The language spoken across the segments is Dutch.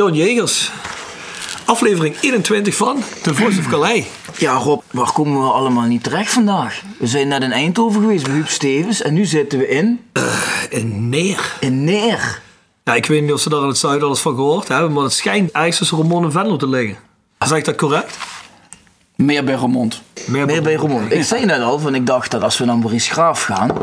Bjorn Jegers. Aflevering 21 van The Voice of Calais. Ja, Rob, waar komen we allemaal niet terecht vandaag? We zijn net in Eindhoven geweest bij Huub Stevens en nu zitten we in, In Neer. in Neer. Ja, ik weet niet of ze daar in het zuiden alles van gehoord hebben, maar het schijnt ergens tussen Roermond en Venlo te liggen. Zeg ik dat correct? Meer bij Remond. Meer bij Roermond. Ik zei net al, van ik dacht dat als we naar Maurice Graaf gaan, de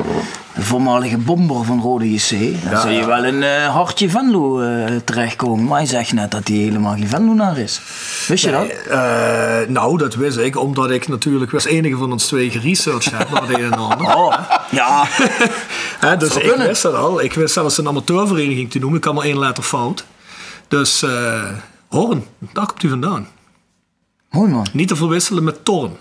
voormalige bomber van Rode JC, dan zou je wel in eh, hartje Venlo eh, terechtkomen. Maar hij zegt net dat hij helemaal geen Venlonaar is. Wist je dat? Eh, nou, dat wist ik, omdat ik natuurlijk als enige van ons twee geresearched heb naar de een en ander. Oh, ja. Dus ik wist dat al. Ik wist zelfs een amateurvereniging te noemen. Ik kan maar één letter fout. Dus Horn, daar komt u vandaan. Mooi man. Niet te verwisselen met Torn.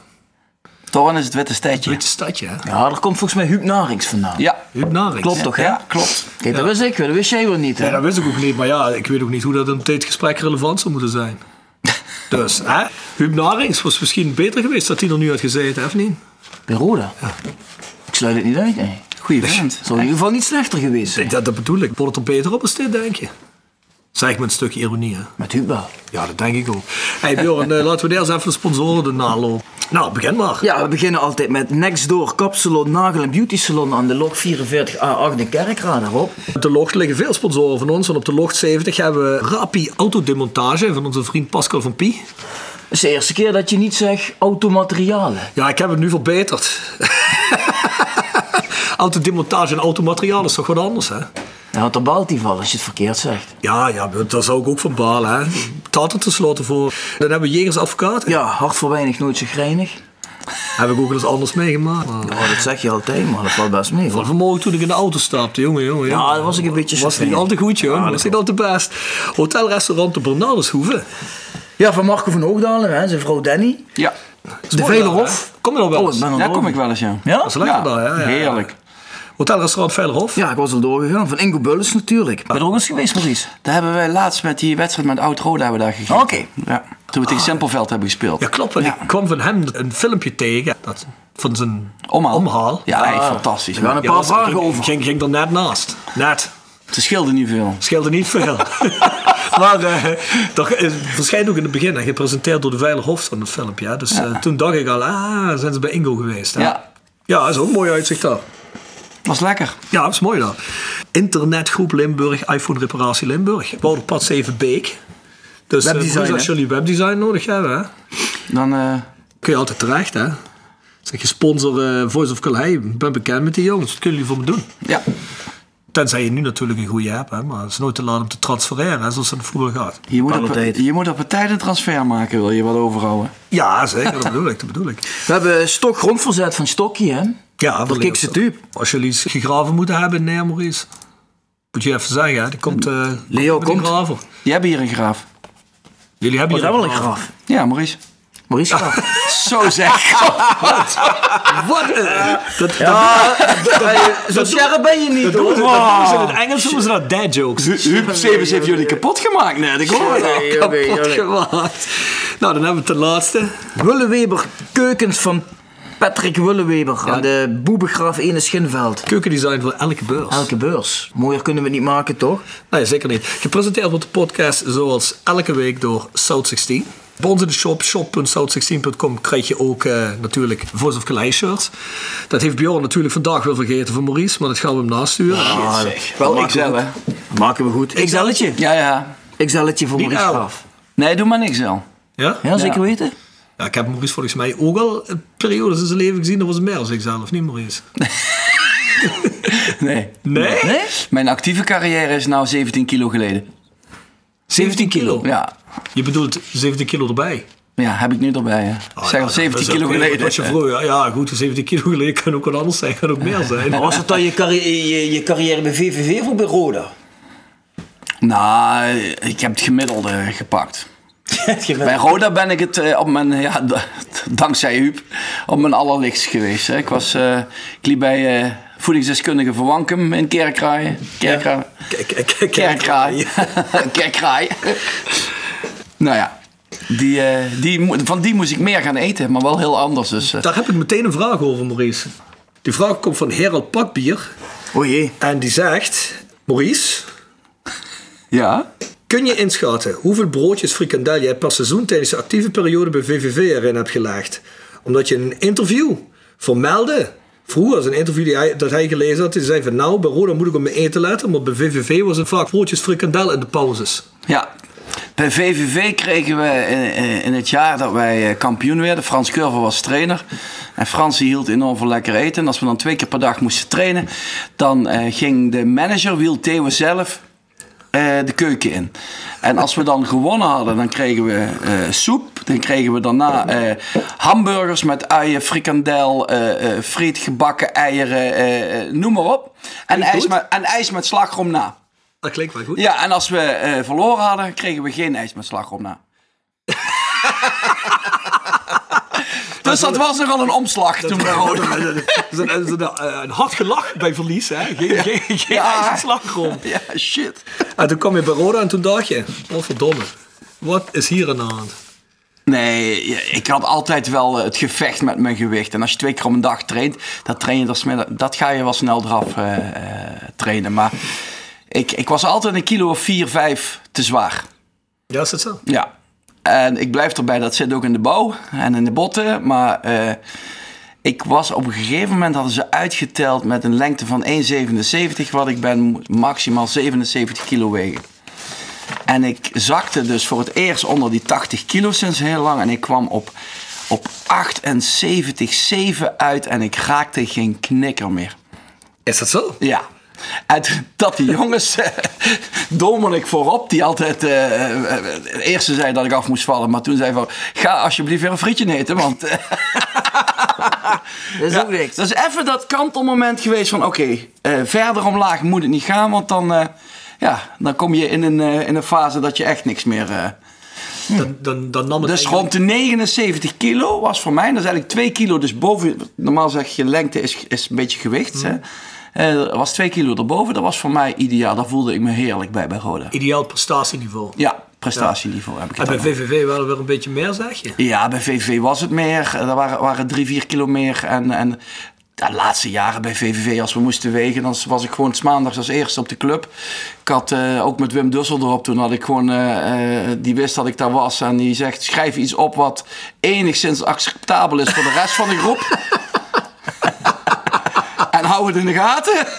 Toren is het witte stedje. Witte stadje, hè? Ja, daar komt volgens mij Huub Narings vandaan. Ja, Huub Narings. Klopt toch, hè? ja, klopt. Kijk, dat wist ik, dat wist jij wel niet, hè? Ja, dat wist ik ook niet. Maar ja, ik weet ook niet hoe dat in dit gesprek relevant zou moeten zijn. Dus, hè? Huub Narings was misschien beter geweest dat hij er nu had gezeten, hè, of niet? Bij Roda? Ik sluit het niet uit, nee. Goeie vent. Zou in ieder geval niet slechter geweest zijn. Dat, dat bedoel ik. Wordt het er beter op als dit, denk je? Zeg met een stukje ironie, hè? Met Huub wel. Ja, dat denk ik ook. Hey Bjorn, eh, laten we eerst even de sponsoren de nalopen. Nou, begin maar. Ja, we beginnen altijd met Nextdoor Kapsalon Nagel en Beauty Salon aan de log 44A8 in Kerkrade, Rob. Op de locht liggen veel sponsoren van ons. En op de locht 70 hebben we Rapi Autodemontage van onze vriend Pascal van Pie. Het is de eerste keer dat je niet zegt automaterialen. Ja, ik heb het nu verbeterd. Autodemontage en automateriaal is toch wat anders, hè? Ja, want er baalt hij van als je het verkeerd zegt. Ja, ja, daar zou ik ook van balen, hè? Betaalt er tenslotte voor. Dan hebben we Jegers Advocaat. Ja, hard voor weinig, nooit zo grijnig. Heb ik ook wel eens anders meegemaakt. Maar... Ja, dat zeg je altijd, maar dat valt best mee. Van Hoor. vanmorgen toen ik in de auto stapte, jongen, jongen. Ja, dat was ik een beetje Was niet chagrijnig. al te goed, joh. was niet al te best. Hotelrestaurant de Bernardeshoeve. Ja, van Marco van Hoogdalen, hè, zijn vrouw Danny. Ja, De Veilerhof. Kom je nog wel Oh, eens? daar door. kom ik wel eens, ja. Ja? Dat is lekker daar, ja, ja. Heerlijk. Hotelrestaurant Veilerhof. Ja, ik was al doorgegaan. Van Ingo Bullis natuurlijk. Ben je er ook eens geweest, Maurice? Daar hebben we laatst met die wedstrijd met Oud-Roda hebben we daar gegeten. Oké. Ja, toen we tegen Simpelveld hebben gespeeld. Ja, klopt. Want Ja. ik kwam van hem een filmpje tegen. Dat, van zijn Omhaal. omhaal. Ja, is fantastisch. we gaan een paar was- vragen ging, over. Ging, ging er net naast. Net. Het scheelde niet veel. Scheelde niet veel. maar eh dat eh, verschijnt ook in het begin. En gepresenteerd door de Veilerhof van het filmpje. hè. Dus eh, toen dacht ik al, ah, zijn ze bij Ingo geweest. Hè? Ja, Ja, dat is ook een mooi uitzicht daar. Was lekker. Ja, dat is mooi daar. Internetgroep Limburg, iPhone reparatie Limburg. Wouderpad 7 Beek. Dus eh, Webdesign, dus als jullie webdesign nodig hebben, hè, Dan, eh, kun je altijd terecht. Hè? Zeg je sponsor eh, Voice of Calais, ik ben bekend met die jongens, wat kunnen jullie voor me doen? ja. Tenzij je nu natuurlijk een goede hebt, hè? maar het is nooit te laat om te transfereren, hè, zoals het voetbal gaat. Je moet, op, je moet op een tijd een transfer maken, wil je wat overhouden. Ja, zeker, dat bedoel ik. Dat bedoel ik. We hebben stok grondverzet van Stokkie, hè? Ja, Dat kikse type. Als jullie iets gegraven moeten hebben in Neer, Maurice, moet je even zeggen, hè? die komt. eh Leo die komt. graven. Je hebt hier een graaf. Jullie hebben We hier hebben wel een graf. Ja, Maurice. Maurice graf. Zo zeg. Wat? eh, dat, Ja, zo scherp ben je niet, dat doen hoor. ze, dat doen ze in het Engels noemen ze dat dad jokes. Huub Stevens heeft jullie kapot gemaakt net. Ik hoor het Kapot gemaakt. Nou, dan hebben we ten laatste. Wulleweber Keukens van Patrick Wulleweber aan de Boebegraaf Ene Schinveld. Keukendesign voor elke beurs. Elke beurs. Mooier kunnen we het niet maken, toch? Nee, zeker niet. Gepresenteerd wordt de podcast zoals elke week door South 16. Bij ons in de shop, shop.south16.com, krijg je ook eh, natuurlijk Voice of Calais shirts. Dat heeft Bjorn natuurlijk vandaag wel vergeten van Maurice, maar dat gaan we hem nasturen. Ah, Wel maken XL, we hè? goed. Maken we goed. XL'tje. Ja, ja. XL'tje voor Niet Maurice L. Graaf. Nee, doe maar niks wel. Ja? Ja, zeker Ja. weten? Ja? Ik heb Maurice volgens mij ook al een periode in zijn leven gezien, dat was meer als ik zelf, niet Maurice? Nee. Nee? Nee? Mijn actieve carrière is nou 17 kilo geleden. 17 kilo? Ja. Je bedoelt 17 kilo erbij? Ja, heb ik nu erbij. Hè. Oh, zeg al ja, 17 dat is kilo weer geleden. Wat je vroeger, ja goed, 17 kilo geleden kan ook wat anders zijn, kan ook meer zijn. Maar was het dan je, carri- je, je carrière bij VVV of bij Roda? Nou, ik heb het gemiddelde gepakt. Bij Roda ben ik het eh, op mijn, ja, dankzij Huub, op mijn allerlichtst geweest. Hè. Ik, was, eh, ik liep bij eh, voedingsdeskundige Van Wankum in Kerkraaien. Kerkraaien. Kijk, kijk, kijk. Kerkraaien. Kerkraaien. nou ja, die, eh, die, van die moest ik meer gaan eten, maar wel heel anders. Dus, Daar heb ik meteen een vraag over, Maurice. Die vraag komt van Herald Pakbier. O jee. En die zegt... Maurice, ja, Kun je inschatten hoeveel broodjes frikandel jij per seizoen tijdens de actieve periode bij VVV erin hebt gelegd? Omdat je een interview vermeldde, vroeger een interview die hij, dat hij gelezen had, die zei van nou, bij Roda moet ik op mijn eten letten, maar bij VVV was het vaak broodjes frikandel in de pauzes. Ja, bij VVV kregen we in, in het jaar dat wij eh, kampioen werden, Frans Curver was trainer. En Frans hield enorm veel lekker eten. En als we dan twee keer per dag moesten trainen, dan uh, ging de manager, Wiel Theo zelf, de keuken in. En als we dan gewonnen hadden, dan kregen we uh, soep. Dan kregen we daarna uh, hamburgers met uien, frikandel, friet, gebakken eieren, noem maar op. En ijs, met, en ijs met slagroom na. Dat klinkt wel goed. Ja, en als we verloren hadden, kregen we geen ijs met slagroom na. Dus dat was nogal een omslag toen we hoorden. een, hard gelach bij verlies, hè? Geen, geen, geen ja. slagroom. Ja, shit. En toen kwam je bij Roda en toen dacht je, wat verdomme, wat is hier aan de hand? Nee, ik had altijd wel het gevecht met mijn gewicht. En als je twee keer op een dag traint, dat, train je, dat, dat ga je wel snel eraf uh, trainen. Maar ik, ik was altijd een kilo of vier, vijf te zwaar. Ja, is dat zo? Ja. En ik blijf erbij, dat zit ook in de bouw en in de botten. Maar uh, ik was op een gegeven moment, hadden ze uitgeteld met een lengte van 1,77. Wat ik ben maximaal 77 kilo wegen. En ik zakte dus voor het eerst onder die 80 kilo sinds heel lang. En ik kwam op, op 78,7 uit en ik raakte geen knikker meer. Is dat zo? Ja. En dat die jongens, uh, ik voorop, die altijd uh, uh, het eerste zei dat ik af moest vallen, maar toen zei van, ga alsjeblieft weer een frietje eten, want... dat is ook niks. Dat is even dat kantelmoment geweest van, oké, okay, verder omlaag moet het niet gaan, want dan, ja, dan kom je in een, in een fase dat je echt niks meer... Dan, dan, dan nam het dus rond de 79 kilo was voor mij, dat is eigenlijk 2 kilo, dus boven, normaal zeg je lengte is, is een beetje gewicht, hè? Er was twee kilo erboven. Dat was voor mij ideaal. Daar voelde ik me heerlijk bij bij Roda. Ideaal prestatieniveau. Ja, prestatieniveau heb ik En bij VVV wel weer een beetje meer, zeg je? Ja, bij VVV was het meer. Er waren, waren drie, vier kilo meer. En, en de laatste jaren bij VVV, als we moesten wegen, dan was ik gewoon maandags als eerste op de club. Ik had uh, ook met Wim Dusseldorp, toen had ik gewoon, uh, die wist dat ik daar was. En die zegt, schrijf iets op wat enigszins acceptabel is voor de rest van de groep. hou het in de gaten.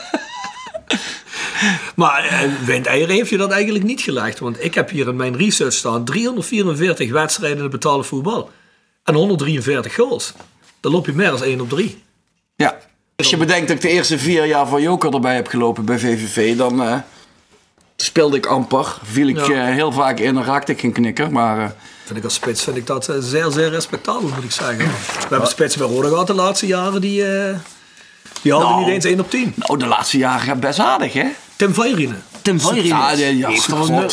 Maar uh, Wind Eieren heeft je dat eigenlijk niet gelegd. Want ik heb hier in mijn research staan 344 wedstrijden in het betaalde voetbal. En 143 goals. Dan loop je meer dan 1 op 3. Ja. Als je bedenkt dat ik de eerste vier jaar van Joker erbij heb gelopen bij VVV, dan uh, speelde ik amper. Viel ik ja. uh, heel vaak in en raakte ik geen knikker. Maar, uh, vind ik als spits vind ik dat zeer, zeer respectabel, moet ik zeggen. We hebben spits bij Rode gehad de laatste jaren die... Die hadden nou, niet eens 1 op 10. Nou, de laatste jaren best aardig, hè? Tim Vairinen. Tim Vairinen. Ja, ja, ja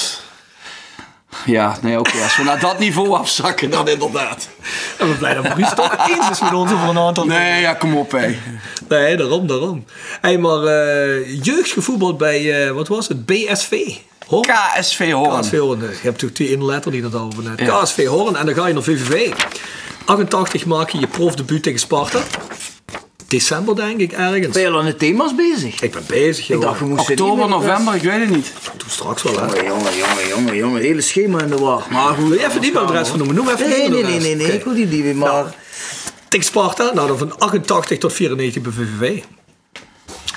Ja, nee, oké. Okay. Als we naar dat niveau afzakken, dan inderdaad. En we blij dat Maurice toch eens is met ons over een aantal Nee, ja, kom op, hé. Nee, daarom, daarom. Hé, hey, maar uh, jeugd gevoetbald bij, uh, wat was het? BSV. Hoorn? KSV Hoorn. KSV Hoorn. Je hebt natuurlijk die in letter die dat over net. Ja. KSV Hoorn en dan ga je naar VVV. 88 maak je je profdebuut tegen Sparta december, denk ik, ergens. Ben je al aan de thema's bezig? Ik ben bezig, Ik dacht, we moesten Oktober, november, ik weet het niet. Doe straks wel, hè. Jongen, jongen, jongen, jongen, jongen. Hele schema in de war. Maar hoe... Wil je even die adres vernoemen? Noem even nee, nee, nee, nee, nee, ik wil die niet maar... Nou, Sparta, nou dan van 88 tot 94 bij VVV.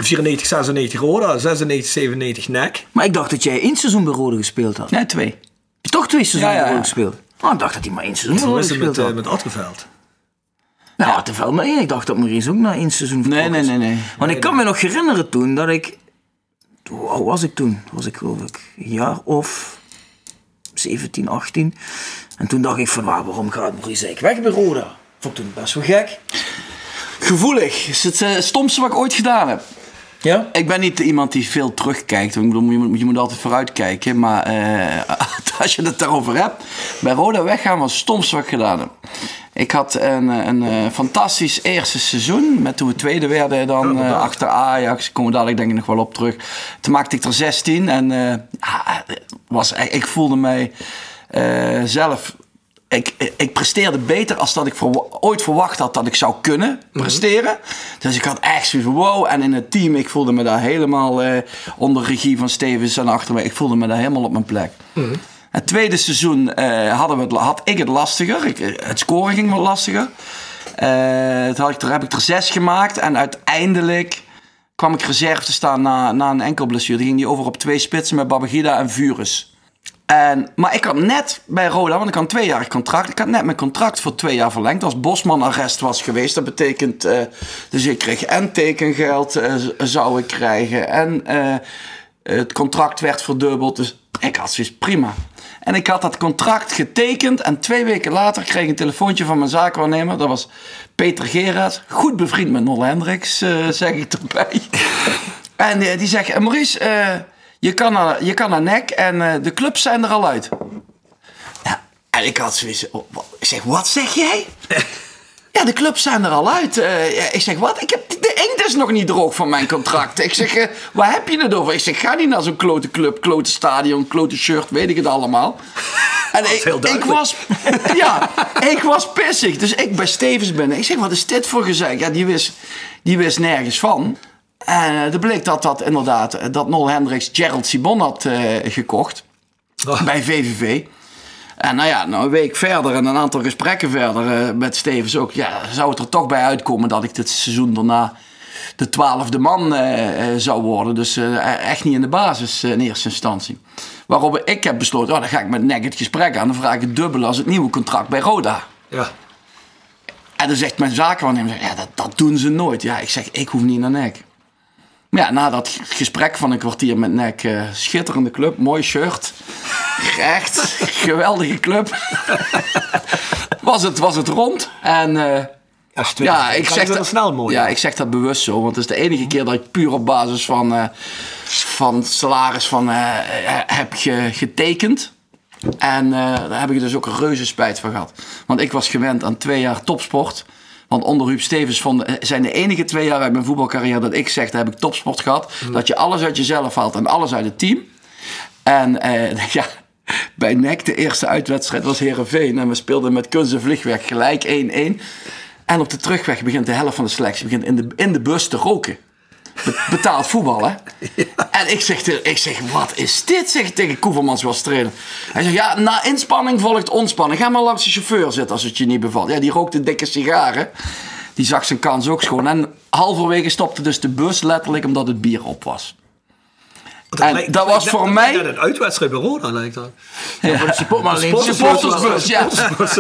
94, 96 Roda, 96, 97 NEC. Maar ik dacht dat jij één seizoen bij Roda gespeeld had. Nee, twee. Toch twee seizoenen ja, ja, ja. bij Roda gespeeld? Oh, ik dacht dat hij maar één seizoen bij Roda gespeeld had. met, uh, met. Nou, ja. te veel één. Ik dacht dat Maurice ook na één seizoen Nee, nee, nee, nee. Want ik kan me nog herinneren toen dat ik... Hoe oud was ik toen? Was ik geloof ik een jaar of 17, 18. En toen dacht ik van, nou, waarom gaat Maurice eigenlijk weg bij Roda? Vond ik toen best wel gek. Gevoelig. is het uh, stomste wat ik ooit gedaan heb. Ja? Ik ben niet iemand die veel terugkijkt. Ik bedoel, je, moet, je moet altijd vooruitkijken. Maar uh, als je het daarover hebt. Bij Roda weggaan was het stomste wat ik gedaan heb. Ik had een, een, een fantastisch eerste seizoen. Met toen we tweede werden dan uh, achter Ajax. Komen we dadelijk denk ik nog wel op terug. Toen maakte ik er 16. En uh, was, ik voelde mij uh, zelf ik, ik presteerde beter als dat ik ooit verwacht had dat ik zou kunnen mhm. presteren. Dus ik had echt zoiets van wow. En in het team, ik voelde me daar helemaal uh, onder regie van Stevens en achter me. Ik voelde me daar helemaal op mijn plek. Mhm. Het tweede seizoen uh, hadden we had ik het lastiger. Ik, eh, het scoren ging wel lastiger. Uh, had ik, heb ik er zes gemaakt. En uiteindelijk kwam ik reserve te staan na, na een enkel blessure. Die ging die over op twee spitsen met Babagida en Vurus. En, maar ik had net bij Roda, want ik had een tweejarig contract. Ik had net mijn contract voor twee jaar verlengd. Als Bosman arrest was geweest, dat betekent. Dus ik kreeg en tekengeld zou ik krijgen. En het contract werd verdubbeld. Dus ik had zoiets prima. En ik had dat contract getekend. En twee weken later kreeg ik een telefoontje van mijn zaakwaarnemer. Dat was Peter Gerard. Goed bevriend met Nol Hendricks, zeg ik erbij. en die zegt: Maurice je kan naar, je kan naar NEC en de clubs zijn er al uit. En ik had zoiets. Oh, ik zeg, wat zeg jij? ja, de clubs zijn er al uit. Uh, ik zeg, wat? Ik heb, de inkt is nog niet droog van mijn contract. ik zeg, uh, waar heb je het over? Ik zeg, ga niet naar zo'n klote club, klote stadion, klote shirt, weet ik het allemaal. En ik, ik, was, ja, ik was pissig. Dus ik bij Stevens binnen. Ik zeg, wat is dit voor gezeik? Ja, die wist, die wist nergens van. En uh, er bleek dat dat inderdaad, eh, dat Nol Hendricks Gerald Sibon had uh, gekocht. Oh. Bij VVV. En nou ja, nou een week verder en een aantal gesprekken verder uh, met Stevens ook. Ja, zou het er toch bij uitkomen dat ik dit seizoen daarna de twaalfde man zou worden. Dus echt niet in de basis in eerste instantie. Waarop ik heb besloten, oh, dan ga ik met Nek het gesprek aan. Dan vraag ik het dubbele als het nieuwe contract bij Roda. Ja. En dan zegt mijn zakenwaarnemer, ja, dat, dat doen ze nooit. Ja, ik zeg, ik hoef niet naar Nek ja, na dat gesprek van een kwartier met Nek, schitterende club, mooi shirt. Echt, geweldige club. was, het, was het rond. En uh, ja, ik zeg dat snel mooi. Ja, ik zeg dat bewust zo, want het is de enige keer dat ik puur op basis van, uh, van salaris van, heb ge, getekend. En daar heb ik dus ook een reuze spijt van gehad. Want ik was gewend aan twee jaar topsport. Want onder Huub Stevens eh, zijn de enige twee jaar uit mijn voetbalcarrière dat ik zeg, daar heb ik topsport gehad. Mm. Dat je alles uit jezelf haalt en alles uit het team. En ja, bij NEC, de eerste uitwedstrijd was Herenveen. En we speelden met kunst en vliegwerk gelijk 1-1. En op de terugweg begint de helft van de selectie begint in, de, in de bus te roken betaald voetballen. En ik zeg, ik zeg, wat is dit? Zeg ik tegen Koevermans was trainer. Hij zegt, ja, na inspanning volgt ontspanning. Ga maar langs de chauffeur zitten als het je niet bevalt. Ja, die rookte dikke sigaren. Die zag zijn kans ook schoon. En halverwege stopte dus de bus letterlijk omdat het bier op was. Dat, en dat was voor mij. Ja, een uitwedstrijd bij Roda lijkt dat. Ja, voor de support, maar alleen supportersbus. Ja.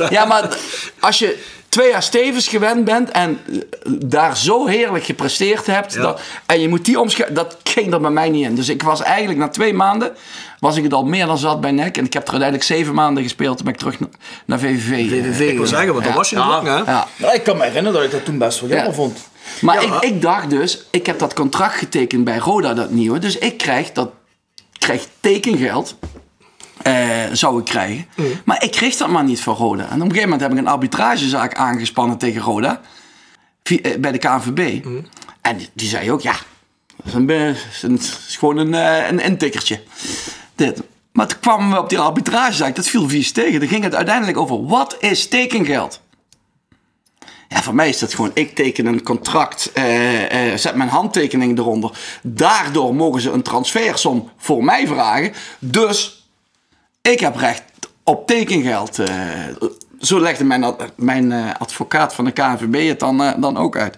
ja, maar als je twee jaar stevens gewend bent en eh, daar zo heerlijk gepresteerd hebt. Dat, en je moet die omschrijven, dat ging er bij mij niet in. Dus ik was eigenlijk na twee maanden, was ik het al meer dan zat bij NEC. En ik heb er uiteindelijk zeven maanden gespeeld. Toen ben ik terug naar VVV. VVV, ik wil zeggen, want dan was je nog lang hè? Ja. ik kan me herinneren dat ik dat toen best wel jammer vond. Maar ik, ik dacht dus, ik heb dat contract getekend bij Roda, dat nieuwe. Dus ik krijg dat krijg tekengeld. Uh, zou ik krijgen. Mm. Maar ik kreeg dat maar niet van Roda. En op een gegeven moment heb ik een arbitragezaak aangespannen tegen Roda. Eh, bij de KNVB. Mm. En die, zei ook, ja, dat is, een, is gewoon een, uh, een intikkertje. Dit. Maar toen kwamen we op die arbitragezaak, dat viel vies tegen. Dan ging het uiteindelijk over, wat is tekengeld? Ja, voor mij is dat gewoon, ik teken een contract, uh, uh, zet mijn handtekening eronder. Daardoor mogen ze een transfersom voor mij vragen. Dus ik heb recht op tekengeld. Uh, zo legde mijn, mijn advocaat van de KNVB het dan, dan ook uit.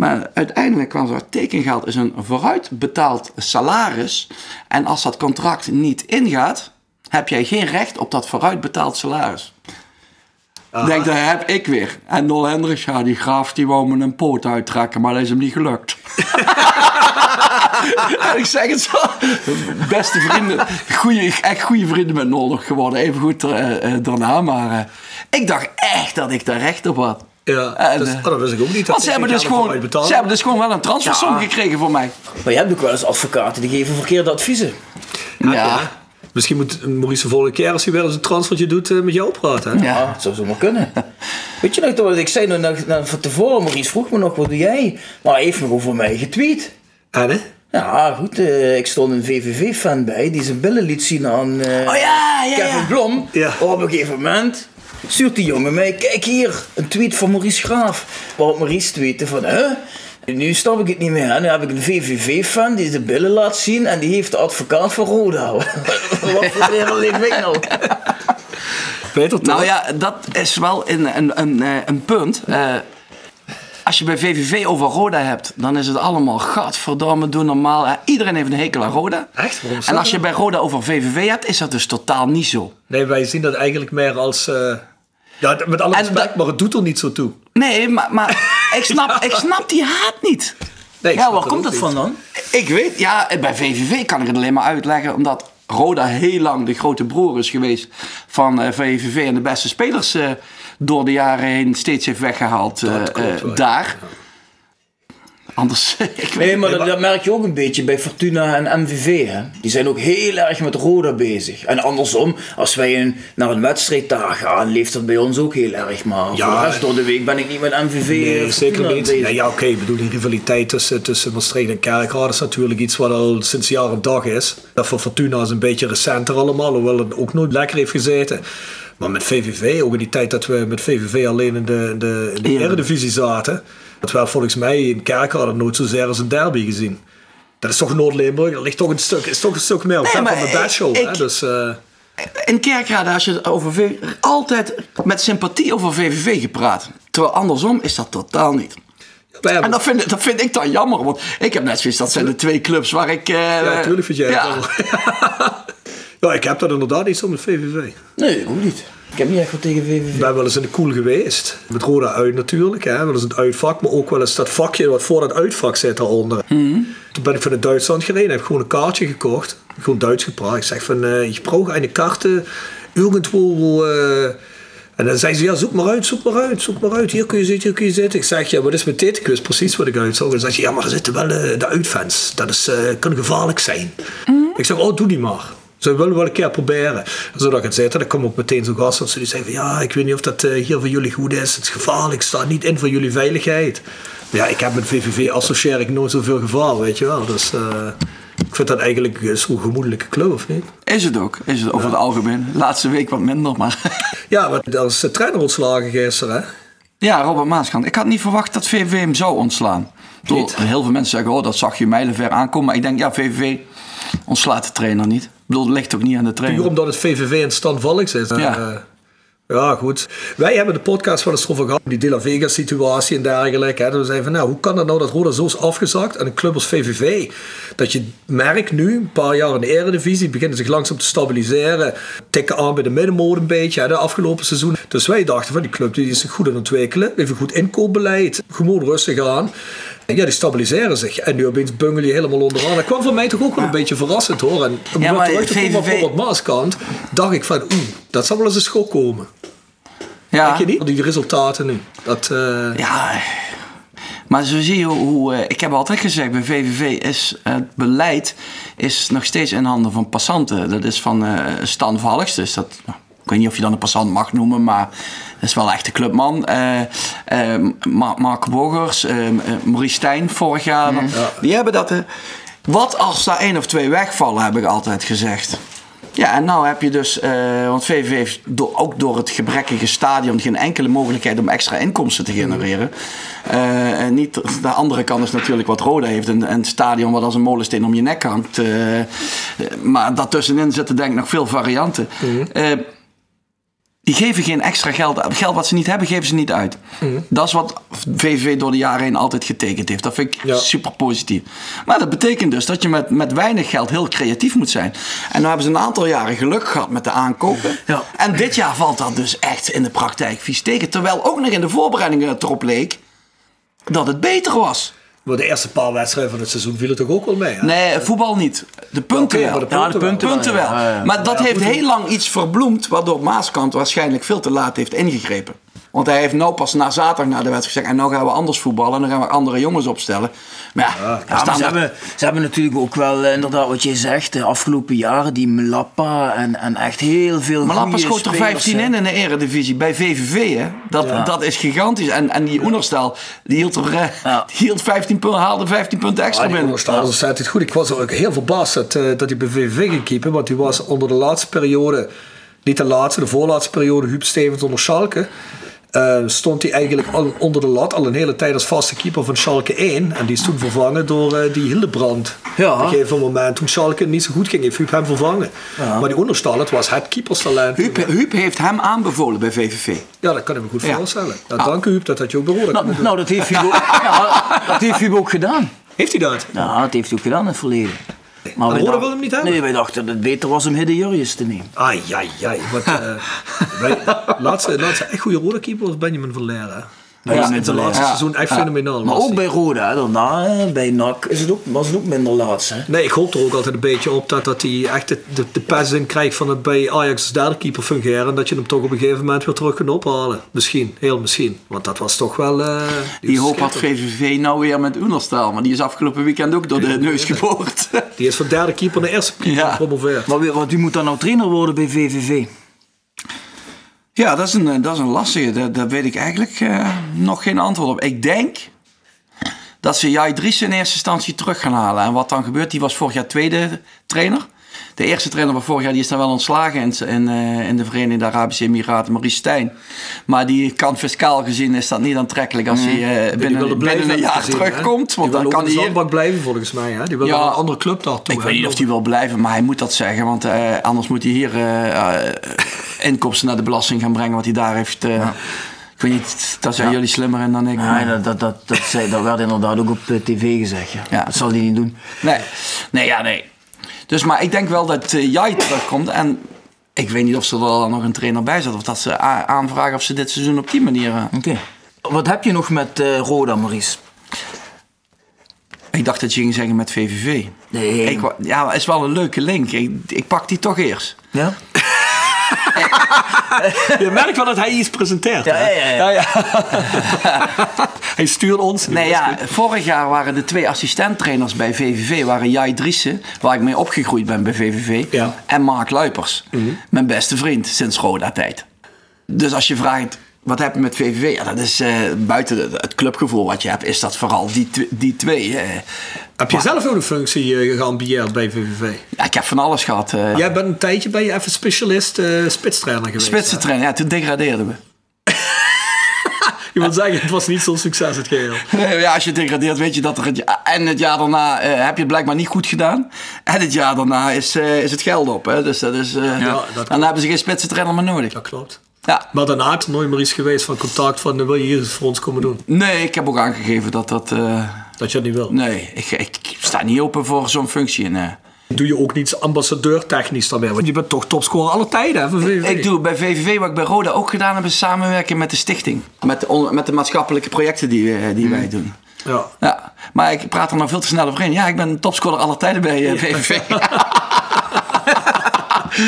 Maar uiteindelijk kwam er tekengeld is een vooruitbetaald salaris. En als dat contract niet ingaat, heb jij geen recht op dat vooruitbetaald salaris. Aha. Denk, daar heb ik weer. En Nol Hendricks, ja, die graaf die wou me een poot uittrekken, maar dat is hem niet gelukt. en ik zeg het zo. Beste vrienden, goeie, echt goede vrienden met Nol nog geworden. Even goed uh, daarna, maar uh, ik dacht echt dat ik daar recht op had. Ja, en, dus, oh, dat wist ik ook niet. Want ze hebben, dus gewoon, ze hebben dus gewoon wel een transfersom ja. gekregen voor mij. Maar je hebt ook wel eens advocaten die geven verkeerde adviezen. ja. ja. Misschien moet Maurice de volgende keer als hij wel eens een transfertje doet met jou praten. Hè? Ja, dat zou zo maar kunnen. Weet je nog, wat ik zei nog, van tevoren, Maurice vroeg me nog, wat doe jij? Maar hij heeft nog over mij getweet. En hè? Ja, goed. eh, ik stond een VVV-fan bij die zijn billen liet zien aan eh, Oh ja, ja, Kevin ja. Blom. Op een gegeven moment stuurt die jongen mij, kijk hier, een tweet van Maurice Graaf. Waarop Maurice tweette van, hè? Nu snap ik het niet meer. hè. Nu heb ik een VVV-fan die zijn billen laat zien en die heeft de advocaat van Roda. Wat voor wereld leef ik nou? Peter, toch? Nou ja, dat is wel een, een, een, eh, een punt. Eh, als je bij VVV over Roda hebt, dan is het allemaal gadverdamme, doe normaal. Eh, iedereen heeft een hekel aan Roda. Echt? Waarom En als je bij Roda over VVV hebt, is dat dus totaal niet zo. Nee, wij zien dat eigenlijk meer als... eh, ja, met alle respect, maar het doet er niet zo toe. Nee, maar, maar ik, snap, ik snap die haat niet. Nee, Ja, waar komt dat van dan? Ik weet, ja, bij VVV kan ik het alleen maar uitleggen, omdat Roda heel lang de grote broer is geweest van eh, VVV en de beste spelers eh, door de jaren heen steeds heeft weggehaald eh, klopt eh, ja. Anders, ik weet Nee, maar dat, dat merk je ook een beetje bij Fortuna en MVV. Hè? Die zijn ook heel erg met Roda bezig. En andersom, als wij een, naar een wedstrijd daar gaan, leeft dat bij ons ook heel erg. Maar Ja, voor de rest door de week ben ik niet met MVV Nee, eh, zeker niet. bezig. Nee, ja, oké. Ik bedoel, die rivaliteit tussen, tussen Maastricht en Kerkrade is natuurlijk iets wat al sinds jaar op dag is. Dat voor Fortuna is een beetje recenter allemaal, hoewel het ook nooit lekker heeft gezeten. Maar met VVV, ook in die tijd dat we met VVV alleen in de, in de, in de Ja. Eredivisie zaten, dat we volgens mij in Kerkrade nooit zozeer als een derby gezien. Dat is toch Noord-Limburg, dat ligt toch een stuk, is toch een stuk meer maar van de hè? Dus, eh, In Kerkrade, als je het over altijd met sympathie over VVV gepraat. Terwijl andersom is dat totaal niet. En dat vind, dat vind ik dan jammer, want ik heb net zoiets, dat zijn de twee clubs waar ik... eh, ja, natuurlijk vind jij ja. wel. ja, ik heb dat inderdaad niet zo met VVV. Nee, ook niet. Ik heb niet echt wat tegen VVV. Ik ben wel eens in de koel geweest. Met Roda uit natuurlijk. Hè. Wel eens het uitvak. Maar ook wel eens dat vakje wat voor dat uitvak zit daaronder. Toen ben ik van Duitsland gereden. Heb gewoon een kaartje gekocht. Gewoon Duits gepraat. Ik zeg van, eh ik brauch een kaarten. Irgendwo wo... eh, en dan zei ze, ja, zoek maar uit, zoek maar uit, zoek maar uit. Hier kun je zitten, hier kun je zitten. Ik zeg, ja, maar dit is met dit. Ik wist precies wat ik uitzag. En dan zei ze, ja, maar er zitten wel eh, de uitfans. Dat is, eh, kan gevaarlijk zijn. Ik zeg, oh, doe die maar. Ze willen wel een keer proberen. Zodat ik het zette, dan kwam ook meteen zo'n gast. Dat ze die zei van, ja, ik weet niet of dat eh, hier voor jullie goed is. Het is gevaarlijk, staat niet in voor jullie veiligheid. Ja, ik heb met VVV associeer ik nooit zoveel gevaar, weet je wel. Dus eh, ik vind dat eigenlijk eh, zo'n gemoedelijke club, of niet? Is het ook, is het over het algemeen. Laatste week wat minder, maar... Ja, maar er is de trainer ontslagen gisteren, hè? Ja, Robert Maaskant. Ik had niet verwacht dat VVV hem zou ontslaan. Door, heel veel mensen zeggen, oh, dat zag je mijlenver aankomen. Maar ik denk, ja, VVV ontslaat de trainer niet. Bedoel, het ligt ook niet aan de Puur trainer. omdat het VVV in stand is. Ja. Ja. ja, goed. Wij hebben de podcast wel eens over gehad, die De La Vega situatie en dergelijke. Hè. Dat we zeiden van, nou, hoe kan het nou dat Roda zo is afgezakt en een club als VVV, dat je merkt nu, een paar jaar in de Eredivisie, beginnen zich langzaam te stabiliseren, tikken aan bij de middenmoot een beetje, hè, de afgelopen seizoen. Dus wij dachten van, die club die is zich goed aan het ontwikkelen, heeft een goed inkoopbeleid, gewoon rustig aan. Ja, die stabiliseren zich. En nu opeens bungel je helemaal onderaan. Dat kwam voor mij toch ook wel een beetje verrassend hoor. En om Ja, maar terug te komen op VVV Maaskant, dacht ik van, oeh, dat zal wel eens een schok komen. ja, Denk je niet? Die resultaten nu. Dat, eh, Ja, maar zo zie je hoe... eh, ik heb altijd gezegd, bij VVV is het beleid is nog steeds in handen van passanten. Dat is van eh Stan Valks. Dus dat, nou, ik weet niet of je dan een passant mag noemen, maar dat is wel echt een clubman. Eh, eh, Ma- Mark Wogers, eh, eh, Maurice Stijn vorig jaar. Die hebben dat... wat als daar één of twee wegvallen, heb ik altijd gezegd. Ja, en nou heb je dus, want VVV heeft ook door het gebrekkige stadion geen enkele mogelijkheid om extra inkomsten te genereren. En niet, de andere kant is natuurlijk wat Roda heeft, een, een stadion wat als een molensteen om je nek hangt. maar daartussenin zitten denk ik nog veel varianten. Eh, die geven geen extra geld. Geld wat ze niet hebben, geven ze niet uit. Dat is wat VVV door de jaren heen altijd getekend heeft. Dat vind ik Ja. super positief. Maar dat betekent dus dat je met, met weinig geld heel creatief moet zijn. En nu hebben ze een aantal jaren geluk gehad met de aankopen. Ja. En dit jaar valt dat dus echt in de praktijk vies tegen. Terwijl ook nog in de voorbereidingen het erop leek dat het beter was. Maar de eerste paar wedstrijden van het seizoen viel het toch ook wel mee? Hè? Nee, voetbal niet. De punten wel. maar de Ja, de punten, punten wel. punten wel. Ja, ja. Maar dat heeft heel lang iets verbloemd, waardoor Maaskant waarschijnlijk veel te laat heeft ingegrepen. Want hij heeft nou pas na zaterdag na de wedstrijd gezegd... en nou gaan we anders voetballen en dan gaan we andere jongens opstellen. Maar ja, Ja, maar ze, hebben, ze hebben natuurlijk ook wel, eh, inderdaad, wat je zegt, de afgelopen jaren, die Mlappa en, en echt heel veel goede schoot er spelers, 15 hè. in in de eredivisie bij VVV. Hè? Dat, Ja. dat is gigantisch. En, en die Oenerstal, die hield, er, eh, Ja. die hield 15 punten, haalde 15 punten extra Ja, die binnen. onderstaande staat het goed. Ik was ook heel verbaasd dat, eh, dat hij bij VVV ging keepen. Want hij was onder de laatste periode, niet de laatste, de voorlaatste periode, Huub Stevens onder Schalke. Eh, stond hij eigenlijk al onder de lat al een hele tijd als vaste keeper van Schalke 1. En die is toen vervangen door eh, die Hildebrand. Ja. Op een gegeven moment, toen Schalke niet zo goed ging, heeft Huub hem vervangen. Maar die Onderstal, het was het keeperstalent. Huub, Huub heeft hem aanbevolen bij VVV. Ja, dat kan ik me goed voorstellen. Ja, dank u Huub, dat had je ook behoorlijk Nou, nou, dat heeft Hugo, ja, dat heeft Hugo ook gedaan. Heeft hij dat? Ja, dat heeft hij ook gedaan in het verleden. Maar wij hem niet hebben? Nee, wij dachten dat het beter was om Hidde Jurjes te nemen. Ai, ai, ai. Wat, eh, wij, laatste, laatste echt goede rode keeper was Benjamin hè. Ja, het laatste seizoen echt fenomenaal. Maar ook bij Roda, daarna, hè, bij NAC, is het ook, was het ook minder laatst. Nee, ik hoop er ook altijd een beetje op dat, dat hij echt de, de, de pers in krijgt van het bij Ajax als derde keeper fungeren. En dat je hem toch op een gegeven moment weer terug kunt ophalen. Misschien, heel misschien. Want dat was toch wel... eh, Die hoop had. VVV nou weer met Oenerstal. Maar die is afgelopen weekend ook door de neus geboord. Die is van derde keeper naar eerste keeper Ja. gepromoveerd. Maar wat, wie moet dan nou trainer worden bij VVV? Ja, dat is een, eh, dat is een lastige. Daar, weet ik eigenlijk eh, nog geen antwoord op. Ik denk dat ze Jai Dries in eerste instantie terug gaan halen. En wat dan gebeurt, die was vorig jaar tweede trainer. De eerste trainer van vorig jaar die is dan wel ontslagen in, in, eh, in de Verenigde Arabische Emiraten, Maurice Stijn. Maar die kan fiscaal gezien is dat niet aantrekkelijk als hij eh, Die binnen, een jaar gezien, hè. terugkomt. Want die dan wil kan hij hier... blijven volgens mij. Hè? Die wil Ja. naar een andere club daartoe. Ik weet niet of hij wil blijven, maar hij moet dat zeggen. Want eh, anders moet hij hier eh, eh, inkomsten naar de belasting gaan brengen. Wat hij daar heeft. eh, Ik weet niet, daar zijn jullie slimmer in dan ik. Ja, dat, dat, dat, dat, zei, dat werd inderdaad ook op eh, tv gezegd. Ja. Ja. Dat zal hij niet doen. Nee, nee, ja, nee. Dus, maar ik denk wel dat eh, Jai terugkomt. En ik weet niet of ze er dan nog een trainer bij zet. Of dat ze aanvragen of ze dit seizoen op die manier... eh, Oké. Wat heb je nog met eh, Roda, Maurice? Ik dacht dat je ging zeggen met VVV. Nee. Ik, ja, is wel een leuke link. Ik, ik pak die toch eerst. Ja? Je merkt wel dat hij iets presenteert. Ja, ja, ja. Hij stuurt ons. Nee, ja, vorig jaar waren de twee assistenttrainers bij VVV waren Jai Driessen, waar ik mee opgegroeid ben bij VVV, en Mark Luipers, mijn beste vriend sinds Roda-tijd. Dus als je vraagt, wat heb je met VVV? Ja, dat is eh, buiten het- clubgevoel wat je hebt, is dat vooral die, tw- die twee. eh. Heb je zelf ook een functie eh, geambieerd bij VVV? Ja, ik heb van alles gehad. eh Jij bent een tijdje bij je even specialist spitstrainer geweest. Spitsentrainer, ja, toen degradeerden we. Je wil zeggen, het was niet zo'n succes het geheel. Nee, ja, als je degradeert, weet je dat er het ja- en het jaar daarna heb je het blijkbaar niet goed gedaan. En het jaar daarna is, is het geld op. Hè? Dus dat is, eh, dat dan hebben ze geen spitsentrainer meer nodig. Dat klopt. Ja. Maar daarna had er nooit meer iets geweest van contact van eh, wil je hier voor ons komen doen? Nee, ik heb ook aangegeven dat dat. eh, Dat je dat niet wil. nee, ik, ik sta niet open voor zo'n functie. Nee. Doe je ook niets ambassadeur technisch daarmee? Want je bent toch topscorer alle tijden hè, van VVV. Ik doe bij VVV, wat ik bij Roda ook gedaan heb, is samenwerken met de stichting. Met de, met de maatschappelijke projecten die, die wij doen. Ja. Ja, maar ik praat er nog veel te snel over in. Ja, ik ben topscorer aller tijden bij eh, VVV.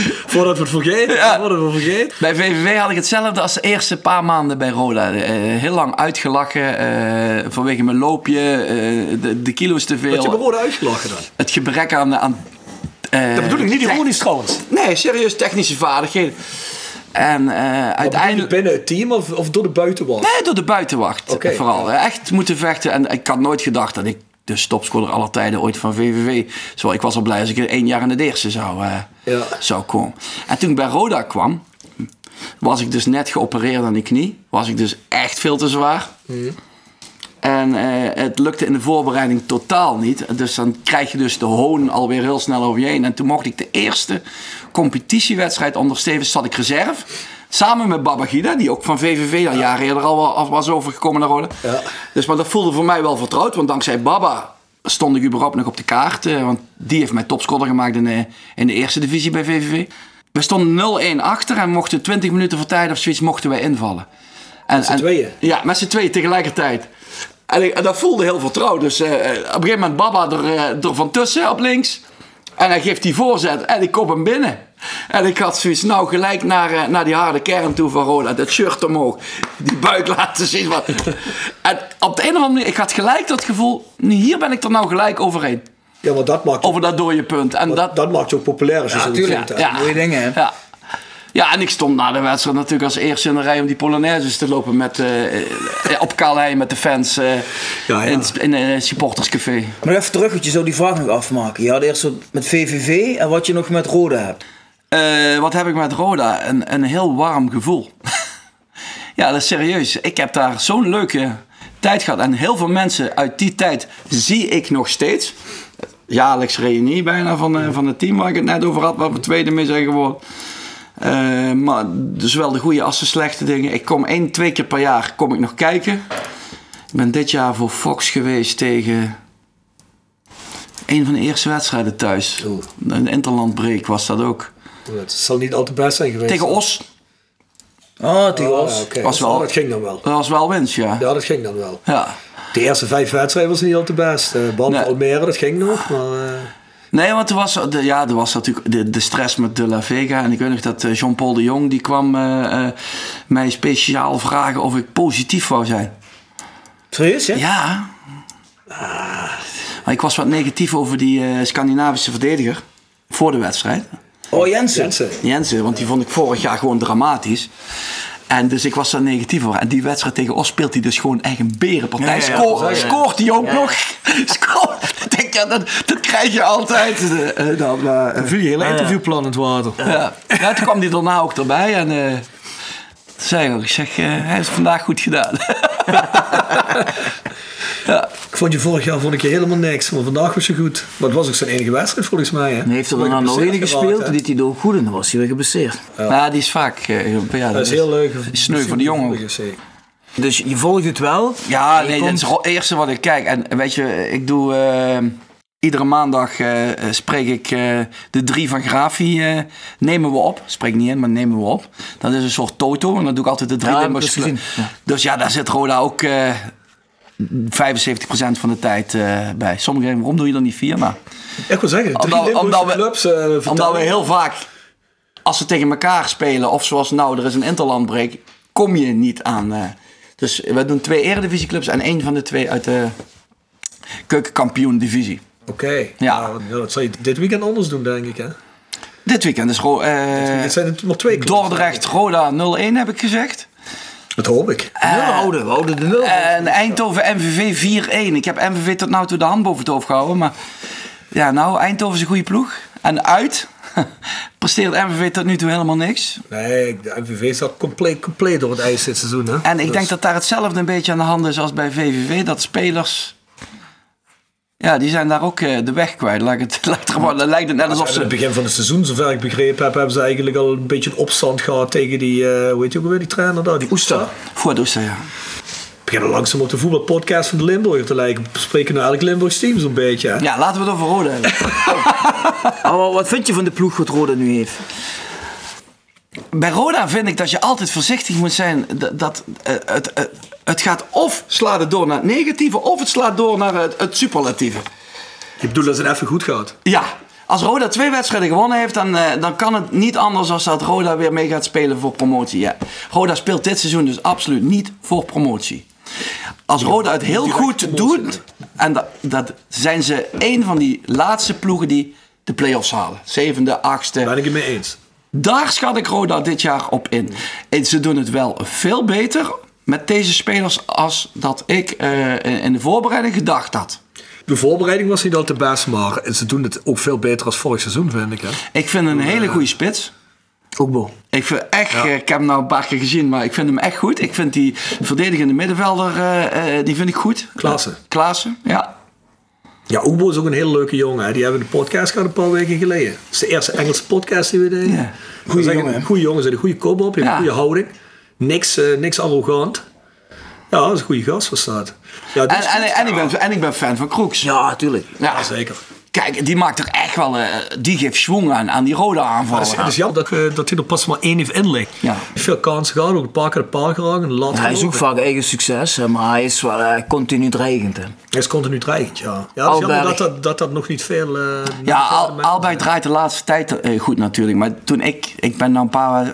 Voordat we het vergeten. Ja. Voordat we het vergeten. Bij VVV had ik hetzelfde als de eerste paar maanden bij Roda. Eh, heel lang uitgelachen eh, vanwege mijn loopje, eh, de, de kilo's te Dat je me veel. worden uitgelachen dan. Het gebrek aan... aan Dat bedoel ik niet ironisch trouwens. Nee, serieus technische vaardigheden. En Uiteindelijk binnen het team of, of door de buitenwand? Nee, door de buitenwacht vooral. Echt moeten vechten. En ik had nooit gedacht dat ik de topscorer aller tijden ooit van VVV... Zo, ik was al blij als ik er één jaar in het eerste zou, eh, Ja. zou komen. En toen ik bij Roda kwam... was ik dus net geopereerd aan die knie. Was ik dus echt veel te zwaar. En eh, het lukte in de voorbereiding totaal niet. Dus dan krijg je dus de hoon alweer heel snel over je heen. En toen mocht ik de eerste competitiewedstrijd onder Stevens zat ik reserve. Samen met Babagida, die ook van VVV al jaren eerder al wa- was overgekomen naar Roda. Ja. Dus maar dat voelde voor mij wel vertrouwd. Want dankzij Baba stond ik überhaupt nog op de kaart. eh, want die heeft mij topscorer gemaakt in de, in de eerste divisie bij VVV. We stonden 0-1 achter en mochten 20 minuten voor tijd of zoiets mochten wij invallen. En, Met z'n tweeën? Ja, met z'n tweeën tegelijkertijd. En, ik- en dat voelde heel vertrouwd. Dus eh, op een gegeven moment Baba er, eh, er van tussen op links. En hij geeft die voorzet en ik kop hem binnen. En ik had zoiets, nou gelijk naar, eh, naar die harde kern toe van Roda. Dat shirt omhoog, die buik laten zien. Wat. En op de een of andere manier, ik had gelijk dat gevoel, hier ben ik er nou gelijk overheen. Ja, maar dat maakt, Over dat dode punt. En dat, dat maakt je ook populair als je Ja, hè. Ja. mooie dingen, hè? Ja. ja, en ik stond na de wedstrijd natuurlijk als eerste in de rij om die Polonaises te lopen met, eh, eh, op Kalei met de fans eh, Ja, ja. in, het- in een supporterscafé. Maar even terug, want je zou die vraag nog afmaken. Je had eerst met VVV en wat je nog met Roda hebt. Eh, wat heb ik met Roda? Een, een heel warm gevoel. ja, dat is serieus. Ik heb daar zo'n leuke tijd gehad. En heel veel mensen uit die tijd zie ik nog steeds. Jaarlijks reunie bijna van, eh, van het team waar ik het net over had, waar we tweede mee zijn geworden. Eh, maar zowel de goede als de slechte dingen. Ik kom één, twee keer per jaar kom ik nog kijken. Ik ben dit jaar voor Fox geweest tegen een van de eerste wedstrijden thuis. Een interlandbreak was dat ook. Het zal niet al te best zijn geweest. Tegen Os. Oh, die Ah, oké. Was wel- Oh, dat ging dan wel. Dat was wel winst, ja. Ja, dat ging dan wel. Ja. De eerste vijf wedstrijden was niet al te best. Uh, Behalve Nee. Almere, dat ging nog. Maar, eh, Nee, want er was, de, ja, er was natuurlijk de, de stress met De La Vega. En ik weet nog dat eh, Jean-Paul de Jong... die kwam eh, eh, mij speciaal vragen of ik positief wou zijn. Serieus, hè? Ja. Maar ik was wat negatief over die eh, Scandinavische verdediger. Voor de wedstrijd. Oh, Jensen. Jensen. Jensen, want die vond ik vorig jaar gewoon dramatisch. En dus ik was daar negatief over. En die wedstrijd tegen Os speelt hij dus gewoon echt een berenpartij. Ja, ja, Scoort- is- hij ook nog. Scoort. Ik denk, ja, dat, dat krijg je altijd. Dan, Dan viel je hele interviewplan in het water. ja. ja, toen kwam hij daarna ook erbij. En eh, toen zei ik ook, ik zeg, eh, hij heeft het vandaag goed gedaan. Ik vond je vorig jaar vond ik je helemaal niks. Maar vandaag was je goed. Maar het was ook zijn enige wedstrijd volgens mij. Hè? En heeft er dan nog een gespeeld, die deed hij ook goed en dan was hij weer geblesseerd. Ja. die is vaak. eh, ja. Dat is heel leuk. Sneu voor de jongen. Dus je volgt het wel. Ja, nee, komt- dat is het eerste wat ik kijk. En weet je, ik doe... eh, iedere maandag eh, spreek ik eh, de drie van Grafi eh, nemen we op. Spreek niet in, maar nemen we op. Dat is een soort toto. En dan doe ik altijd de drie Ja, dus ja. Ja, daar zit Roda ook eh 75% van de tijd eh, bij. Sommigen, waarom doe je er niet vier? Maar Ik wil zeggen, drie Omdat- omdat we- clubs. eh, omdat we heel vaak, als ze tegen elkaar spelen, of zoals nou, er is een interlandbreak, kom je niet aan. eh. dus we doen twee eredivisieclubs en één van de twee uit de keukenkampioen divisie. Oké. Ja. Nou, dat zal je dit weekend anders doen, denk ik. Hè? Dit weekend is Ro- eh, Het zijn er nog twee clubs. Dordrecht Roda 0-1 heb ik gezegd. Dat hoop ik. Nul houden, we houden de nul. En Eindhoven MVV 4-1. Ik heb MVV tot nu toe de hand boven het hoofd gehouden. Maar ja, nou, Eindhoven is een goede ploeg. En uit presteert MVV tot nu toe helemaal niks. Nee, de MVV staat compleet, compleet door het ijs dit seizoen. Hè? En ik Dus- denk dat daar hetzelfde een beetje aan de hand is als bij VVV. Dat spelers... Ja, die zijn daar ook eh, de weg kwijt. Laat ik het, laat het gewoon, dat lijkt het net alsof Aan het ze... begin van het seizoen, zover ik begrepen heb, hebben ze eigenlijk al een beetje een opstand gehad tegen die, eh hoe heet je ook weer, die trainer daar, die Oester. Voor de Oester, ja. beginnen langzaam op de voetbalpodcast van de Limburger te lijken. We spreken nou elk Limburgs team zo'n beetje. Hè? Ja, laten we het over Rode hebben. Maar wat vind je van de ploeg wat Roda nu heeft? Bij Roda vind ik dat je altijd voorzichtig moet zijn. Dat, dat eh, het, eh, het gaat of slaat het door naar het negatieve, of het slaat door naar het, het superlatieve. Je bedoelt dat het even goed gaat. Ja, als Roda twee wedstrijden gewonnen heeft, dan, eh, dan kan het niet anders dan dat Roda weer mee gaat spelen voor promotie. Ja. Roda speelt dit seizoen dus absoluut niet voor promotie. Als Roda het heel goed doet, en dat, dat zijn ze een van die laatste ploegen die de play-offs halen. Zevende, achtste. Ben ik het mee eens. Daar schat ik Roda dit jaar op in. En ze doen het wel veel beter met deze spelers als dat ik eh, in de voorbereiding gedacht had. De voorbereiding was niet al te best, maar ze doen het ook veel beter als vorig seizoen, vind ik. Hè? Ik vind een hele goede spits. Ook Ik vind echt, eh, ik heb hem nou een paar keer gezien, maar ik vind hem echt goed. Ik vind die verdedigende middenvelder, eh, eh, die vind ik goed. Klaassen. Klaassen, ja. Ja, Oebo is ook een hele leuke jongen. Hè? Die hebben de podcast gehad een paar weken geleden. Het is de eerste Engelse podcast die we deden. Ja. Goeie jongen? Goeie jongen, zijn een goede kop op, heeft Ja. een goede houding. Niks, eh, niks arrogant. Ja, dat is een goede gast, was dat. Ja, die En, en, en, ik ben, en ik ben fan van Kroeks. Ja, tuurlijk. Ja. Ja, zeker. Kijk, die maakt er echt wel, uh, die geeft schwung aan, aan die rode aanval. Het is, het is jammer dat, uh, dat hij er pas maar één heeft inlegd. Ja. Veel kansen gehad, ook een paar keer de paal geraakt. Ja, hij is ook vaak eigen succes, maar hij is wel uh, continu dreigend. Hè. Hij is continu dreigend, ja. ja het is jammer dat dat, dat dat nog niet veel... ja, Al, Albert draait de laatste tijd goed natuurlijk. Maar toen ik, ik ben nou een paar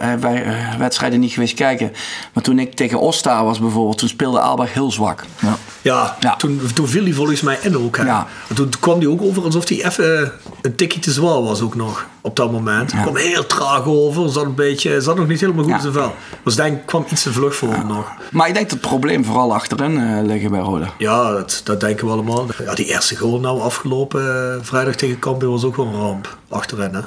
wedstrijden niet geweest kijken. Maar toen ik tegen Osta was bijvoorbeeld, toen speelde Albert heel zwak. Ja, ja, ja. Toen, toen viel hij volgens mij in ook. Hè. Ja. En toen kwam hij ook over alsof hij even een tikje te zwaar was ook nog op dat moment. Hij kwam heel traag over, zat, een beetje, zat nog niet helemaal goed in zijn vel. Dus denk kwam iets te vlug voor hem nog. Maar ik denk dat het probleem vooral achterin uh, liggen bij Roda. Ja, dat, dat denken we allemaal. Ja, die eerste goal nou afgelopen uh, vrijdag tegen Cambuur was ook wel een ramp achterin hè.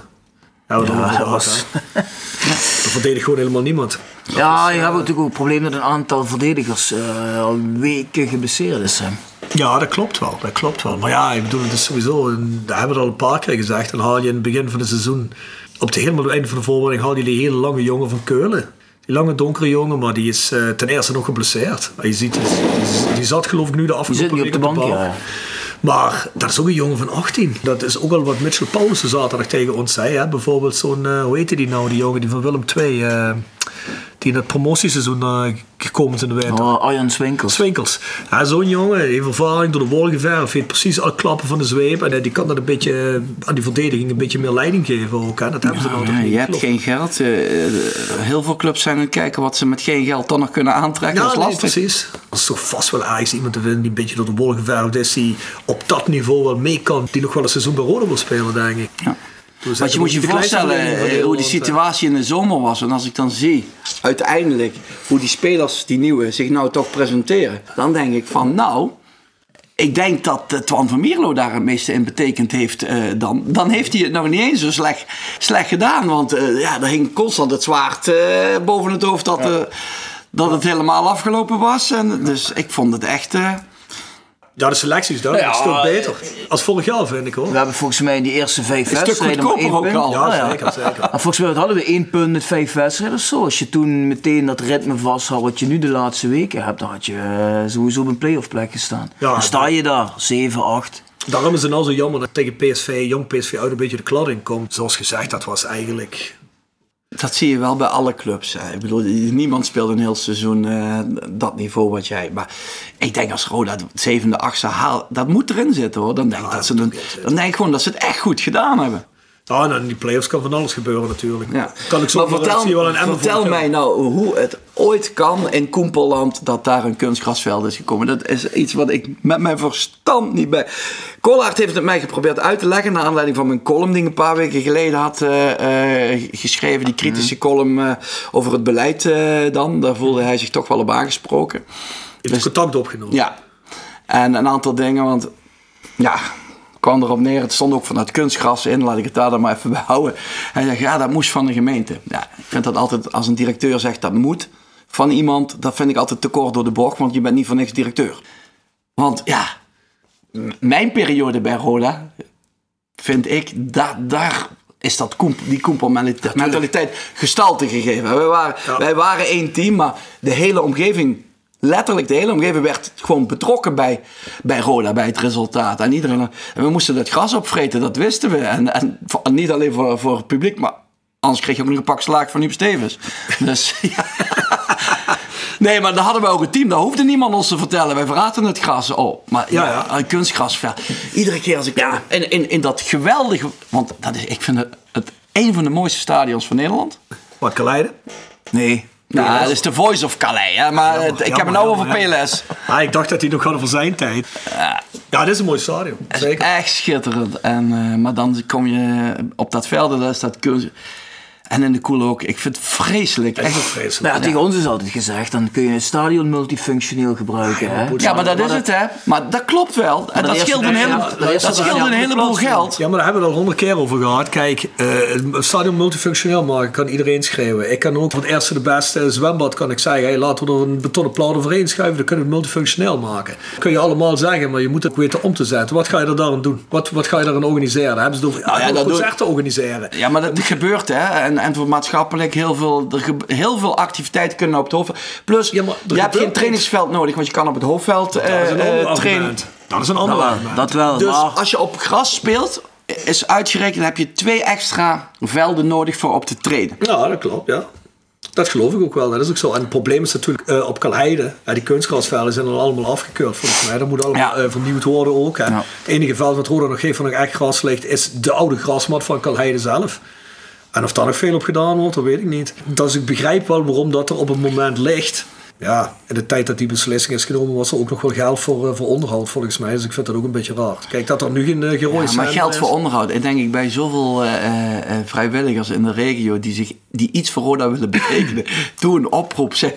Ja, we ja, dat was... Er verdedigt gewoon helemaal niemand. Ja, je hebt natuurlijk ook een probleem met een aantal verdedigers uh, al weken geblesseerd is. Hè. Ja, dat klopt wel. Dat klopt wel. Maar ja, ik bedoel, het is sowieso, daar hebben we al een paar keer gezegd. Dan haal je in het begin van het seizoen, op het helemaal einde van de voorbereiding, haal je die hele lange jongen van Keulen. Die lange donkere jongen, maar die is uh, ten eerste nog geblesseerd. Je ziet, die, die, zat geloof ik nu de afgelopen week op de bank. Ja. Maar dat is ook een jongen van 18. Dat is ook al wat Mitchell Paulsen zaterdag tegen ons zei. Hè? Bijvoorbeeld zo'n, uh, hoe heette die nou, die jongen die van Willem II... Uh, die in het promotieseizoen uh, gekomen de winter. Oh, Arjan Swinkels. Swinkels. Ja, Zo'n jongen heeft ervaring door de wol geverfd, weet precies al klappen van de zweep. En die kan dat een beetje aan die verdediging een beetje meer leiding geven ook. Hè. Dat hebben ze nou ja, Je hebt geen geld. Heel veel clubs zijn aan het kijken wat ze met geen geld dan nog kunnen aantrekken. Ja, dat is lastig. Nee, precies. Dat is toch vast wel eigenlijk iemand te vinden die een beetje door de wol geverfd is. Die op dat niveau wel mee kan. Die nog wel een seizoen bij Rode wil spelen, denk ik. Ja. Want je moet je voorstellen hoe die situatie in de zomer was. En als ik dan zie uiteindelijk hoe die spelers, die nieuwe, zich nou toch presenteren. Dan denk ik van nou, ik denk dat Twan van Mierlo daar het meeste in betekend heeft. Uh, dan, dan heeft hij het nog niet eens zo slecht, slecht gedaan. Want uh, ja, er hing constant het zwaard boven het hoofd dat, dat het helemaal afgelopen was. En, dus ik vond het echt... Ja, de selecties dan. Nou ja, stuk beter. Als vorig jaar, vind ik hoor. We hebben volgens mij in die eerste vijf wedstrijden. Een stuk ook al. Ja, zeker. zeker. Maar volgens mij hadden we één punt met vijf wedstrijden of zo. Als je toen meteen dat ritme vast had, wat je nu de laatste weken hebt, dan had je uh, sowieso op een playoff plek gestaan. Ja, dan sta je daar, 7, 8. Daarom is het nou zo jammer dat tegen PSV, jong PSV uit een beetje de kladding komt. Zoals gezegd, dat was eigenlijk dat zie je wel bij alle clubs. Ik bedoel, niemand speelt een heel seizoen uh, dat niveau wat jij. Maar ik denk als Roda het zevende, achtste haalt, dat moet erin zitten hoor. Dan denk, ja, dat ze dan, dan denk ik gewoon dat ze het echt goed gedaan hebben. Ja, en in die play-offs kan van alles gebeuren natuurlijk. Ja. Kan ik zo maar vertel, wel een vertel mij nou hoe het ooit kan in Koempelland dat daar een kunstgrasveld is gekomen. Dat is iets wat ik met mijn verstand niet bij... Collard heeft het mij geprobeerd uit te leggen naar aanleiding van mijn column die ik een paar weken geleden had uh, uh, geschreven. Die kritische mhm. column uh, over het beleid dan. Daar voelde hij zich toch wel op aangesproken. Je hebt dus, contact opgenomen. Ja. En een aantal dingen, want ja, kwam erop neer. Het stond ook vanuit kunstgras in, laat ik het daar dan maar even bij houden. Hij zegt, ja, dat moest van de gemeente. Ja, ik vind dat altijd, als een directeur zegt dat moet van iemand, dat vind ik altijd te kort door de bocht, want je bent niet van niks directeur. Want ja, mijn periode bij Roda, vind ik, daar, daar is dat die koempelmentaliteit gestalte gegeven. Wij waren, wij waren één team, maar de hele omgeving letterlijk de hele omgeving werd gewoon betrokken bij, bij Roda, bij het resultaat. En iedereen, en we moesten het gras opvreten, dat wisten we. En, en niet alleen voor, voor het publiek, maar anders kreeg je ook nog een pak slaag van Huub Stevens. Dus ja. Nee, maar dan hadden we ook een team. Daar hoefde niemand ons te vertellen. Wij verraten het gras. Oh, maar ja, ja. een kunstgrasveld. Iedere keer als ik ja. in, in, in dat geweldige... Want dat is, ik vind het, het een van de mooiste stadions van Nederland. Wat, Kaleiden? Nee, nou, dat is de Voice of Calais, hè? maar ik heb het nou over PLS. Ah, ik dacht dat hij nog had over zijn tijd. Ja, ja dit is een mooi stadion. Zeker. Echt schitterend. En, uh, maar dan kom je op dat veld, daar staat kunst. En in de koel ook. Ik vind het vreselijk. Echt vreselijk. Ja, tegen ons is altijd gezegd, dan kun je een stadion multifunctioneel gebruiken. Hè? Ja, maar dat is het, hè. Maar dat klopt wel. En dat scheelt een, hele, dat scheelt een heleboel geld. Ja, maar daar hebben we het al honderd keer over gehad. Kijk, uh, een stadion multifunctioneel maken kan iedereen schreeuwen. Ik kan ook van het eerste de beste zwembad kan ik zeggen. Hey, laten we er een betonnen plaat overheen schuiven. Dan kunnen we het multifunctioneel maken. Dat kun je allemaal zeggen, maar je moet het weten om te zetten. Wat ga je er dan doen? Wat, wat ga je daarin organiseren? Daar hebben ze het over nou ja, dat concerten organiseren. Ja, maar dat gebeurt, hè. En, en voor maatschappelijk heel veel, er heel veel activiteiten kunnen op het hoofdveld. Plus, je hebt geen trainingsveld nodig, want je kan op het hoofdveld uh, uh, trainen. dat is een ander Dat wel, argument. dat wel. Dus maar als je op gras speelt, is uitgerekend, heb je twee extra velden nodig voor op te treden. Ja, dat klopt, ja. Dat geloof ik ook wel, dat is ook zo. En het probleem is natuurlijk eh, op Kalheide, uh, die kunstgrasvelden zijn dan allemaal afgekeurd volgens mij. Dat moet allemaal Ja. eh, vernieuwd worden ook. Ja. Het enige veld wat Roda nog heeft van nog echt gras ligt, is de oude grasmat van Kalheide zelf. En of daar nog veel op gedaan wordt, dat weet ik niet. Dus ik begrijp wel waarom dat er op het moment ligt. Ja, in de tijd dat die beslissing is genomen, was er ook nog wel geld voor, eh, voor onderhoud volgens mij. Dus ik vind dat ook een beetje raar. Kijk, dat er nu geen uh, Ja, maar geld voor onderhoud. Ik denk ik bij zoveel uh, vrijwilligers in de regio die, zich, die iets voor Roda willen betekenen, doe een oproep. Zeg.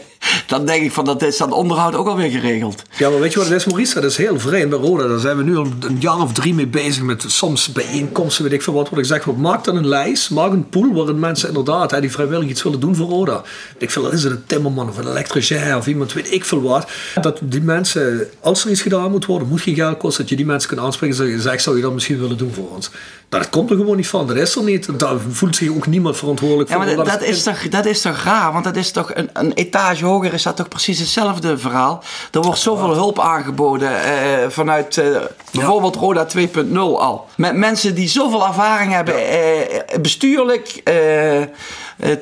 Dan denk ik van dat is dat onderhoud ook alweer geregeld. Ja, maar weet je wat het is, Maurice? Dat is heel vreemd bij Roda. Daar zijn we nu al een jaar of drie mee bezig met soms bijeenkomsten, weet ik veel wat. Wat ik zeg, maak dan een lijst, maak een pool waarin mensen inderdaad hè, die vrijwillig iets willen doen voor Roda. Ik veel, is het een timmerman of een elektricien of iemand, weet ik veel wat. Dat die mensen, als er iets gedaan moet worden, moet geen geld kosten, dat je die mensen kunt aanspreken en zeggen, zou je dat misschien willen doen voor ons? Dat komt er gewoon niet van. Dat is er niet. Daar voelt zich ook niemand verantwoordelijk ja, voor. Maar dat, dat, is toch, dat is toch raar? Want dat is toch een, een etage hoger is dat toch precies hetzelfde verhaal. Er wordt zoveel hulp aangeboden eh, vanuit eh, bijvoorbeeld Roda 2.0 al. Met mensen die zoveel ervaring hebben, eh, bestuurlijk,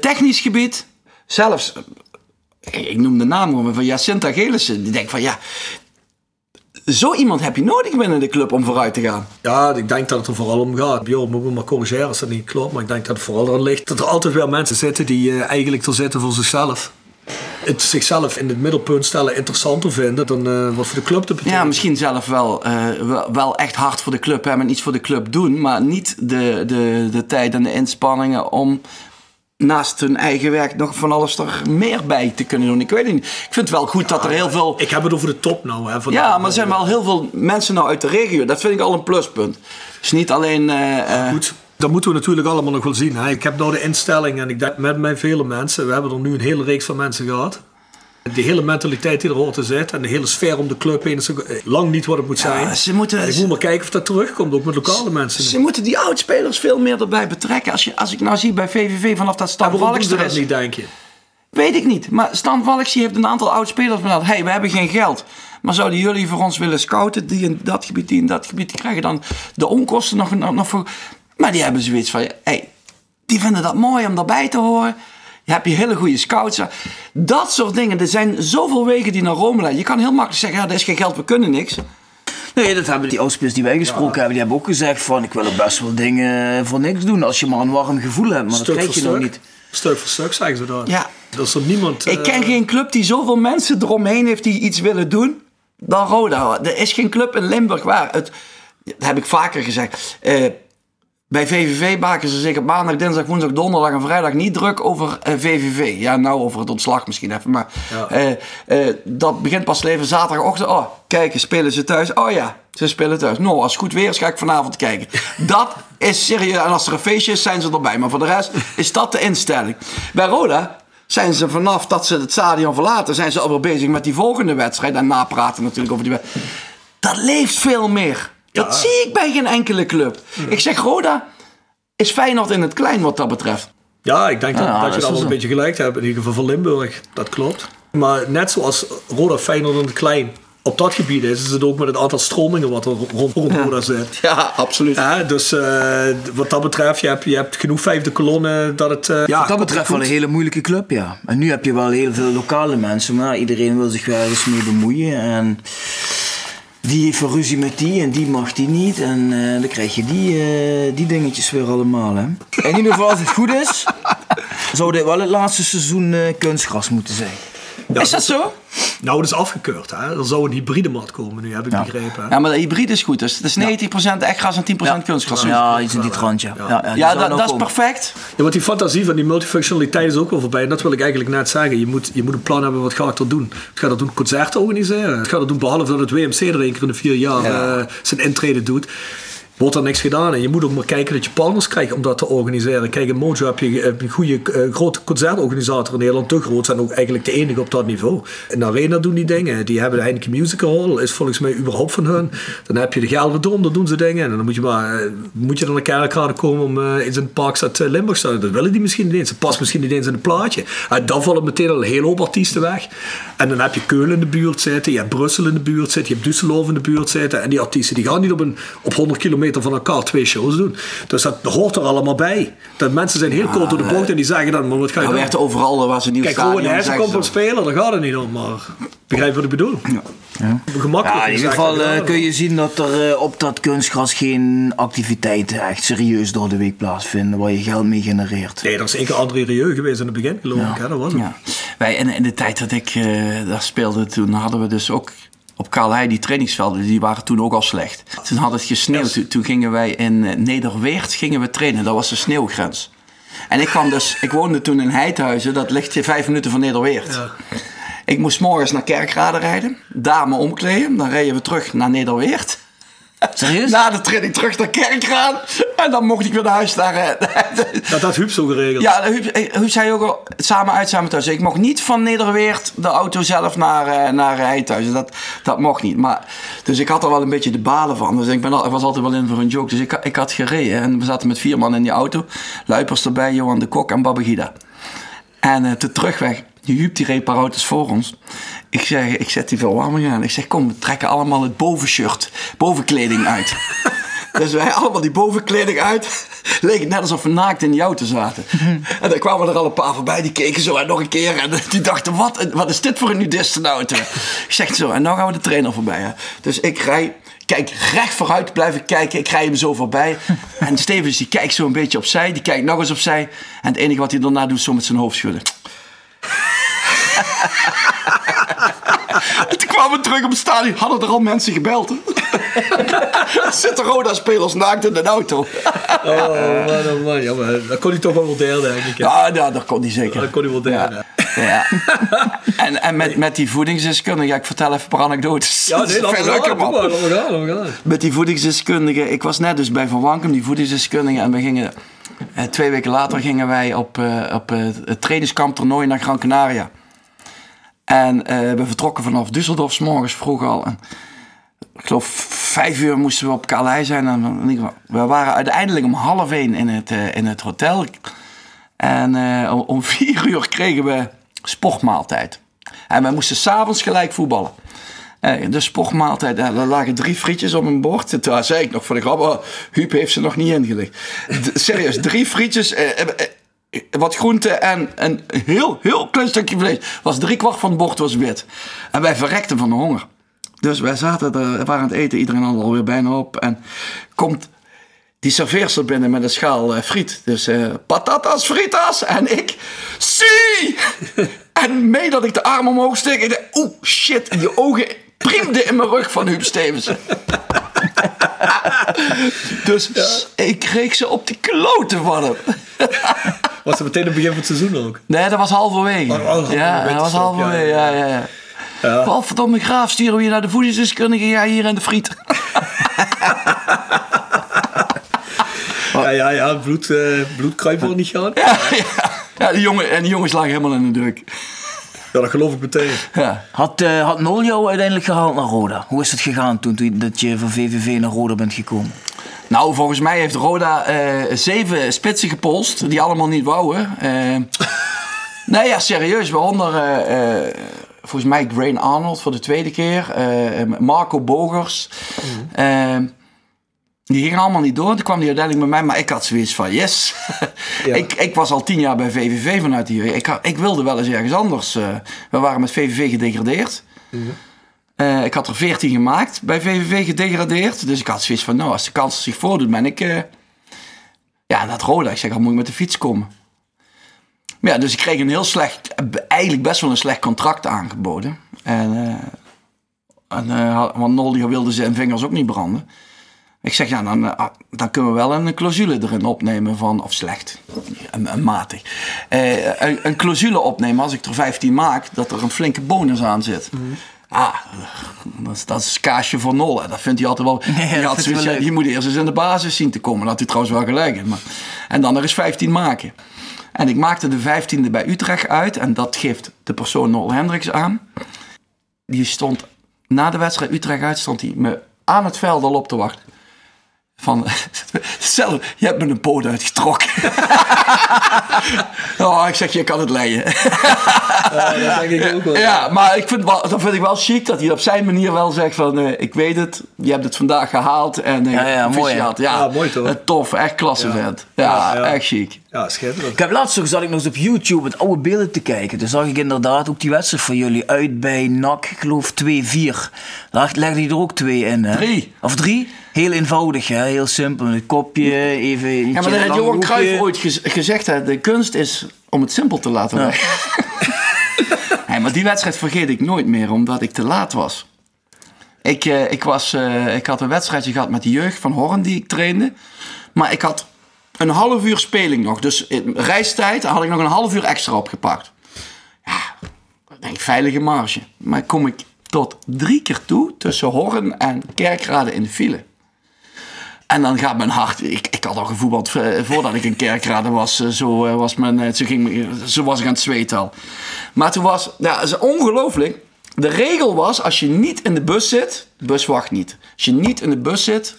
technisch gebied. Zelfs, ik noem de naam van Jacinta Gelissen. Die denkt van ja, zo iemand heb je nodig binnen de club om vooruit te gaan. Ja, ik denk dat het er vooral om gaat. Bjorn moet me maar corrigeren als dat niet klopt. Maar ik denk dat het vooral erin ligt dat er altijd wel mensen zitten die uh, eigenlijk er zitten voor zichzelf. Het zichzelf in het middelpunt stellen interessanter vinden dan uh, wat voor de club te betekenen. Ja, misschien zelf wel, uh, wel, wel, echt hard voor de club hebben en iets voor de club doen. Maar niet de, de, de tijd en de inspanningen om naast hun eigen werk nog van alles er meer bij te kunnen doen. Ik weet het niet. Ik vind het wel goed ja, dat er heel veel... Ik heb het over de top nou. Hè, van ja, maar er zijn wel heel veel mensen nou uit de regio. Dat vind ik al een pluspunt. Dus niet alleen... Uh, goed, dat moeten we natuurlijk allemaal nog wel zien. Hè. Ik heb nou de instelling en ik denk met mijn vele mensen. We hebben er nu een hele reeks van mensen gehad. De hele mentaliteit die er hoort te zitten en de hele sfeer om de club heen is ook lang niet wat het moet zijn. Ze moeten, en ik moet maar kijken of dat terugkomt, ook met lokale mensen. Ze, ze moeten die oudspelers veel meer erbij betrekken. Als, je, als ik nou zie bij VVV vanaf dat Stan Valks er is. niet, denk je? Weet ik niet. Maar Stan Valks heeft een aantal oudspelers benaderd. Hé, hey, we hebben geen geld. Maar zouden jullie voor ons willen scouten? Die in dat gebied, die in dat gebied. Die krijgen dan de onkosten nog, nog, nog voor. Maar die hebben zoiets van: hé, hey, die vinden dat mooi om daarbij te horen. Je hebt je hele goede scouts. Dat soort dingen. Er zijn zoveel wegen die naar Rome leiden. Je kan heel makkelijk zeggen, ja, er is geen geld, we kunnen niks. Nee, dat hebben die oudspelers die wij gesproken ja. hebben, die hebben ook gezegd van ik wil er best wel dingen voor niks doen als je maar een warm gevoel hebt. Maar stuk dat krijg je nog niet. Stuk voor stuk zeggen ze dat. Ja. Dat is er niemand... Ik ken uh... geen club die zoveel mensen eromheen heeft die iets willen doen dan Roda. Er is geen club in Limburg waar het... Dat heb ik vaker gezegd. Uh, bij VVV maken ze zich op maandag, dinsdag, woensdag, donderdag en vrijdag niet druk over uh, VVV. Ja, nou over het ontslag misschien even. Maar ja. uh, uh, dat begint pas leven zaterdagochtend. Oh, kijken, spelen ze thuis? Oh ja, ze spelen thuis. Nou, als het goed weer is, ga ik vanavond kijken. dat is serieus. En als er een feestje is, zijn ze erbij. Maar voor de rest is dat de instelling. Bij Roda zijn ze vanaf dat ze het stadion verlaten, zijn ze alweer bezig met die volgende wedstrijd. En napraten natuurlijk over die wedstrijd. Dat leeft veel meer. Dat ja. zie ik bij geen enkele club. Ik zeg, Roda is Feyenoord in het klein wat dat betreft. Ja, ik denk dat, ja, dat je wel een beetje gelijk hebt. In ieder geval van Limburg. Dat klopt. Maar net zoals Roda Feyenoord in het klein op dat gebied is, is het ook met het aantal stromingen wat er rond, rond Roda zit. Ja, absoluut. Ja, dus uh, wat dat betreft, je hebt, je hebt genoeg vijfde kolonne dat het... Uh, ja, wat dat betreft wel een hele moeilijke club, ja. En nu heb je wel heel veel lokale mensen, maar iedereen wil zich wel eens mee bemoeien. En die heeft ruzie met die en die mag die niet. En uh, dan krijg je die, uh, die dingetjes weer allemaal. Hè. In ieder geval, als het goed is, zou dit wel het laatste seizoen uh, kunstgras moeten zijn. Ja, is dat zo? Nou, dat is afgekeurd. Hè? Er zou een hybride mat komen nu, heb ik ja. begrepen. Hè? Ja, maar de hybride is goed. Dus het is 90% echt gras en 10% ja. kunstgras. Ja, iets in die trant, ja. Ja, ja, ja dat, dat is perfect. Ja, want die fantasie van die multifunctionaliteit is ook wel voorbij. En dat wil ik eigenlijk net zeggen. Je moet, je moet een plan hebben, wat ga ik er doen? Het gaat er doen concerten organiseren. Het gaat er doen, behalve dat het WMC er één keer in de vier jaar uh, zijn intrede doet. Wordt er niks gedaan. En je moet ook maar kijken dat je partners krijgt om dat te organiseren. Kijk, in Mojo heb je een goede uh, grote concertorganisator in Nederland. Te groot zijn ook eigenlijk de enige op dat niveau. In Arena doen die dingen. Die hebben de Heineken Musical Hall. Is volgens mij überhaupt van hun. Dan heb je de Gelderdoom, daar doen ze dingen. En dan moet je maar moet je dan naar Kerkrade komen om uh, in een parkstad Limburg te. Dat willen die misschien niet eens. Het past misschien niet eens in het plaatje. En dan vallen meteen al een hele hoop artiesten weg. En dan heb je Keulen in de buurt zitten, je hebt Brussel in de buurt zitten, je hebt Düsseldorf in de buurt zitten. En die artiesten die gaan niet op, een, op 100 kilometer van elkaar twee shows doen. Dus dat, hoort er allemaal bij. Dat mensen zijn heel kort door de bocht en die zeggen dan, maar wat ga je doen? werd overal waar ze nieuw Kijk, gewoon een komt van spelen, daar gaat het niet om. Maar begrijp wat ik bedoel? Ja. Ja. Gemakkelijk. Ja, in ieder geval uh, kun je zien dat er uh, op dat kunstgras geen activiteiten echt serieus door de week plaatsvinden waar je geld mee genereert. Nee, dat is één keer André Rieu geweest in het begin, geloof ik. Hè? Dat was het. Ja. Wij, in, in de tijd dat ik uh, daar speelde, toen hadden we dus ook op Kaalhei die trainingsvelden, die waren toen ook al slecht. Toen had het gesneeuwd. Toen, toen gingen wij in Nederweert gingen we trainen. Dat was de sneeuwgrens. En ik kwam dus, ik woonde toen in Heidhuizen, dat ligt je vijf minuten van Nederweert. Ja. Ik moest morgens naar Kerkrade rijden, daar me omkleden. Dan rijden we terug naar Nederweert. Serieus? Na de training terug naar Kerkraan. En dan mocht ik weer naar huis. Naar, dat had Huub zo geregeld. Ja, Huub, eh, Huub zei ook al, samen uit, samen thuis. Ik mocht niet van Nederweert de auto zelf naar, uh, naar Heidhuizen. Dat, dat mocht niet. Maar, dus ik had er wel een beetje de balen van. Dus ik, ben al, ik was altijd wel in voor een joke. Dus ik, ik had gereden. En we zaten met vier man in die auto. Luipers erbij, Johan de Kok en Babagida. En uh, de terugweg die Huub die reed auto's voor ons. Ik zeg, ik zet die verwarming aan. Ik zeg, kom, we trekken allemaal het bovenshirt, bovenkleding uit. dus wij allemaal die bovenkleding uit. Leek het net alsof we naakt in die auto zaten. en dan kwamen er al een paar voorbij, die keken zo en nog een keer. En die dachten, wat, wat is dit voor een nudistenauto? ik zeg zo, en dan gaan we de trainer voorbij. Hè. Dus ik rij kijk recht vooruit, blijf ik kijken. Ik rij hem zo voorbij. En Stevens die kijkt zo een beetje opzij. Die kijkt nog eens opzij. En het enige wat hij daarna doet, is zo met zijn hoofd schudden. En toen kwamen we terug op het stadion. Hadden er al mensen gebeld. Zitten Roda-spelers naakt in de auto. oh, man, oh, man. Ja, maar dat kon hij toch wel wel delen, denk ik. Ja, ja, dat kon hij zeker. Dat kon hij wel delen. Ja. ja. En, en met, met die voedingsdeskundige, ik vertel even een paar anekdotes. Ja, nee, leuker, man. Gaan, gaan. Met die voedingsdeskundige, ik was net dus bij Van Wankum, die voedingsdeskundige, en we gingen... Eh, twee weken later gingen wij op, uh, op uh, het trainingskamp toernooi naar Gran Canaria. En uh, we vertrokken vanaf Düsseldorf morgens vroeg al. En ik geloof vijf uur moesten we op Calais zijn. En we waren uiteindelijk om half één in het, uh, in het hotel. En uh, om vier uur kregen we sportmaaltijd. En we moesten s'avonds gelijk voetballen. de sportmaaltijd, er lagen drie frietjes op een bord. Toen zei ik nog voor de grap, oh, heeft ze nog niet ingelegd. Serieus, drie frietjes wat groente en een heel, heel klein stukje vlees. Was drie kwart van het bord was wit. En wij verrekten van de honger. Dus wij zaten er, waren aan het eten, iedereen had alweer bijna op. En komt die serveerster binnen met een schaal uh, friet. Dus uh, patatas fritas. En ik, zie! en mee dat ik de arm omhoog steek. Ik dacht, oeh, shit. En die ogen priemden in mijn rug van Huub Stevens. dus ik kreeg ze op de kloten van hem. Was het meteen het begin van het seizoen ook? Nee, dat was halverwege. Oh, oh, ja, dat was halverwege. Ja, ja, ja. ja. verdomme graaf, sturen we je naar de voedingsdeskundige. Ja, hier in de friet. ja, ja, ja, bloed, uh, bloedkruip niet gaan. Ja, ja. ja die jongen, en die jongens lagen helemaal in de druk. Ja, dat geloof ik meteen. Ja. Had, uh, had Nol jou uiteindelijk gehaald naar Roda? Hoe is het gegaan toen, toen dat je van VVV naar Roda bent gekomen? Nou, volgens mij heeft Roda uh, zeven spitsen gepolst, die allemaal niet wouden. Uh, nee, ja, serieus. Waaronder uh, volgens mij Grain Arnold voor de tweede keer. Marco Bogers. Mm. die gingen allemaal niet door. Toen kwam die uiteindelijk bij mij. Maar ik had zoiets van, yes. Ja. ik, ik was al tien jaar bij VVV vanuit hier. Ik, ik wilde wel eens ergens anders. we waren met VVV gedegradeerd. Mm. Uh, ik had er 14 gemaakt bij VVV gedegradeerd. Dus ik had zoiets van, nou, als de kans zich voordoet, ben ik... Uh, ja, dat Roda. Ik zeg, dan moet ik met de fiets komen. Maar ja, dus ik kreeg een heel slecht, eigenlijk best wel een slecht contract aangeboden. En, uh, en want wilde zijn vingers ook niet branden. Ik zeg, ja, dan, dan kunnen we wel een clausule erin opnemen van, of slecht, een, een matig. een, een clausule opnemen als ik er 15 maak, dat er een flinke bonus aan zit. Mhm. Ah, dat is, dat is kaasje voor nul. Dat vindt hij altijd wel. Nee, die, had zoiets, die moet eerst eens in de basis zien te komen. Dat had hij trouwens wel gelijk. Maar, en dan er eens 15 maken. En ik maakte de 15e bij Utrecht uit. En dat geeft de persoon Nol Hendricks aan. Die stond na de wedstrijd Utrecht uit, stond hij me aan het veld al op te wachten. Van, zelf, je hebt me een poot uitgetrokken. oh, ik zeg, je kan het leiden. Ja, dat denk ik ook wel. Ja, maar ik vind wel, dat vind ik wel chic dat hij op zijn manier wel zegt van... eh, ik weet het, je hebt het vandaag gehaald en eh Ja, ja, mooi. Ja, Ja, mooi toch? Tof, echt klasse Ja. vent. Ja, Ja, ja. echt chic. Ja, schitterend. Ik heb laatst nog, zat ik nog eens op YouTube met oude beelden te kijken. Toen zag ik inderdaad ook die wedstrijd van jullie uit bij NAC, ik geloof 2-4. Lag- Legde die er ook twee in, hè? Drie. Of drie? Heel eenvoudig, hè? Heel simpel. Een kopje, even... Ja, maar dat had Johan Cruijff ooit gez- gezegd. Hè, de kunst is om het simpel te laten Ja. Nee, maar die wedstrijd vergeet ik nooit meer, omdat ik te laat was. Ik, eh, ik, was eh, ik had een wedstrijdje gehad met de jeugd van Horn die ik trainde. Maar ik had een half uur speling nog. Dus reistijd had ik nog een half uur extra opgepakt. Ja, ik denk veilige marge. Maar kom ik tot drie keer toe tussen Horn en Kerkrade in de file. En dan gaat mijn hart. Ik, ik had al gevoetbald eh, voordat ik in Kerkrade was. eh, Zo, eh, was mijn, zo, ging, zo was ik aan het zweten al. Maar toen was. Ja, dat is ongelooflijk. De regel was: als je niet in de bus zit. De bus wacht niet. Als je niet in de bus zit,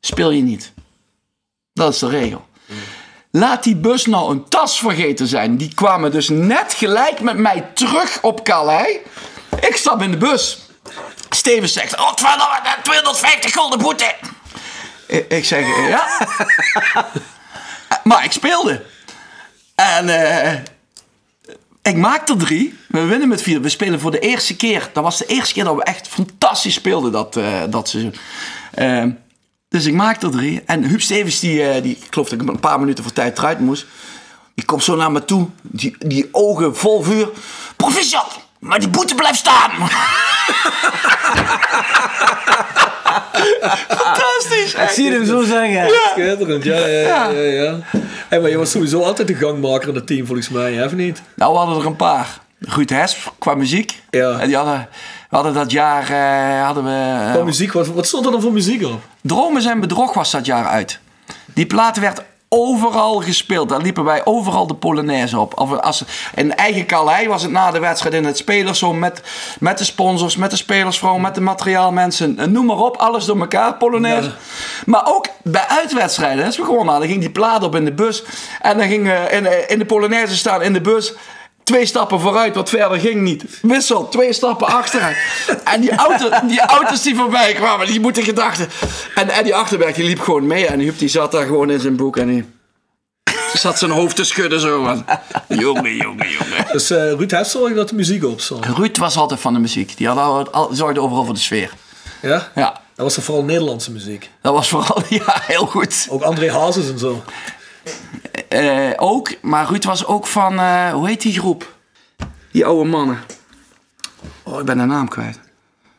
speel je niet. Dat is de regel. Laat die bus nou een tas vergeten zijn. Die kwamen dus net gelijk met mij terug op Calais. Ik stap in de bus. Steven zegt: Oh, 250 gulden boete. Ik, zeg: Ja. maar ik speelde. En eh, ik maak er drie. We winnen met vier. We spelen voor de eerste keer. Dat was de eerste keer dat we echt fantastisch speelden dat, eh, dat seizoen. Eh, dus ik maak er drie. En Huub Stevens, die, eh, die, ik geloof dat ik een paar minuten voor tijd eruit moest. Die komt zo naar me toe. Die, die ogen vol vuur. Proficiat, maar die boete blijft staan. Fantastisch. Ik zie hem zo zeggen. Schitterend, ja, ja, ja. ja, ja. Hey, maar je was sowieso altijd de gangmaker in het team, volgens mij, hè, of niet? Nou, we hadden er een paar. Ruud Hesp qua muziek. Ja. En die hadden, we hadden dat jaar eh, hadden we, eh, Qua muziek, wat, wat stond er dan voor muziek op? Dromen zijn bedrog was dat jaar uit. Die plaat werd overal gespeeld. Daar liepen wij overal de Polonaise op. Of als, in eigen Calais was het na de wedstrijd in het spelershome met, met de sponsors, met de spelersvrouw, met de materiaalmensen. eh, Noem maar op, alles door elkaar, Polonaise. Maar ook bij uitwedstrijden, als we gewonnen hadden, ging die plaat op in de bus. En dan ging eh, in, eh, in de Polonaise staan in de bus. Twee stappen vooruit, wat verder ging niet. Wissel, twee stappen achteruit. En die, auto, die auto's die voorbij kwamen, die moeten gedachten. En Eddie Achterberg die liep gewoon mee. En Huub die zat daar gewoon in zijn boek. En die zat zijn hoofd te schudden zo. van, Jongen, jongen, jongen. Dus eh Ruud heeft zorgde dat de muziek op stond. Ruud was altijd van de muziek. Die had al, al- zorgde overal voor de sfeer. Ja? Ja, Dat was dan vooral Nederlandse muziek. dat was vooral ja, heel goed. Ook André Hazes en zo. Eh, ook, maar Ruud was ook van, eh, hoe heet die groep? Die oude mannen. Oh, ik ben de naam kwijt.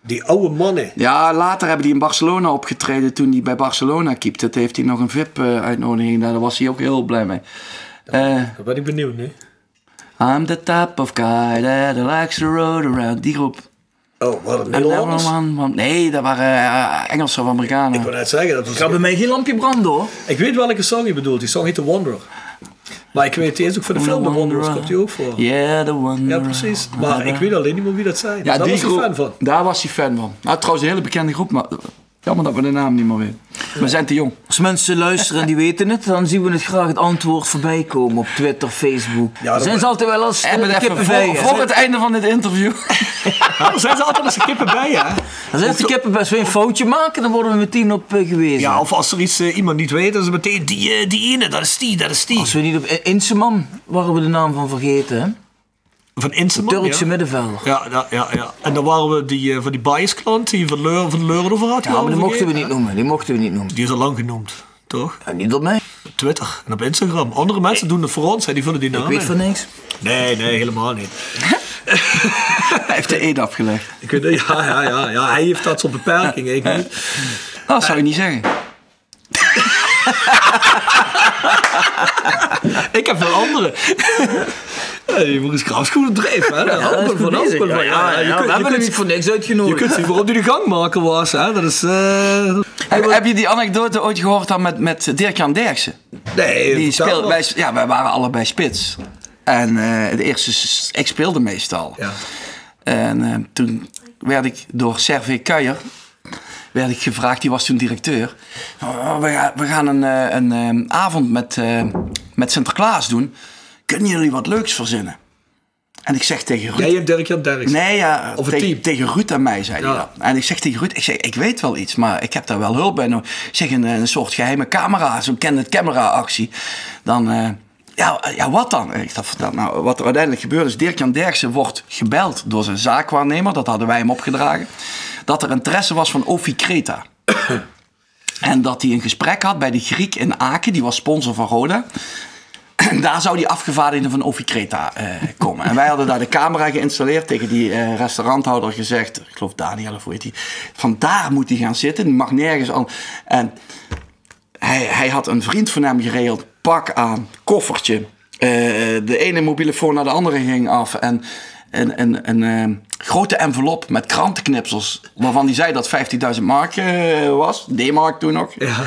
Die oude mannen. Ja, later hebben die in Barcelona opgetreden toen hij bij Barcelona keepte. Toen heeft hij nog een VIP-uitnodiging. Daar was hij ook heel blij mee. Eh, Daar ben ik benieuwd nu. I'm the type of guy that likes to road around. Die groep. Oh, wat een En Nederlanders. Nee, dat waren eh, Engelse of Ik Amerikanen. wou net zeggen, dat was... Gaat bij mij geen lampje branden hoor. Ik weet welke song je bedoelt. Die song heet The Wanderer. Maar ik weet, die is ook voor de film The Wanderers. Komt die ook voor. Yeah, the. Ja, precies. Maar ik weet alleen niet meer wie dat zijn. Ja, Daar was groep, fan van. Daar was hij fan van. Nou, trouwens een hele bekende groep, maar jammer dat we de naam niet meer weten. We zijn te jong. Als mensen luisteren en die weten het, dan zien we het graag het antwoord voorbij komen op Twitter, Facebook. Ja, dat- zijn ze altijd wel als kippen voor, bij. hè? voor het einde van dit interview. Ja, er zijn ze altijd als de kippen bij, hè? Als ze de kippen best weer een foutje maken, dan worden we meteen op eh, gewezen. Ja, of als er iets eh, iemand niet weet, dan is het meteen die, eh, die ene, dat is die, dat is die. Als we niet op Inseman, waren we de naam van vergeten, hè? Van Inseman, Turkse ja. middenvelder. Ja, ja, ja, ja. En dan waren we die, eh, van die bias klant die van Leuren, van Leuren over had. Ja, maar die mochten we niet noemen. Die mochten we niet noemen. Die is al lang genoemd, toch? Ja, niet op mij. Op Twitter en op Instagram. Andere mensen doen het voor ons, hè. die vullen die naam Ik weet van niks. Nee, nee, helemaal niet. Hij heeft de eed afgelegd. Ik weet, ja, ja, ja, ja, hij heeft dat soort beperkingen, ik niet. Dat zou je niet zeggen. Ik heb wel andere. Ja, Maurice Graaf is goed op dreef, hè? Ja, dat is goed bezig. Ja, ja, ja, we hebben hem niet voor niks Je uitgenodigd. kunt zien waarom hij de gangmaker was, hè? Dat is... eh, Heb, heb je die anekdote ooit gehoord dan met, met Dirk-Jan Derksen? Nee, Die speelde, wij, ja, wij waren allebei spits. En eh, de eerste, ik speelde meestal. Ja. En eh, toen werd ik door Servé Kuijer werd ik gevraagd, die was toen directeur. "Oh, we, gaan, we gaan een, eh, een eh, avond met, eh, met Sinterklaas doen. Kunnen jullie wat leuks verzinnen? En ik zeg tegen Ruud... Jij hebt Dirk-Jan Derks. Nee, ja, Of het team. tegen Ruud en mij zei hij Ja. dat. En ik zeg tegen Ruud, ik, zeg, ik weet wel iets, maar ik heb daar wel hulp bij nodig. Ik zeg, een, een soort geheime camera, zo'n kennend camera actie. Dan, ja, ja, wat dan? Ik dacht, nou, wat er uiteindelijk gebeurt is, Dirk-Jan Derksen wordt gebeld door zijn zaakwaarnemer, dat hadden wij hem opgedragen, dat er interesse was van Ofi Creta. en dat hij een gesprek had bij de Griek in Aken, die was sponsor van Roda. En daar zou die afgevaardigde van Ofi Creta eh, komen. En wij hadden daar de camera geïnstalleerd. Tegen die eh, restauranthouder gezegd. Ik geloof Daniel of hoe heet die. Van daar moet hij gaan zitten. Die mag nergens aan. En hij, hij had een vriend van hem geregeld. Pak aan, koffertje. Eh, de ene mobiele phone naar de andere ging af. En een, een, een eh, grote envelop met krantenknipsels. Waarvan hij zei dat 15.000 mark eh, was. D-mark toen nog. Ja.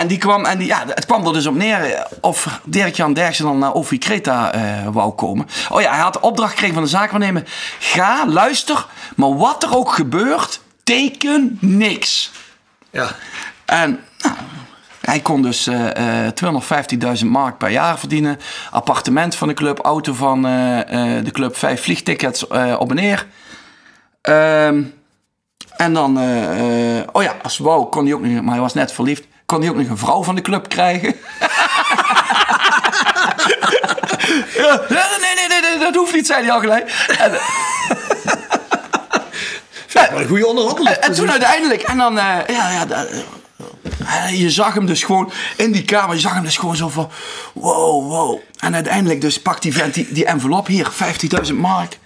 En die kwam, en die, ja, het kwam er dus op neer eh, of Dirk-Jan Derksen dan naar Ofi Creta eh, wou komen. Oh ja, hij had de opdracht gekregen van de zaakwaarnemer. Ga, luister, maar wat er ook gebeurt, teken niks. Ja. En nou, hij kon dus 250.000 mark per jaar verdienen. Appartement van de club, auto van eh, de club, vijf vliegtickets op en neer. Ehm, en dan, oh ja, als wou kon hij ook nog, maar hij was net verliefd, kon hij ook nog een vrouw van de club krijgen. ja, nee, nee, nee, nee, dat hoeft niet, zei hij al gelijk. En, Wel een goede onderhandeling. en, en toen uiteindelijk, en dan, ja, ja, je zag hem dus gewoon in die kamer, je zag hem dus gewoon zo van, wow, wow. En uiteindelijk dus pakt die vent die, envelop hier, 15.000 mark.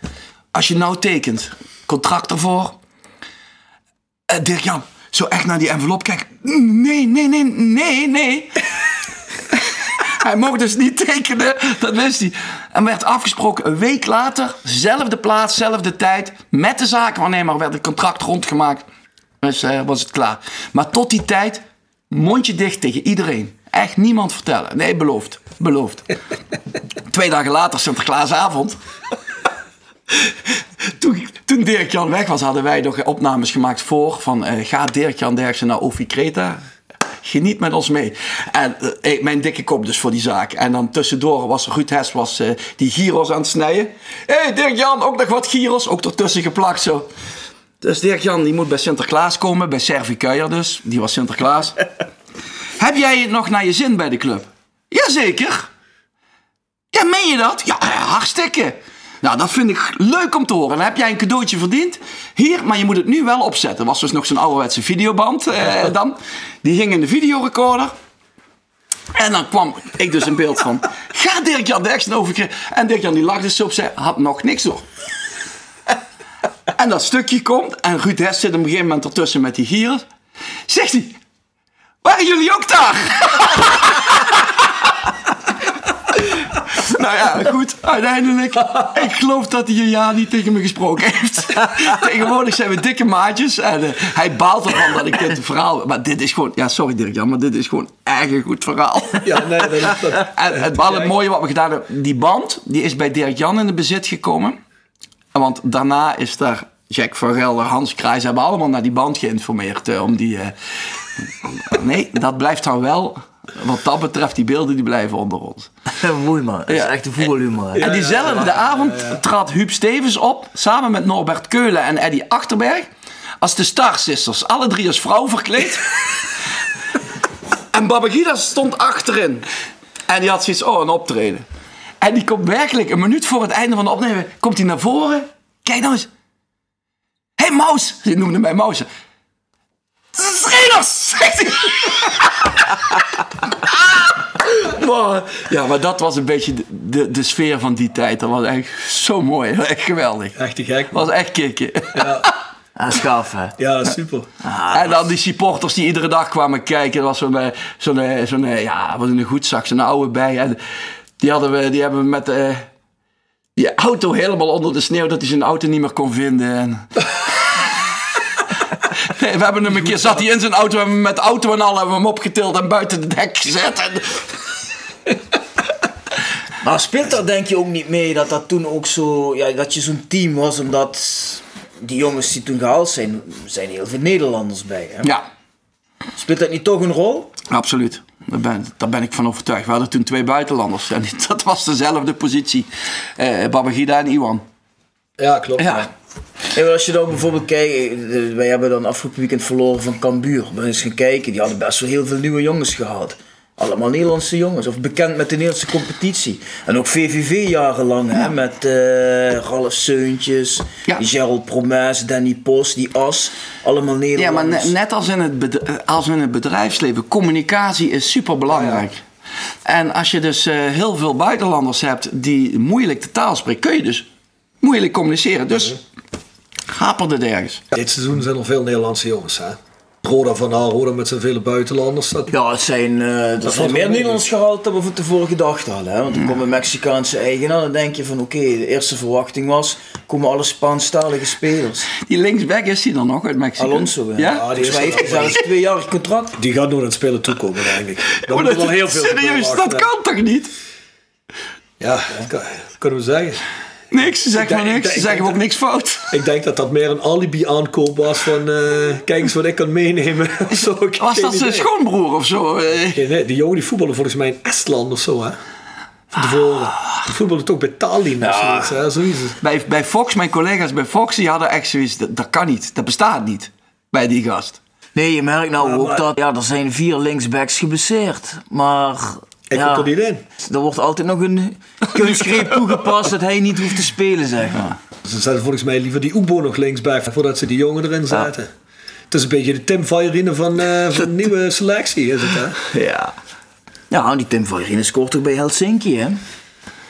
Als je nou tekent, contract ervoor. Eh, Dirk-Jan, zo echt naar die envelop kijken. Nee, nee, nee, nee, nee. Hij mocht dus niet tekenen, dat wist hij. En werd afgesproken een week later, zelfde plaats, zelfde tijd, met de zakenwaarnemer werd het contract rondgemaakt. Dus eh, was het klaar. Maar tot die tijd, mondje dicht tegen iedereen. Echt niemand vertellen. Nee, beloofd. Beloofd. Twee dagen later, Sinterklaasavond. Toen, toen Dirk-Jan weg was, hadden wij nog opnames gemaakt voor. Van, eh ga Dirk-Jan Derksen naar Ofi Creta? Geniet met ons mee. En eh, mijn dikke kop dus voor die zaak. En dan tussendoor was Ruud Hes was, eh, die gyros aan het snijden. Hé hey, Dirk-Jan, ook nog wat gyros. Ook ertussen geplakt zo. Dus Dirk-Jan die moet bij Sinterklaas komen. Bij Servi Kuijer dus. Die was Sinterklaas. Heb jij het nog naar je zin bij de club? Jazeker. Ja, meen je dat? Ja, hartstikke. Nou, dat vind ik leuk om te horen. Dan heb jij een cadeautje verdiend. Hier, maar je moet het nu wel opzetten. was dus nog zo'n ouderwetse videoband eh, dan. Die ging in de videorecorder. En dan kwam ik dus in beeld van... Ga Dirk-Jan Derksen over... En Dirk-Jan die lag dus zo op zei... Had nog niks door. En dat stukje komt. En Ruud Hess zit op een gegeven moment ertussen met die gieren. Zegt hij... Waren jullie ook daar? Nou ja, goed, uiteindelijk. Ik geloof dat hij een jaar niet tegen me gesproken heeft. Tegenwoordig zijn we dikke maatjes. En eh, hij baalt ervan dat ik dit verhaal. Maar dit is gewoon. Ja, sorry Dirk Jan, maar dit is gewoon echt een goed verhaal. Ja, nee, dat, dat, En het, wel het mooie wat we gedaan hebben, die band, die is bij Dirk Jan in de bezit gekomen. Want daarna is daar Jack van Gelder, Hans Kruijs hebben allemaal naar die band geïnformeerd. eh, om die, eh, nee, dat blijft dan wel, wat dat betreft, die beelden die blijven onder ons. Mooi man, dat is Ja. echt een voetbalhumor. En diezelfde avond trad Huub Stevens op, samen met Norbert Keulen en Eddy Achterberg, als de Star Sisters, alle drie als vrouw verkleed. en Babagida stond achterin. En die had zoiets, oh, een optreden. En die komt werkelijk een minuut voor het einde van de opname, komt hij naar voren. Kijk nou eens. Hé, hey, Maus! Ze noemde mij Maus. Schreders! zegt hij. Maar, ja, maar dat was een beetje de, de, de sfeer van die tijd. Dat was echt zo mooi. Echt geweldig. echt te gek. Dat was echt kicken. Ah, schaaf hè. Ja, super. en dan die supporters die iedere dag kwamen kijken. Dat was zo'n, eh, zo'n, eh, zo'n eh, ja, wat een goed zak, zo'n oude bij. En die, hadden we, die hebben we met, eh, die auto helemaal onder de sneeuw dat hij zijn auto niet meer kon vinden. En... Nee, we hebben hem een keer, zat hij in zijn auto, we hebben hem met de auto en al hebben we hem opgetild en buiten het dek gezet. En... Maar speelt dat denk je ook niet mee dat dat toen ook zo, ja, dat je zo'n team was, omdat die jongens die toen gehaald zijn, zijn heel veel Nederlanders bij. Hè? Ja, Speelt dat niet toch een rol? absoluut. Daar ben, daar ben ik van overtuigd. We hadden toen twee buitenlanders. En dat was dezelfde positie. Eh Babagida en Iwan. Ja, klopt. Ja. En als je dan bijvoorbeeld kijkt, eh, wij hebben dan afgelopen weekend verloren van Cambuur. Maar eens gaan kijken, die hadden best wel heel veel nieuwe jongens gehad. Allemaal Nederlandse jongens, of bekend met de Nederlandse competitie. En ook VVV jarenlang, hè, met eh Ralf Seuntjes, Ja. Gerald Promes, Danny Post, die As. Allemaal Ja, maar Nederlanders. ne- net als in, het als in het bedrijfsleven, communicatie is super belangrijk. En als je dus eh, heel veel buitenlanders hebt die moeilijk de taal spreken, kun je dus moeilijk communiceren. Dus haperde het ergens. Dit seizoen zijn er veel Nederlandse jongens, hè. Roda van Aal, Roda met zijn vele buitenlanders. Dat... Ja, het zijn, eh er valt zijn wel meer mee. Nederlands gehaald dan we van tevoren gedacht hadden. Hè? Want dan komt een Mexicaanse eigenaar dan denk je van oké, de eerste verwachting was, komen alle Spaanstalige spelers. Die linksback is die dan nog uit Mexico? Alonso? Ja? Ja, die mij heeft hij zelfs een tweejarig contract. Die gaat aan het spelen toekomen, denk ik. Daar Maar moet er dat- wel heel veel serieus, dat kan toch niet? Ja, dat kan- dat kunnen we zeggen. Niks, ze zeggen maar niks, ik ze zeggen ook niks fout. Ik denk dat dat meer een alibi aankoop was van... eh, kijk eens wat ik kan meenemen. zo. Ik Was dat zijn schoonbroer of zo? Nee, nee, die jongen die voetballen volgens mij in Estland of zo, hè. Van tevoren. Die voetballen toch bij Tallinn of zoiets, hè. Zo is het. Bij, bij Fox, mijn collega's bij Fox, die hadden echt zoiets, dat, dat kan niet, dat bestaat niet bij die gast. Nee, je merkt nou ook maar- dat ja, er zijn vier linksbacks geblesseerd. Maar Ik ja, er niet in. er wordt altijd nog een kunstgreep toegepast dat hij niet hoeft te spelen, zeg maar. Ze zetten volgens mij liever die Oebo nog linksback voordat ze die jongen erin zetten. Het is een beetje de Tim Vajerine van, eh, van de nieuwe selectie, is het, hè? Ja. Ja, die Tim Valrine scoort toch bij Helsinki, hè?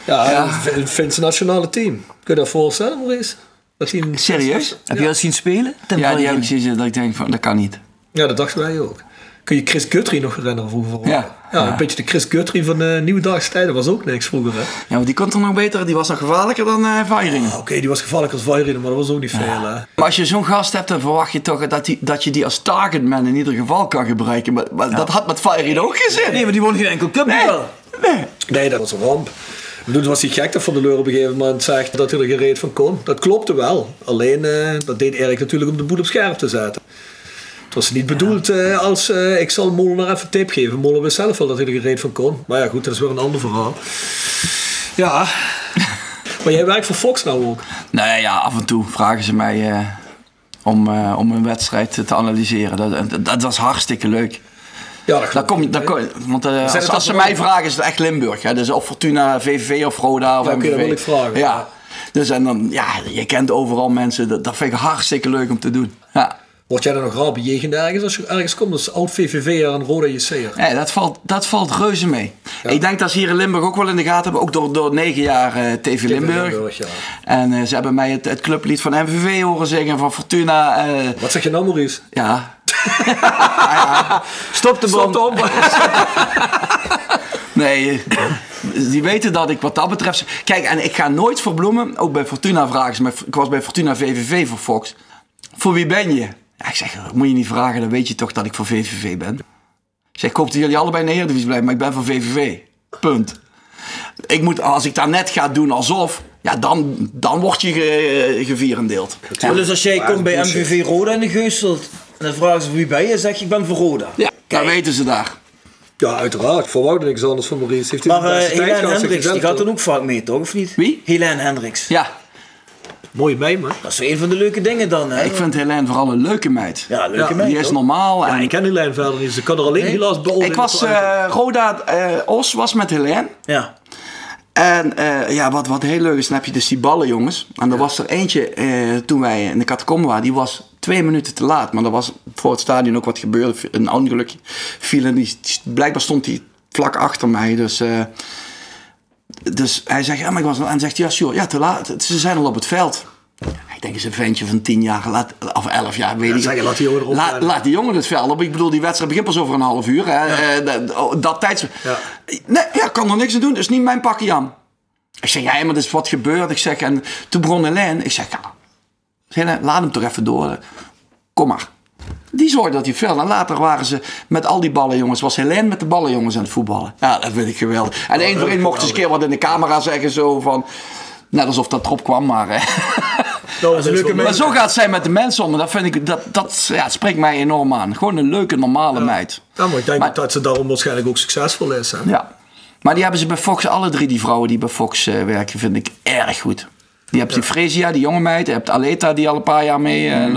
Ja, ja. het Finse nationale team. Kun je dat voorstellen, Maurice? Dat Serieus? Heb je dat zien spelen? Tim Ja, die heb Valrine? ik gezien dat ik denk van, dat kan niet. Ja, dat dachten wij ook. Kun je Chris Guthrie nog herinneren vroeger? Ja. ja, Ja. een beetje de Chris Guthrie van de Nieuwe Dagse Tijden was ook niks vroeger, hè? Ja, maar die kon toch nog beter, die was nog gevaarlijker dan eh Vairing. Oké, die was gevaarlijk als Vajerine, maar dat was ook niet veel, hè? Maar als je zo'n gast hebt, dan verwacht je toch dat, die, dat je die als targetman in ieder geval kan gebruiken. Maar, maar dat had met Vairing ook geen zin. Nee, maar die won geen enkel cupduel. Nee. Nee, dat was een ramp. Ik bedoel, was hij gek dat Van de Leur op een gegeven moment zegt dat hij er gereed van kon. Dat klopte wel. Alleen, eh, dat deed Erik natuurlijk om de boel op scherp te zetten. Het was niet bedoeld eh, als eh, ik zal Molenaar even tip geven. Molen wist zelf wel dat hij er gereed van kon. Maar ja, goed, dat is weer een ander verhaal. Ja. maar jij werkt voor Fox nou ook. Nee, ja, af en toe vragen ze mij eh, om, om een wedstrijd te analyseren. Dat, dat, dat was hartstikke leuk. Ja, dat kom je, dan kom want als, ze mij vragen is het echt Limburg. Hè? Dus of Fortuna, VVV of Roda of Ja, dat wil ik vragen. Ja. Dus en dan, ja, je kent overal mensen. Dat, dat vind ik hartstikke leuk om te doen. Ja. Word jij dan nog raar bejegend ergens als je ergens komt als oud VVV'er en Roda JC'er? Nee, dat valt, dat valt reuze mee. Ik denk dat ze hier in Limburg ook wel in de gaten hebben. Ook door, door negen jaar eh, TV, Limburg. Limburg, ja. En eh, ze hebben mij het, het clublied van MVV horen zingen. Van Fortuna. eh, Wat zeg je nou, Maurice? ja. Stop de Stop de op. Nee, die weten dat ik wat dat betreft... Kijk, en ik ga nooit verbloemen. Ook bij Fortuna vragen ze me. Ik was bij Fortuna VVV voor Fox. Voor wie ben je? Ja, ik zeg, dat moet je niet vragen. Dan weet je toch dat ik voor VVV ben. Ik zeg, ik hoop dat jullie allebei in de Eredivisie blijven. Maar ik ben voor VVV. Punt. Ik moet, als ik daar net ga doen alsof... Ja, dan, dan word je ge, gevierendeeld. Dus als jij komt bij MVV Roda in de Geuselt en dan vragen ze wie ben je, zeg je ik ben voor Roda. Ja, daar weten ze daar. Ja, uiteraard. Ik verwachtte niks anders van Maurice. Heeft hij Maar uh, Helene Hendricks, die gaat dan ook vaak mee, toch? Of niet? Wie? Helene Hendricks. Ja, Mooi mee, man. Dat is een van de leuke dingen dan, hè? ik vind Helene vooral een leuke meid. Ja, leuke Ja, meid, Die is normaal. Ja, en- ik ken die lijn verder niet, ik kan er alleen helaas beoordelen. Ik was, eh, Roda eh, Os was met Helene. Ja. En eh, ja, wat, wat heel leuk is, dan heb je dus die ballen, jongens. En er was er eentje, eh, toen wij in de catacombe waren, die was twee minuten te laat. Maar er was voor het stadion ook wat gebeurd. Een ongeluk viel en die, blijkbaar stond hij vlak achter mij. Dus, eh, dus hij zegt, ja, maar ik was... En zegt, ja, sure, ja, te laat. Ze zijn al op het veld. Ik denk, is een ventje van 10 jaar, laat, of 11 jaar, weet ik je, laat die jongen erop Laat, die jongen het veld op. Ik bedoel, die wedstrijd begint pas over een half uur. Hè. Eh, dat, oh, dat tijds... Ja. Nee, ja, ik kan er niks aan doen. Dat is niet mijn pakje aan. Ik zeg, ja, maar er is wat gebeurd. Ik zeg, en toen begon Helene. Ik zeg, ja, laat hem toch even door. Kom maar. Die zorgde dat hij veel. En later waren ze met al die ballenjongens. Was Helene met de ballenjongens aan het voetballen. Ja, dat vind ik geweldig. En één voor één mocht eens een keer wat in de camera zeggen. Zo van, net alsof dat erop kwam, maar... Hè. Nou, dat is wel- Maar zo gaat zij met de mensen om. En dat vind ik, dat, dat ja, spreekt mij enorm aan. Gewoon een leuke, normale meid. Ja, maar ik denk Maar- dat ze daarom waarschijnlijk ook succesvol is. Hè? Ja. Maar die hebben ze bij Fox, alle drie die vrouwen die bij Fox eh, werken, vind ik erg goed. Die hebt die Fresia, die jonge meid. Je hebt Aleta, die al een paar jaar mee. eh,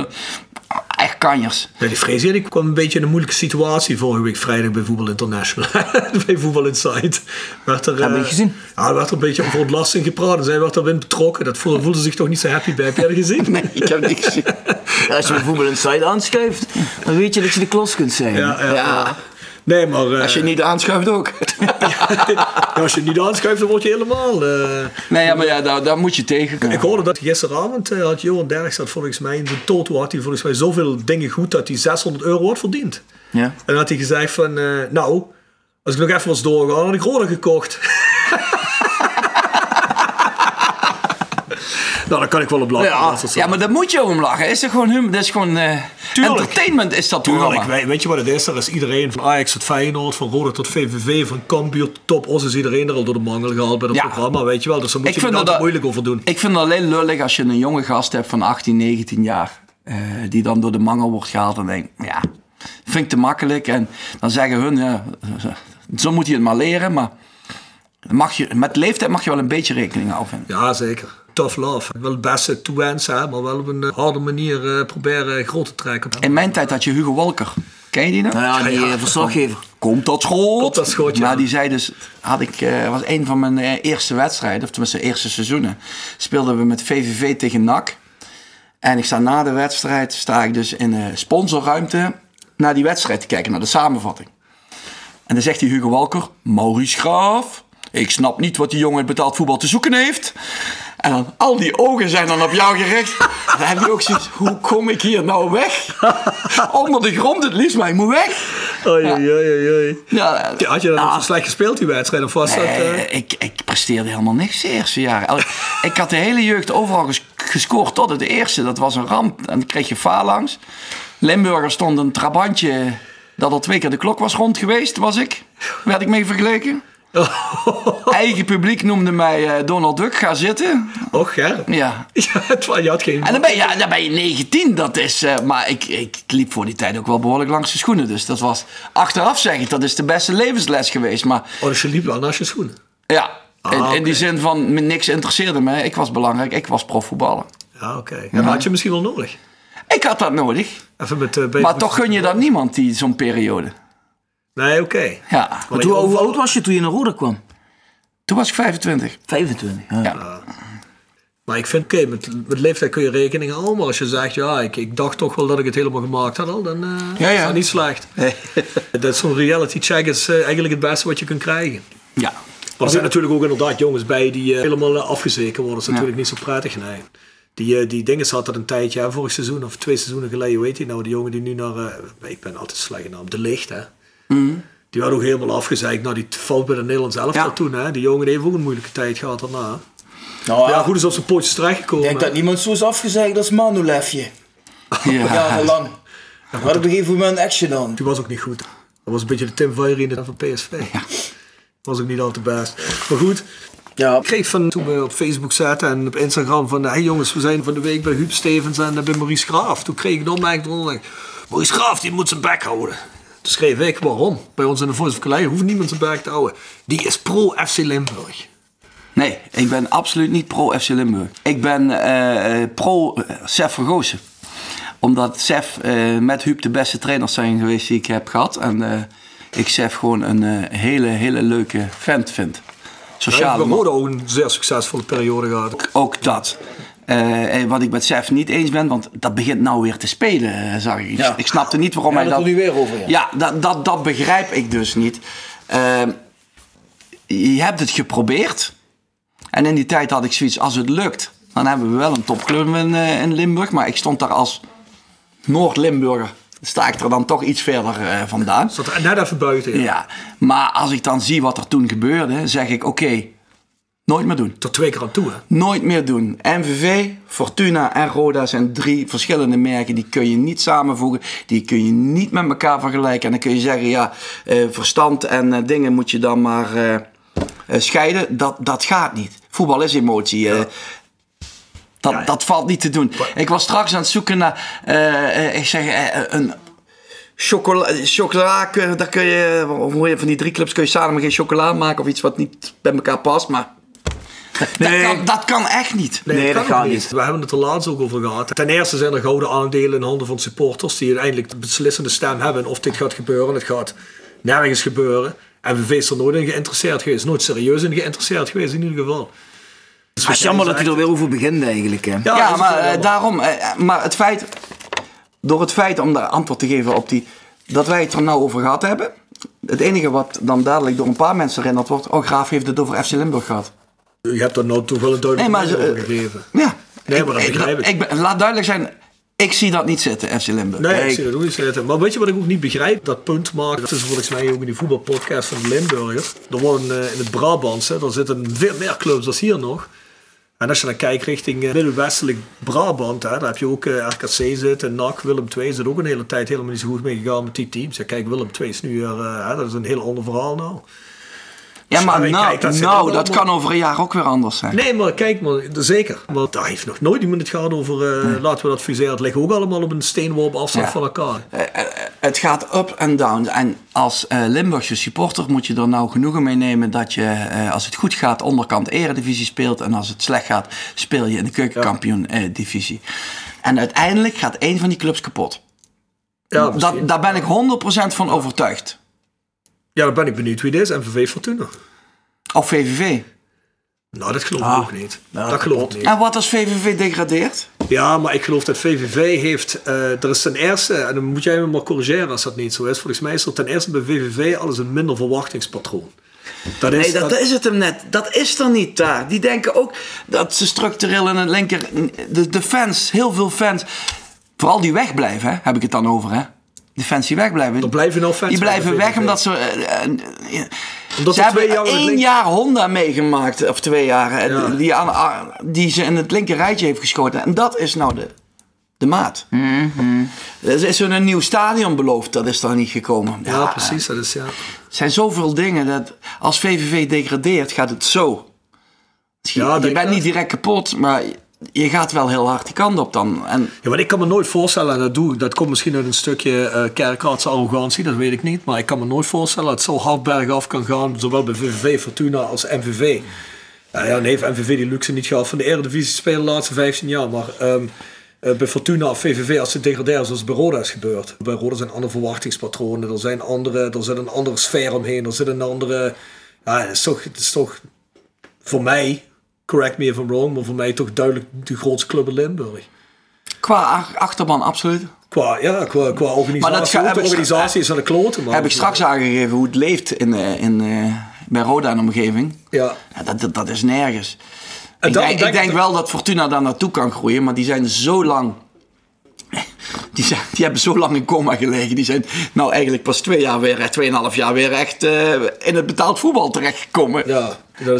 echt kanjers. Ja, die Frazier die kwam een beetje in een moeilijke situatie vorige week vrijdag bij Voetbal International. bij Voetbal Insight. Werd er, Heb eh, ik gezien. Ja, er werd er een beetje over ontlasting gepraat. En zij werd erin betrokken. Dat voelde, voelde zich toch niet zo happy bij. Heb je dat gezien? Nee, ik heb niks gezien. Ja, als je bijvoorbeeld een site aanschuift, dan weet je dat je de klos kunt zijn. Ja, ja, Ja. ja. Nee, maar eh, Als je niet aanschuift ook. ja, als je het niet aanschuift, dan word je helemaal... eh, Nee, ja, maar ja, daar, daar moet je tegen. Ik hoorde dat gisteravond eh, had Johan Derks dat volgens mij in de toto had hij volgens mij zoveel dingen goed dat hij 600 euro had verdiend. Ja. En dan had hij gezegd van, eh, nou, als ik nog even was doorgegaan, had ik Roda gekocht. nou, dan kan ik wel op lachen. Ja, Dat ja, maar daar moet je om lachen. Is er gewoon hum, dat is gewoon eh, entertainment is dat Tuurlijk, programma. weet, weet je wat het is? Er is iedereen van Ajax tot Feyenoord, van Roda tot VVV, van Cambuur tot Top Os is iedereen er al door de mangel gehaald bij dat Ja. programma, weet je wel. Dus daar moet Ik je niet dat altijd dat- moeilijk over doen. Ik vind het alleen lullig als je een jonge gast hebt van 18, 19 jaar. eh, die dan door de mangel wordt gehaald. En denk ja, vind ik te makkelijk. En dan zeggen hun, ja, zo moet je het maar leren. Maar mag je, met leeftijd mag je wel een beetje rekening houden. Ja, zeker. Tough love. Wel het beste toewensen, hè, maar wel op een eh, harde manier eh, proberen groot te trekken. In mijn tijd had je Hugo Walker. Ken je die nog? Nou ja, die Ja, eh, verslaggever. Komt dat schot? Komt dat schot, ja. Nou, die zei dus, had ik, eh, was een van mijn eh, eerste wedstrijden, of tenminste eerste seizoenen, speelden we met VVV tegen NAC. En ik sta na de wedstrijd, sta ik dus in de sponsorruimte naar die wedstrijd te kijken, naar de samenvatting. En dan zegt die Hugo Walker, Maurice Graaf, ik snap niet wat die jongen in betaald voetbal te zoeken heeft. En dan, al die ogen zijn dan op jou gericht. Dan heb je ook zoiets, hoe kom ik hier nou weg? Onder de grond het liefst, maar ik moet weg. Oei, oei, oei, oei. Ja, Ja, Had je dan ook zo slecht gespeeld die wedstrijd? Of was dat... eh, ik, ik presteerde helemaal niks de eerste jaren. Ik had de hele jeugd overal ges- gescoord tot het eerste. Dat was een ramp. En dan kreeg je langs. Limburger stond een trabantje dat al twee keer de klok was rond geweest, was ik. Werd ik mee vergeleken. Eigen publiek noemde mij eh, Donald Duck, ga zitten. Och. Ja. Ja, je had geen... En dan ben je, ja, dan ben je 19, dat is... eh, maar ik, ik liep voor die tijd ook wel behoorlijk langs de schoenen. Dus dat was, achteraf zeg ik, dat is de beste levensles geweest. Maar Oh, dus je liep wel naast je schoenen. Ja, in, Ah, in die zin van niks interesseerde me. Ik was belangrijk, ik was profvoetballer. Ja, oké. Ja, dat had je misschien wel nodig. Ik had dat nodig. Even met... eh, Maar toch gun je dat niemand, die zo'n periode. Nee, oké. Ja, Maar Hoe, je oud was je toen je naar Roda kwam? toen was ik 25. 25. Ja. Ja. Maar ik vind, oké, met, met leeftijd kun je rekening houden. Maar als je zegt, ja, ik, ik dacht toch wel dat ik het helemaal gemaakt had al, dan eh, Ja, ja. is dat niet slecht. dat zo'n reality check is eh, eigenlijk het beste wat je kunt krijgen. Ja. Maar er zijn natuurlijk ook inderdaad jongens bij die eh, helemaal afgezeken worden. Dat is natuurlijk niet zo prettig, nee. Die, die dingen zat er een tijdje, hè, vorig seizoen of twee seizoenen geleden, heet die nou? Die jongen die nu naar, ik ben altijd slecht in naam, De Licht, hè. Die werd ook helemaal afgezeikt. Nou, die valt bij de Nederlands elftal Ja. toen, hè. Die jongen heeft ook een moeilijke tijd gehad daarna. Nou, Ja, goed is op zijn pootjes terechtgekomen. Ik denk dat niemand zo is afgezegd als Manulefje. Ja. Jarenlang. Maar op een gegeven moment action dan. Die was ook niet goed. Dat was een beetje de Tim Veury van PSV. Was ook niet al te best. Maar goed, Ja, ik kreeg van toen we op Facebook zaten en op Instagram van... Hé hey jongens, we zijn van de week bij Huub Stevens en eh, bij Maurice Graaf. Toen kreeg ik een opmerking eronder. Maurice Graaf, die moet zijn bek houden. Toen schreef ik, waarom? Bij ons in de Voice of Calais hoeft niemand zijn bek te houden. Die is pro-FC Limburg. Nee, ik ben absoluut niet pro-FC Limburg. Ik ben eh, eh, pro-Sef Vergoosen. Omdat Sef eh, met Huub de beste trainers zijn geweest die ik heb gehad. En eh, ik Sef gewoon een eh, hele, hele leuke vent vind. Hij Sociale heeft man. Roda ook een zeer succesvolle periode gehad. Ook dat. Eh, en wat ik met Sef niet eens ben, want dat begint nou weer te spelen, eh, zag ik. Ja. Ik snapte niet waarom Ja, hij dat dat... nu weer over, ja. Ja, dat, dat, dat begrijp ik dus niet. Eh, je hebt het geprobeerd. En in die tijd had ik zoiets, als het lukt, dan hebben we wel een topclub in, eh, in Limburg. Maar ik stond daar als Noord-Limburger. Sta ik er dan toch iets verder eh, vandaan. Zat er net even buiten. ja. Ja, maar als ik dan zie wat er toen gebeurde, zeg ik: oké, Nooit meer doen. Tot twee keer aan toe, hè? Nooit meer doen. MVV, Fortuna en Roda zijn drie verschillende merken. Die kun je niet samenvoegen. Die kun je niet met elkaar vergelijken. En dan kun je zeggen, ja, eh, verstand en eh, dingen moet je dan maar eh, scheiden. Dat, dat gaat niet. Voetbal is emotie. dat, dat valt niet te doen. Ik was straks aan het zoeken naar, ik zeg, een chocola, chocola, daar kun je, of hoe je van die drie clubs kun je samen geen chocola maken of iets wat niet bij elkaar past. Maar Nee. dat, kan, dat kan echt niet. Nee, dat gaat niet. We hebben het er laatst ook over gehad. Ten eerste zijn er gouden aandelen in handen van supporters die uiteindelijk de beslissende stem hebben of dit gaat gebeuren. Het gaat nergens gebeuren. MVV is er nooit in geïnteresseerd geweest. Nooit serieus in geïnteresseerd geweest in ieder geval. Dus Het is jammer dat hij er weer over begint eigenlijk. Hè. Ja, maar eh, daarom. eh, maar het feit, door het feit om daar antwoord te geven op die, dat wij het er nou over gehad hebben. Het enige wat dan dadelijk door een paar mensen herinnerd wordt, oh Graaf heeft het over FC Limburg gehad. Je hebt er nou toch wel een Nee, duidelijk maar mening ze- over gegeven. Ja. Nee, maar dat begrijp ik. ik ben- laat duidelijk zijn, ik zie dat niet zitten, FC Limburg. Nee, ik Ik- zie dat ook niet zitten. Maar weet je wat ik ook niet begrijp? Dat punt maken, dat is volgens mij ook in die voetbalpodcast van de Limburger. Er worden eh, in het Brabantse, er zitten veel meer clubs dan hier nog. En als je dan kijkt richting eh, middenwestelijk Brabant, hè, daar heb je ook eh, RKC zitten, NAC, Willem II zit ook een hele tijd helemaal niet zo goed mee gegaan met die teams. Ja, kijk, Willem II is nu eh, hè, dat is een heel ander verhaal nou. Ja, maar Sorry, nou, kijk, dat nou dat allemaal- kan over een jaar ook weer anders zijn. Nee, maar kijk, maar, zeker. Maar daar heeft nog nooit iemand het gehad over, eh, laten we dat fuseren. Het ligt ook allemaal op een steenworp afstand Ja. van elkaar. Eh, eh, het gaat up en down. En als Limburgse supporter moet je er nou genoegen mee nemen dat je, als het goed gaat, onderkant eredivisie speelt. En als het slecht gaat, speel je in de keukenkampioen-divisie. en uiteindelijk gaat één van die clubs kapot. Ja. Dat, daar ben ik 100% van overtuigd. Ja, dan ben ik benieuwd wie dit is. MVV Fortuna. Of VVV. Nou, dat geloof ik Ah, ook niet. ja, dat geloof ik niet. En wat als VVV degradeert? Ja, maar ik geloof dat VVV heeft... eh, er is ten eerste, en dan moet jij me maar corrigeren als dat niet zo is. Volgens mij is er ten eerste bij VVV alles een minder verwachtingspatroon. Dat is, Nee, dat, is het hem net. Dat is er niet daar. Die denken ook dat ze structureel in het linker... De, de fans, heel veel fans... Vooral die wegblijven, hè, heb ik het dan over, hè. De fans die wegblijven. Er blijven nou fans Die blijven weg omdat ze... eh, eh, Omdat ze hebben jaar één link- jaar Honda meegemaakt, of twee jaar, Ja. die, aan, die ze in het linker rijtje heeft geschoten. En dat is nou de, de maat. Mhm. Er is zo'n nieuw stadion beloofd, dat is daar niet gekomen. Ja, precies. Dat is, ja. Er zijn zoveel dingen dat als VVV degradeert, gaat het zo. Je, Ja, je bent dat. niet direct kapot, maar je gaat wel heel hard die kant op dan. En Ja, maar ik kan me nooit voorstellen, en dat doe dat komt misschien uit een stukje kerkraadse arrogantie, dat weet ik niet. Maar ik kan me nooit voorstellen dat het zo hard bergaf kan gaan, zowel bij VVV, Fortuna als MVV. Ja, nee, MVV die luxe niet gehad van de Eredivisie spelen de laatste 15 jaar. Maar ehm, eh, bij Fortuna of VVV, als ze degraderen zoals bij Roda is gebeurd. Bij Roda zijn andere verwachtingspatronen, er, zijn andere, er zit een andere sfeer omheen, er zit een andere... Ja, toch, het is toch voor mij, correct me if I'm wrong, maar voor mij toch duidelijk de grootste club in Limburg. qua ach- achterban, absoluut. Qua, ja, qua, qua organisatie. Maar dat ga- ook heb de organisatie is aan de kloten. Heb ik straks aangegeven hoe het leeft in, eh, in, eh, bij Roda en omgeving. Ja. Ja, dat, dat, dat is nergens. Ik denk, denk ik denk wel dat Fortuna daar naartoe kan groeien, maar die zijn zo lang. Die, zijn, die hebben zo lang in coma gelegen. Die zijn nou eigenlijk pas twee jaar weer, eh, tweeënhalf jaar weer echt in het betaald voetbal terechtgekomen. Ja,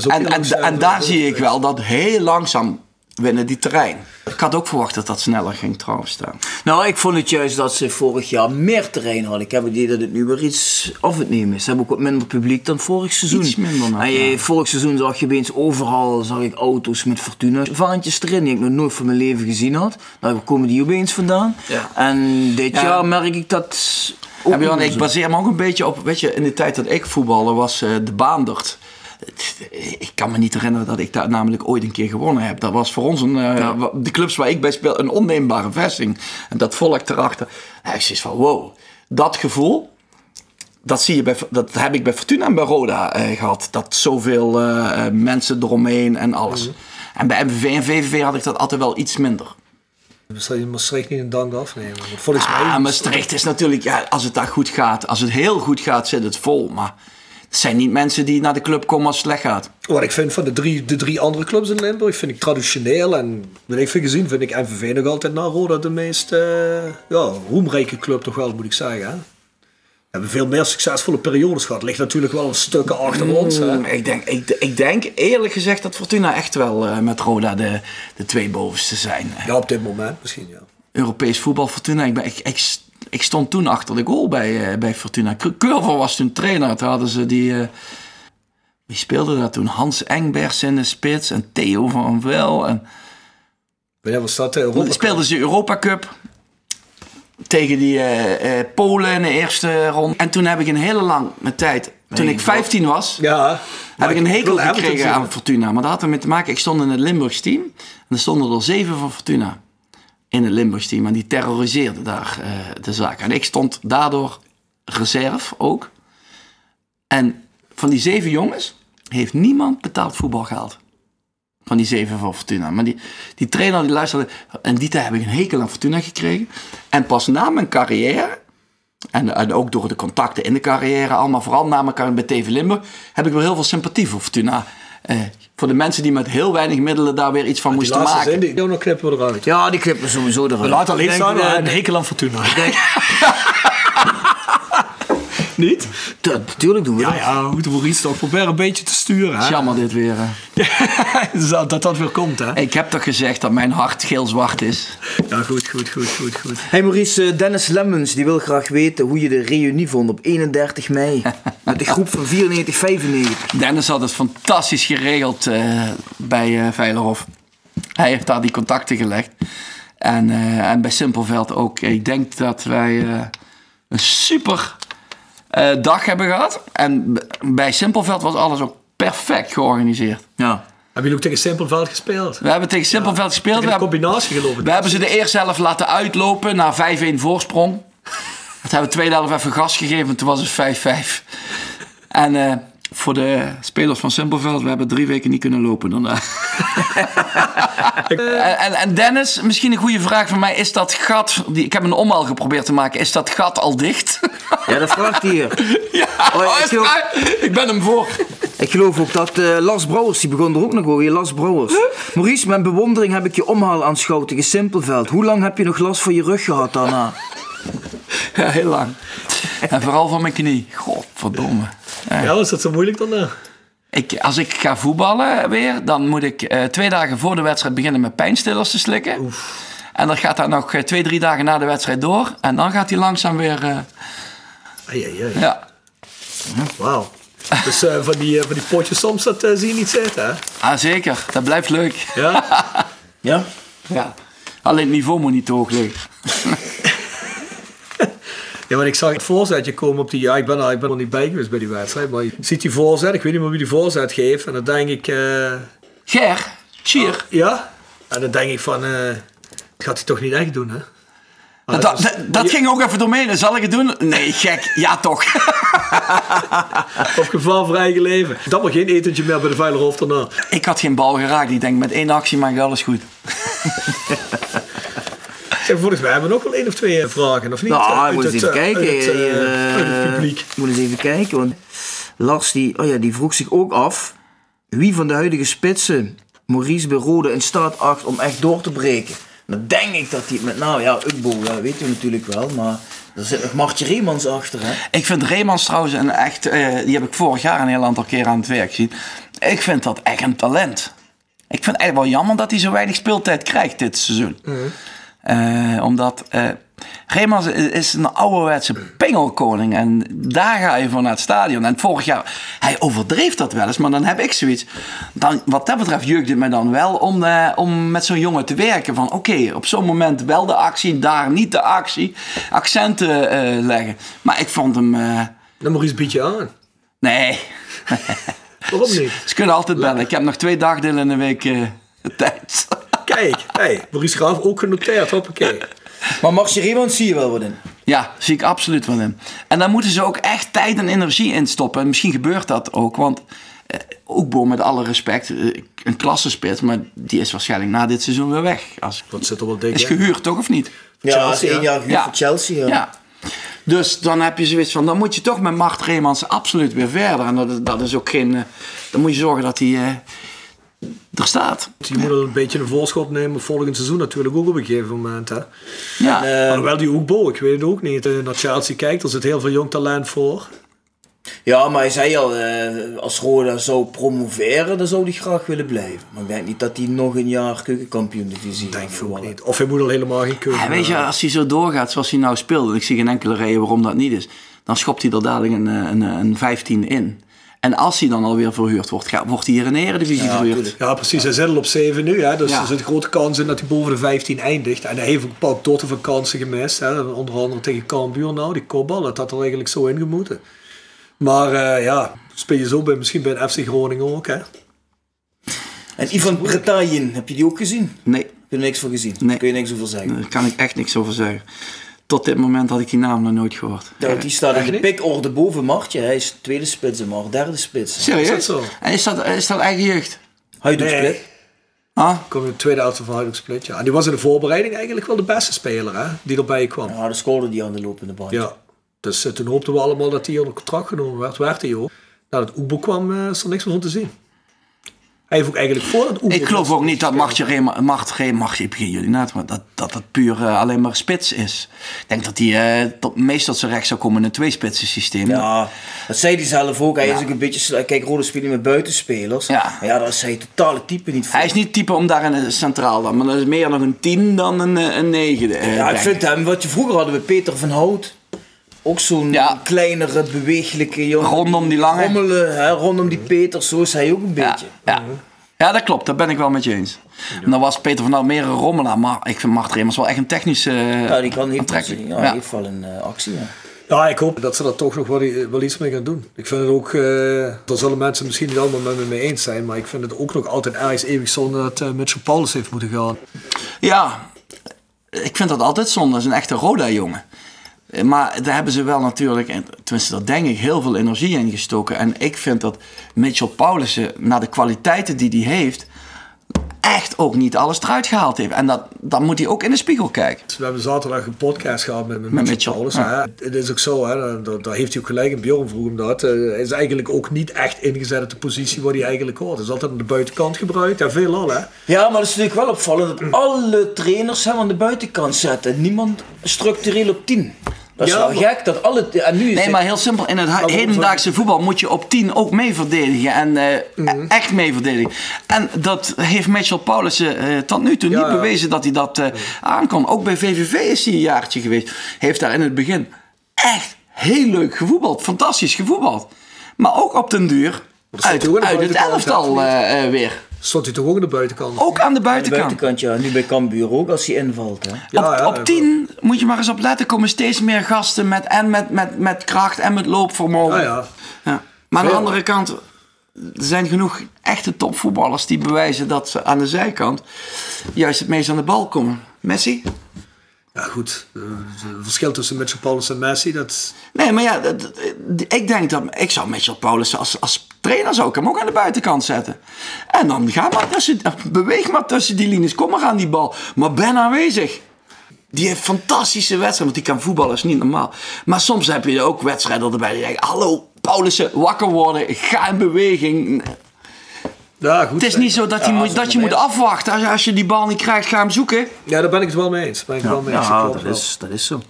en, en, en daar voor- zie ik wel dat heel langzaam winnen die terrein. Ik had ook verwacht dat dat sneller ging trouwens staan. Nou, ik vond het juist dat ze vorig jaar meer terrein hadden. Ik heb het idee dat het nu weer iets af het nemen is. Ze hebben ook wat minder publiek dan vorig seizoen. Iets minder nog, En je, ja. vorig seizoen zag je opeens overal zag ik auto's met Fortuna. Vaantjes erin die ik nog nooit van mijn leven gezien had. Nou, waar komen die opeens vandaan? Ja. En dit Ja. jaar merk ik dat ook Ja, Björn, niet ik baseer me ook een beetje op, weet je, in de tijd dat ik voetbalde was eh, de Baandert. Ik kan me niet herinneren dat ik daar namelijk ooit een keer gewonnen heb. Dat was voor ons, een, eh, de clubs waar ik bij speel, een onneembare vesting. En dat volk erachter. Ja, ik zoiets van, wow, dat gevoel, dat, zie je bij, dat heb ik bij Fortuna en bij Roda eh, gehad. Dat zoveel eh, mensen eromheen en alles. En bij MVV en VVV had ik dat altijd wel iets minder. Zal je Maastricht niet een dank afnemen? Want volgens mij... Ah, Maastricht is natuurlijk, ja, als het daar goed gaat, als het heel goed gaat, zit het vol. Maar het zijn niet mensen die naar de club komen als het slecht gaat. Wat ik vind van de drie, de drie andere clubs in Limburg, vind ik traditioneel en wat ik vind gezien, vind ik MVV nog altijd na Roda de meest eh, ja, roemrijke club toch wel, moet ik zeggen. Hè? hebben veel meer succesvolle periodes gehad. Ligt natuurlijk wel stukken achter ons. Hè? Mm, ik, denk, ik, ik denk eerlijk gezegd dat Fortuna echt wel uh, met Roda de, de twee bovenste zijn. Ja, op dit moment misschien, ja. Europees voetbal Fortuna. Ik, ben, ik, ik, ik stond toen achter de goal bij, uh, bij Fortuna. Curver was toen trainer. Toen hadden ze die... Uh, wie speelde dat toen? Hans Engbers in de spits en Theo van Wel. En... Ja, was dat? Europa speelden ze Europa Cup tegen die uh, uh, Polen in de eerste ronde. En toen heb ik een hele lange tijd, toen ik 15 was, ja, heb ik een hekel gekregen aan Fortuna. Maar dat had ermee te maken, ik stond in het Limburgs team. En er stonden er zeven van Fortuna in het Limburgs team. En die terroriseerden daar uh, de zaak. En ik stond daardoor reserve ook. En van die zeven jongens heeft niemand betaald voetbal gehaald. Van die zeven van Fortuna. Maar die, die trainer die luisterde. En die tijd heb ik een hekel aan Fortuna gekregen. En pas na mijn carrière. En, en ook door de contacten in de carrière. Allemaal vooral na mijn carrière bij TV Limburg. Heb ik wel heel veel sympathie voor Fortuna. Eh, voor de mensen die met heel weinig middelen daar weer iets van moesten die maken. Zin, die, die knippen we eruit. Ja, die knippen we sowieso eruit. Laat alleen staan, uh, een hekel aan Fortuna. Niet? Natuurlijk doen we ja, dat. Ja, we moeten Maurice toch proberen een beetje te sturen. Hè? Jammer dit weer. dat, dat dat weer komt, hè? Ik heb toch gezegd dat mijn hart geel-zwart is. Ja, goed, goed, goed, goed, goed. Hey Maurice, Dennis Lemmens die wil graag weten hoe je de reunie vond op 31 mei. met de groep van 94, 95. Dennis had het fantastisch geregeld uh, bij uh, Veilerhof. Hij heeft daar die contacten gelegd. En, uh, en bij Simpelveld ook. Ik denk dat wij een super uh, dag hebben gehad. En bij Simpelveld was alles ook perfect georganiseerd. Ja. Hebben jullie ook tegen Simpelveld gespeeld? We hebben tegen Simpelveld ja. gespeeld. Tegen we combinatie geloof ik. We hebben ze de eerste helft laten uitlopen naar 5-1 voorsprong. Dat hebben we de tweede helft even gas gegeven. Toen was het 5-5. En uh, voor de spelers van Simpelveld, we hebben drie weken niet kunnen lopen daarna. en, en, en, Dennis, misschien een goede vraag van mij. Is dat gat, die, ik heb een omhaal geprobeerd te maken, is dat gat al dicht? Ja, dat vraagt hij hier. Ja, oh, ik, geloof, ik, ben hem voor. Ik geloof ook dat uh, Las Brouwers, die begon er ook nog over, Las Brouwers. Maurice, met bewondering heb ik je omhaal aanschouwd tegen Simpelveld. Hoe lang heb je nog last van je rug gehad daarna? Ja, heel lang. En vooral van mijn knie. Godverdomme. Ja, was dat zo moeilijk dan? Uh? Ik, als ik ga voetballen weer, dan moet ik uh, twee dagen voor de wedstrijd beginnen met pijnstillers te slikken. Oef. En dat gaat dan nog uh, twee, drie dagen na de wedstrijd door. En dan gaat hij langzaam weer... Ai, ai, ai. Ja. Wauw. Dus van, die, van die potjes soms, dat zie je niet zitten, hè? Ah, zeker. Dat blijft leuk. Ja? ja? Ja. Alleen het niveau moet niet te hoog liggen. Ja, want ik zag het voorzetje komen op die... Ja, ik ben er, ik ben er niet bij geweest bij die wedstrijd. Maar je ziet die voorzet. Ik weet niet meer wie die voorzet geeft. En dan denk ik... Uh... Ger? Cheer? Oh, ja. En dan denk ik van... Uh, dat gaat hij toch niet echt doen, hè? Dat, dat, dat, dat ging ook even door me. Zal ik het doen? Nee, gek. Ja, toch. Op voor eigen leven. Dat maar geen etentje meer bij de Veilerhof daarna. Ik had geen bal geraakt. Ik denk, met één actie maak ik alles goed. Zeg, volgens mij hebben we nog wel één of twee vragen, of niet? Nou, ik moet eens even kijken. Uit het, uh, uit het publiek. moet eens even kijken, want Lars die, oh ja, die vroeg zich ook af... wie van de huidige spitsen Maurice bij Rode in staat acht om echt door te breken. Dan denk ik dat hij met, nou ja, Ukbo, ja, weet je natuurlijk wel, maar... Er zit nog Martje Reemans achter, hè? Ik vind Reemans trouwens een echt... Uh, die heb ik vorig jaar een heel aantal keer aan het werk gezien. Ik vind dat echt een talent. Ik vind het eigenlijk wel jammer dat hij zo weinig speeltijd krijgt dit seizoen. Mm. Uh, omdat uh, Reemans is een ouderwetse pingelkoning. En daar ga je voor naar het stadion. En vorig jaar, hij overdreef dat wel eens. Maar dan heb ik zoiets. Dan, wat dat betreft jeukt het me dan wel om, uh, om met zo'n jongen te werken. Van oké, okay, op zo'n moment wel de actie, daar niet de actie. Accenten leggen. Maar ik vond hem... Dan bied je aan. Nee. Waarom niet? Ze kunnen altijd bellen. Ik heb nog twee dagdelen in de week tijd. Kijk, hey, Maurice Graaf ook genoteerd, hoppakee. Maar Marcie Reemans zie je wel wat in? Ja, zie ik absoluut wat in. En daar moeten ze ook echt tijd en energie in stoppen. En misschien gebeurt dat ook, want eh, ook met alle respect, eh, een klassenspits, maar die is waarschijnlijk na dit seizoen weer weg. Als, dat zit er wel dik Is gehuurd, toch of niet? Ja, Chelsea, is één jaar gehuurd ja. voor Chelsea. Ja. ja. Dus dan heb je zoiets van, dan moet je toch met Mart Reemans absoluut weer verder. En dat, dat is ook geen, dan moet je zorgen dat hij... Er staat. Je moet al een beetje een voorschot nemen volgend seizoen natuurlijk ook op een gegeven moment. Hè? Ja. Eh, Maar wel die Oekbo, ik weet het ook niet. Eh, Naar Chelsea kijkt, er zit heel veel jong talent voor. Ja, maar hij zei al, eh, als Roda zou promoveren, dan zou hij graag willen blijven. Maar ik denk niet dat hij nog een jaar keukenkampioen divisie Denk gaat ik ook voetballen. niet. Of hij moet al helemaal geen keuze Ja, weet je, als hij zo doorgaat zoals hij nou speelt, en ik zie geen enkele reden waarom dat niet is, dan schopt hij er dadelijk een, eh, een, een 15 in. En als hij dan alweer verhuurd wordt, gaat, wordt hij hier in de Eredivisie Ja, verhuurd. tuurlijk. Ja, precies. Hij zit al op 7 nu. Hè? Dus Ja. er zit een grote kans in dat hij boven de 15 eindigt. En hij heeft ook een paar totten van kansen gemist. Hè? Onder andere tegen Cambuur nou, die kopbal. Dat had er eigenlijk zo ingemoeten. Maar eh, ja, speel je zo bij, misschien bij een FC Groningen ook. Hè? En Ivan Pretayin, heb je die ook gezien? Nee, Heb je er niks van gezien? Nee. Kun je niks over zeggen? daar kan ik echt niks over zeggen. Tot dit moment had ik die naam nog nooit gehoord. Ja, die staat in de pikorde boven Martje. Hij is tweede spits, maar derde spits. Serieus? Is dat zo? En is dat, is dat eigen jeugd? Hajduk Nee. split. Ah? Komt in de tweede helft van. Ja. En die was in de voorbereiding eigenlijk wel de beste speler hè? die erbij kwam. Ja, dan scoorde die aan de lopende band. Ja. Dus eh, toen hoopten we allemaal dat hij onder contract genomen werd. Werd hij ook. Nadat het Oebo kwam, eh, is er niks meer van te zien. Hij heeft ook eigenlijk voor het. Ik geloof ook niet dat begin jullie net, maar dat, dat het puur eh, alleen maar spits is. Ik denk dat hij eh, tot, meestal zijn recht zou komen in een tweespitsen systeem. Ja, dat zei hij zelf ook. Hij is ook een beetje... Kijk, Rode spelen met buitenspelers. Ja. Maar ja, daar is hij totale type niet voor. Hij is niet type om daar in het centraal dan, maar dat is meer nog een 10 dan een, eh, een 9. eh, Ja, ik vind hem, wat je vroeger hadden bij Peter van Hout. Ook zo'n Ja. kleinere, bewegelijke jongen. Rondom die lange. Rommelen, hè, rondom die Peter, zo is hij ook een beetje. ja. ja, dat klopt, daar ben ik wel met je eens. En dan was Peter van meer een rommelaar, maar ik vind Mart Remers wel echt een technische Ja, die kan heeft, aantrekkelijk. ja, Ja. die heeft wel een eh, actie. Ja. Ja, ik hoop dat ze daar toch nog wel, wel iets mee gaan doen. Ik vind het ook, eh daar zullen mensen misschien niet allemaal met me mee eens zijn, maar ik vind het ook nog altijd ergens eeuwig zonde dat eh Mitchell Paulus heeft moeten gaan. Ja, ik vind dat altijd zonde. Dat is een echte Roda-jongen. Eh, Maar daar hebben ze wel natuurlijk, en tenminste daar denk ik, heel veel energie in gestoken. En ik vind dat Mitchell Paulussen, naar de kwaliteiten die hij heeft, echt ook niet alles eruit gehaald heeft. En dat, dan moet hij ook in de spiegel kijken. We hebben zaterdag een podcast gehad met, met, Met Mitchell Mitchell, Paulus. ja. hè. Het is ook zo, hè, daar, daar heeft hij ook gelijk in. Bjorn vroeg hem dat. Eh, hij is eigenlijk ook niet echt ingezet op de positie waar hij eigenlijk hoort. Hij is altijd aan de buitenkant gebruikt. Ja, veelal hè. ja, maar dat is natuurlijk wel opvallend dat alle trainers hem aan de buitenkant zetten. Niemand structureel op 10. Dat is Ja, wel gek. Dat alle, en nu is Nee, maar heel simpel. In het hedendaagse voetbal moet je op 10 ook mee verdedigen. En eh, echt mee verdedigen. En dat heeft Mitchell Paulussen eh, tot nu toe Ja, niet ja. bewezen dat hij dat eh aan kon. Ook bij VVV is hij een jaartje geweest. Heeft daar in het begin echt heel leuk gevoetbald. Fantastisch gevoetbald. Maar ook op den duur uit, de uit het elftal weer. Stond hij toch ook aan de buitenkant? Ook aan de aan de buitenkant. ja. Nu bij Cambuur ook, als hij invalt. Hè. Ja, op, ja, op 10 moet je maar eens op letten. Komen steeds meer gasten met, en met, met, met kracht en met loopvermogen. Ja, ja. Ja. Maar aan de andere kant, er zijn genoeg echte topvoetballers die bewijzen dat ze aan de zijkant juist het meest aan de bal komen. Messi? Ja, goed. Eh, Het verschil tussen Mitchell Paulus en Messi, dat... Nee, maar ja, ik denk dat ik zou Mitchell Paulus als, als trainer zou ik hem ook aan de buitenkant zetten. En dan ga maar tussen, beweeg maar tussen die linies, kom maar aan die bal, maar ben aanwezig. Die heeft fantastische wedstrijden, want die kan voetballen, is niet normaal. Maar soms heb je ook wedstrijden erbij die denken, hallo Paulussen, wakker worden, ga in beweging. Ja, goed. Het is niet zo dat, je, moet, dat je moet afwachten. Als je, als je die bal niet krijgt, ga hem zoeken. Ja, daar ben ik het wel mee eens. Ben ik wel mee eens. dat klopt wel. dat is zo.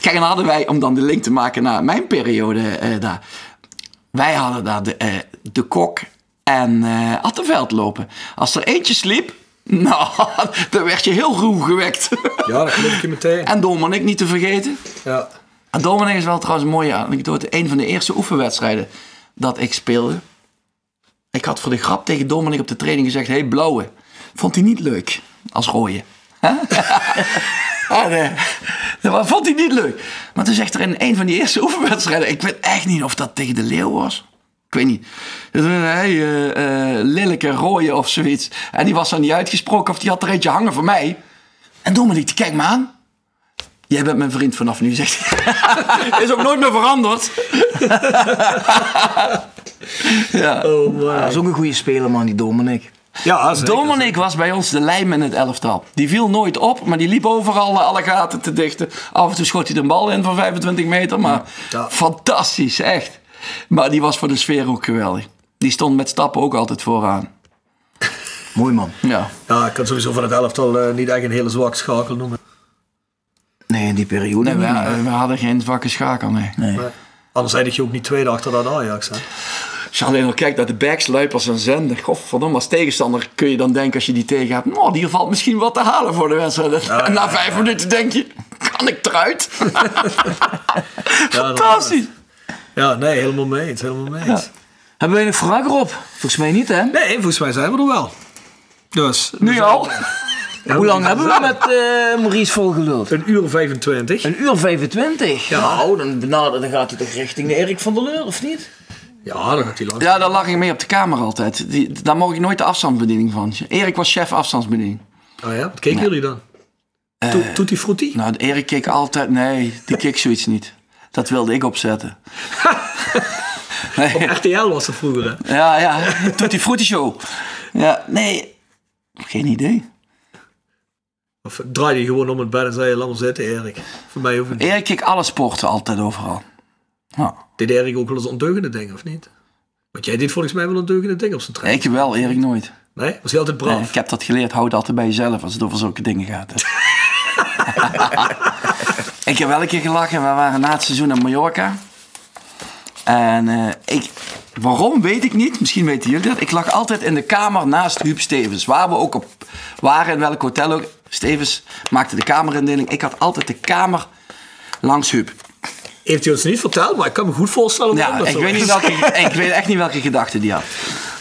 Kijk, en dan hadden wij, om dan de link te maken naar mijn periode eh, daar. Wij hadden daar de, eh, de kok en eh Attenveld lopen. Als er eentje sliep, nou, dan werd je heel ruw gewekt. Ja, dat geloof ik je meteen. en Dominic niet te vergeten. Ja. En Dominic is wel trouwens een mooie anekdote. Een van de eerste oefenwedstrijden dat ik speelde. Ik had voor de grap tegen Dominic op de training gezegd: hey, blauwe. Vond hij niet leuk als rode. En, eh, dat vond hij niet leuk. Maar toen zegt er in een van die eerste oefenwedstrijden: ik weet echt niet of dat tegen de Leeuw was. Ik weet niet. Eh, hey, eh, eh, Lilleke Rooien of zoiets. En die was dan niet uitgesproken of die had er eentje hangen voor mij. En Dominic, die kijkt me aan. Jij bent mijn vriend vanaf nu, zegt hij. Is ook nooit meer veranderd. ja. Oh, my. Dat is ook een goede speler, man, die Dominic. Ja, zeker. Dominic was bij ons de lijm in het elftal. Die viel nooit op, maar die liep overal eh, alle gaten te dichten. Af en toe schoot hij de bal in van 25 meter, maar Ja. fantastisch, echt. Maar die was voor de sfeer ook geweldig. Die stond met stappen ook altijd vooraan. Mooi man. Ja. Ja, ik kan sowieso van het elftal uh, niet echt een hele zwakke schakel noemen. Nee, in die periode nee, niet. We, we, hadden geen zwakke schakel, nee. nee. nee. Anders eindig je ook niet tweede achter dat Ajax. Hè? Als je alleen al kijkt naar de backs, Luipers en Zender. Godverdomme, als tegenstander kun je dan denken als je die tegen hebt. Nou, die valt misschien wat te halen voor de wedstrijd. Ja, en na vijf ja. minuten denk je, kan ik eruit? Ja, Fantastisch. Ja, nee, helemaal mee eens. Helemaal mee eens. Hebben wij nog vragen op? Volgens mij niet, hè? Nee, volgens mij zijn we er wel. Dus, Nu al? Ja, Hoe lang hebben we met eh, Maurice volgeluld? Een uur 25. Een uur 25. Ja. Nou, dan, dan gaat hij toch richting de Erik van der Leur, of niet? Ja, dan gaat hij langs. Ja, daar lag ik mee op de kamer altijd. Die, daar mocht ik nooit de afstandsbediening van. Erik was chef afstandsbediening. Oh ja, wat keken jullie dan? To- Tutti Frutti? Nou, Erik keek altijd... Nee, die keek zoiets niet. Dat wilde ik opzetten. nee. RTL was dat vroeger, hè? Ja, ja. Tutti Frutti Show. Ja, nee. Geen idee. Of draai je gewoon om het bed en zei je, laat maar zitten, Erik. Voor mij hoeft het. Erik keek alle sporten altijd overal. Ja. Deed Erik ook wel eens ondeugende dingen, of niet? Want jij deed volgens mij wel ondeugende dingen op zijn trein. Ik wel, Erik nooit. Nee? Was hij altijd braaf? Nee, ik heb dat geleerd. Houd altijd bij jezelf als het over zulke dingen gaat. ik heb wel een keer gelachen. We waren na het seizoen naar Mallorca. En eh, ik, waarom weet ik niet. Misschien weten jullie dat. Ik lag altijd in de kamer naast Huub Stevens. Waar we ook op waren, in welk hotel ook. Stevens maakte de kamerindeling. Ik had altijd de kamer langs Huub. Heeft hij ons niet verteld, maar ik kan me goed voorstellen Ja, dat ik weet, niet welke, ik weet echt niet welke gedachten die had.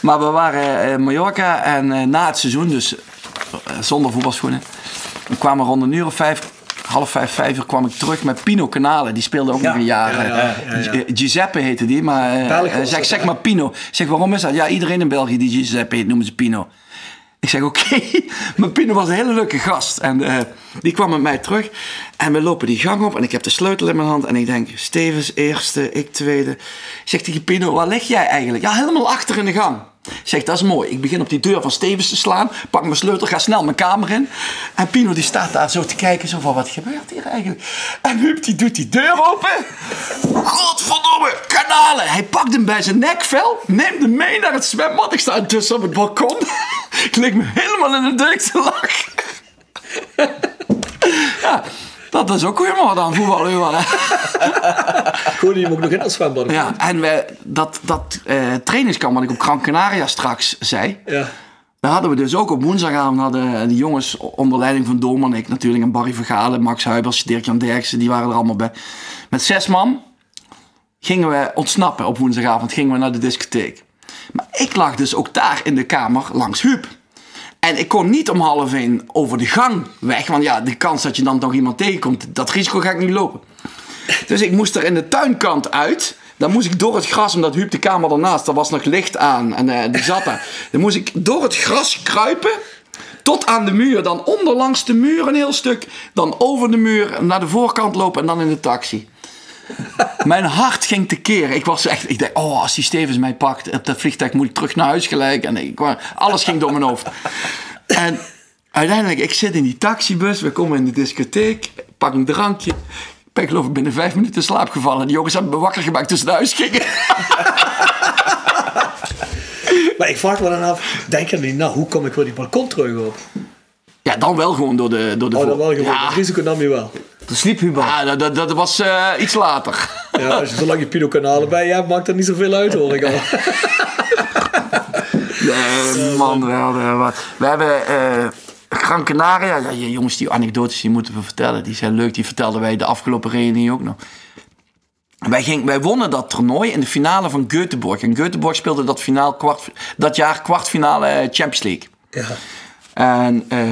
Maar we waren in Mallorca en eh, na het seizoen, dus eh, zonder voetbalschoenen. We kwamen rond een uur of vijf, half vijf, vijf uur kwam ik terug met Pino Canale. Die speelde ook nog een jaar. ja, ja, ja, ja. Gi- Giuseppe heette die, maar eh, eh, zeg, zeg maar Pino. Zeg, waarom is dat? Ja, iedereen in België die Giuseppe heet, noemen ze Pino. Ik zeg, oké. Maar Pino was een hele leuke gast. En eh, die kwam met mij terug. En we lopen die gang op. En ik heb de sleutel in mijn hand. En ik denk, Stevens eerste, ik tweede. Ik zeg tegen Pino, waar lig jij eigenlijk? Ja, helemaal achter in de gang. Ik zeg, dat is mooi. Ik begin op die deur van Stevens te slaan. Pak mijn sleutel, ga snel mijn kamer in. En Pino die staat daar zo te kijken. Zo wat gebeurt hier eigenlijk? En Huub die doet die deur open. Godverdomme, kanalen. Hij pakt hem bij zijn nekvel. Neemt hem mee naar het zwembad. Ik sta intussen op het balkon. Ik lig me helemaal in de deuk te lachen. Ja, dat is ook weer maar aan voetballen. joh, hè. Hem ook nog in dat zwembad? Ja, en we, dat, dat eh trainingskamp wat ik op Gran Canaria straks zei... Ja. Daar hadden we dus ook op woensdagavond hadden de jongens onder leiding van Doorman, ik natuurlijk, en Barry Vergalen, Max Huibers, Dirk-Jan Derksen, die waren er allemaal bij. Met zes man gingen we ontsnappen op woensdagavond, gingen we naar de discotheek. Maar ik lag dus ook daar in de kamer langs Huub. En ik kon niet om half één over de gang weg, want ja, de kans dat je dan nog iemand tegenkomt, dat risico ga ik niet lopen. Dus ik moest er in de tuinkant uit. Dan moest ik door het gras, omdat Huub de kamer daarnaast, daar was nog licht aan en eh, die zat. Dan moest ik door het gras kruipen tot aan de muur. Dan onderlangs de muur een heel stuk. Dan over de muur naar de voorkant lopen en dan in de taxi. Mijn hart ging tekeer. Ik was echt, ik dacht, oh, als die Stevens mij pakt op dat vliegtuig moet ik terug naar huis gelijk. En ik, alles ging door mijn hoofd. En uiteindelijk, ik zit in die taxibus, we komen in de discotheek, pak een drankje. Ik ben geloof ik binnen vijf minuten in slaap gevallen. Die jongens hebben me wakker gemaakt tussen de huis gingen. Maar ik vraag me dan af, nou, hoe kom ik weer die balkon terug op? Ja, dan wel gewoon door de, door de Oh, dan wel gewoon. Ja, Het risico nam je wel. De sliep ja dat, dat, dat was eh, iets later. Ja, als je zolang je Pino-kanalen bij je hebt, maakt dat niet zoveel uit, hoor ik al. Nee, man, we, hadden wat. we hebben eh Gran Canaria. Ja, die jongens, die anekdotes die moeten we vertellen. Die zijn leuk. Die vertelden wij de afgelopen reunie ook nog. Wij, ging, wij wonnen dat toernooi in de finale van Göteborg. En Göteborg speelde dat, finaal, kwart, dat jaar kwartfinale eh, Champions League. Ja. En eh,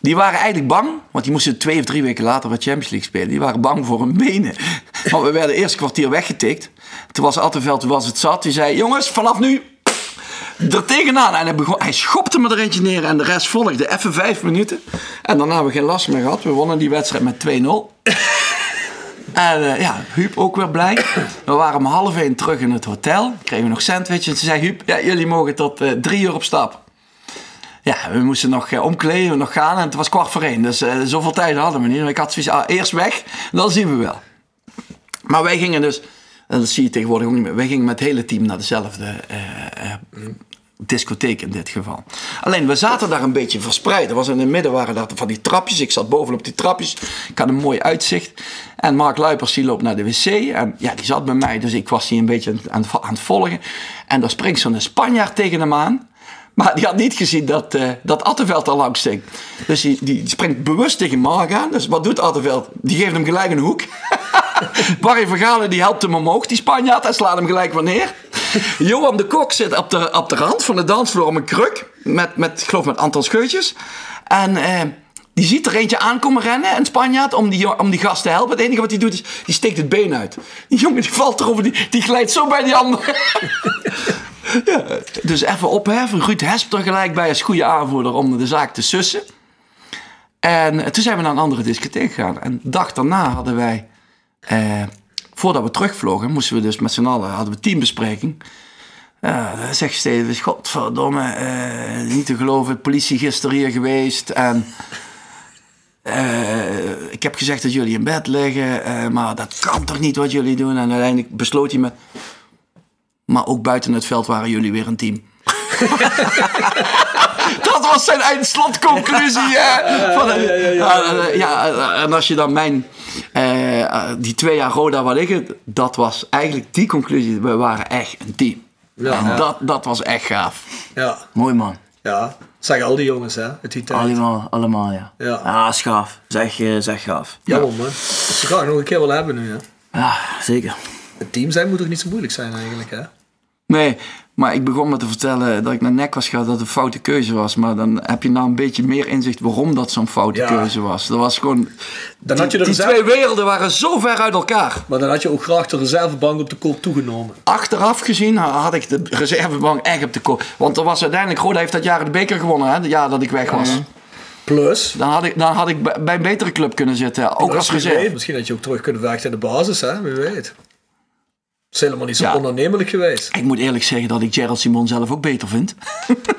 die waren eigenlijk bang, want die moesten twee of drie weken later bij Champions League spelen. Die waren bang voor hun benen. Want we werden eerst kwartier weggetikt. Toen was Attenveld, toen was het zat. Die zei, jongens, vanaf nu er tegenaan. En hij, begon, hij schopte me er eentje neer en de rest volgde. Even vijf minuten. En daarna hebben we geen last meer gehad. We wonnen die wedstrijd met 2-0. En eh, ja, Huub ook weer blij. We waren om half één terug in het hotel. Kregen we nog sandwiches. En toen zei Huub, ja, jullie mogen tot eh, drie uur op stap. Ja, we moesten nog eh, omkleden, nog gaan. En het was kwart voor één. Dus eh, zoveel tijd hadden we niet. Ik had zoiets, ah, eerst weg, dan zien we wel. Maar wij gingen dus, en dat zie je tegenwoordig ook niet meer. Wij gingen met het hele team naar dezelfde eh, discotheek in dit geval. Alleen, we zaten daar een beetje verspreid. Er was in het midden waren daar van die trapjes. Ik zat bovenop die trapjes. Ik had een mooi uitzicht. En Mark Luipers die loopt naar de wc. En ja, die zat bij mij, dus ik was die een beetje aan, aan het volgen. En daar springt zo'n Spanjaard tegen hem aan. Maar die had niet gezien dat, uh, dat Atteveld al langs sting. Dus die, die springt bewust tegen Mark aan. Dus wat doet Atteveld? Die geeft hem gelijk een hoek. Barry Vergalen die helpt hem omhoog, die Spanjaard, en slaat hem gelijk wanneer. Johan de Kok zit op de, op de rand van de dansvloer om een kruk. Met, met, ik geloof met Anton Scheutjes. En uh, die ziet er eentje aankomen rennen, een Spanjaard, om die, om die gast te helpen. Het enige wat hij doet is, die steekt het been uit. Die jongen die valt erover, die, die glijdt zo bij die andere. ja, dus even opheffen. Ruud Hesp er gelijk bij als goede aanvoerder om de zaak te sussen. En toen zijn we naar een andere discotheek gegaan. En de dag daarna hadden wij eh, voordat we terugvlogen, moesten we dus met z'n allen, hadden we teambespreking. Uh, zegt Steven, godverdomme, uh, niet te geloven, politie gisteren hier geweest. En uh, ik heb gezegd dat jullie in bed liggen, maar dat kan toch niet wat jullie doen? En uiteindelijk besloot hij met, maar ook buiten het veld waren jullie weer een team. dat was zijn eindslotconclusie. Ja, ja, ja, en als je dan mijn uh, die twee jaar Roda waar liggen, dat was eigenlijk die conclusie. We waren echt een team. Ja, en Dat, dat was echt gaaf. Ja. Mooi man. Ja, zeg al die jongens hè, uit die tijd. Allemaal, allemaal ja. Ja, ah, is gaaf. Zeg, zeg gaaf. Ja, man. Ze gaan nog een keer wel hebben nu hè. Ja, zeker. Het team zijn moet toch niet zo moeilijk zijn eigenlijk hè? Nee, maar ik begon me te vertellen dat ik naar nek was gegaan dat het een foute keuze was. Maar dan heb je nou een beetje meer inzicht waarom dat zo'n foute keuze was. Dat was gewoon... Dan had je de die twee werelden waren zo ver uit elkaar. Maar dan had je ook graag de reservebank op de kop toegenomen. Achteraf gezien had ik de reservebank echt op de kop. Want er was uiteindelijk... Roda heeft dat jaar de beker gewonnen, hè? Het jaar dat ik weg was. Plus? Dan had ik, dan had ik bij een betere club kunnen zitten. Ook als reserve. Misschien had je ook terug kunnen werken in de basis, hè? Wie weet. Het is helemaal niet zo ja. ondernemelijk geweest. Ik moet eerlijk zeggen dat ik Gerald Simon zelf ook beter vind.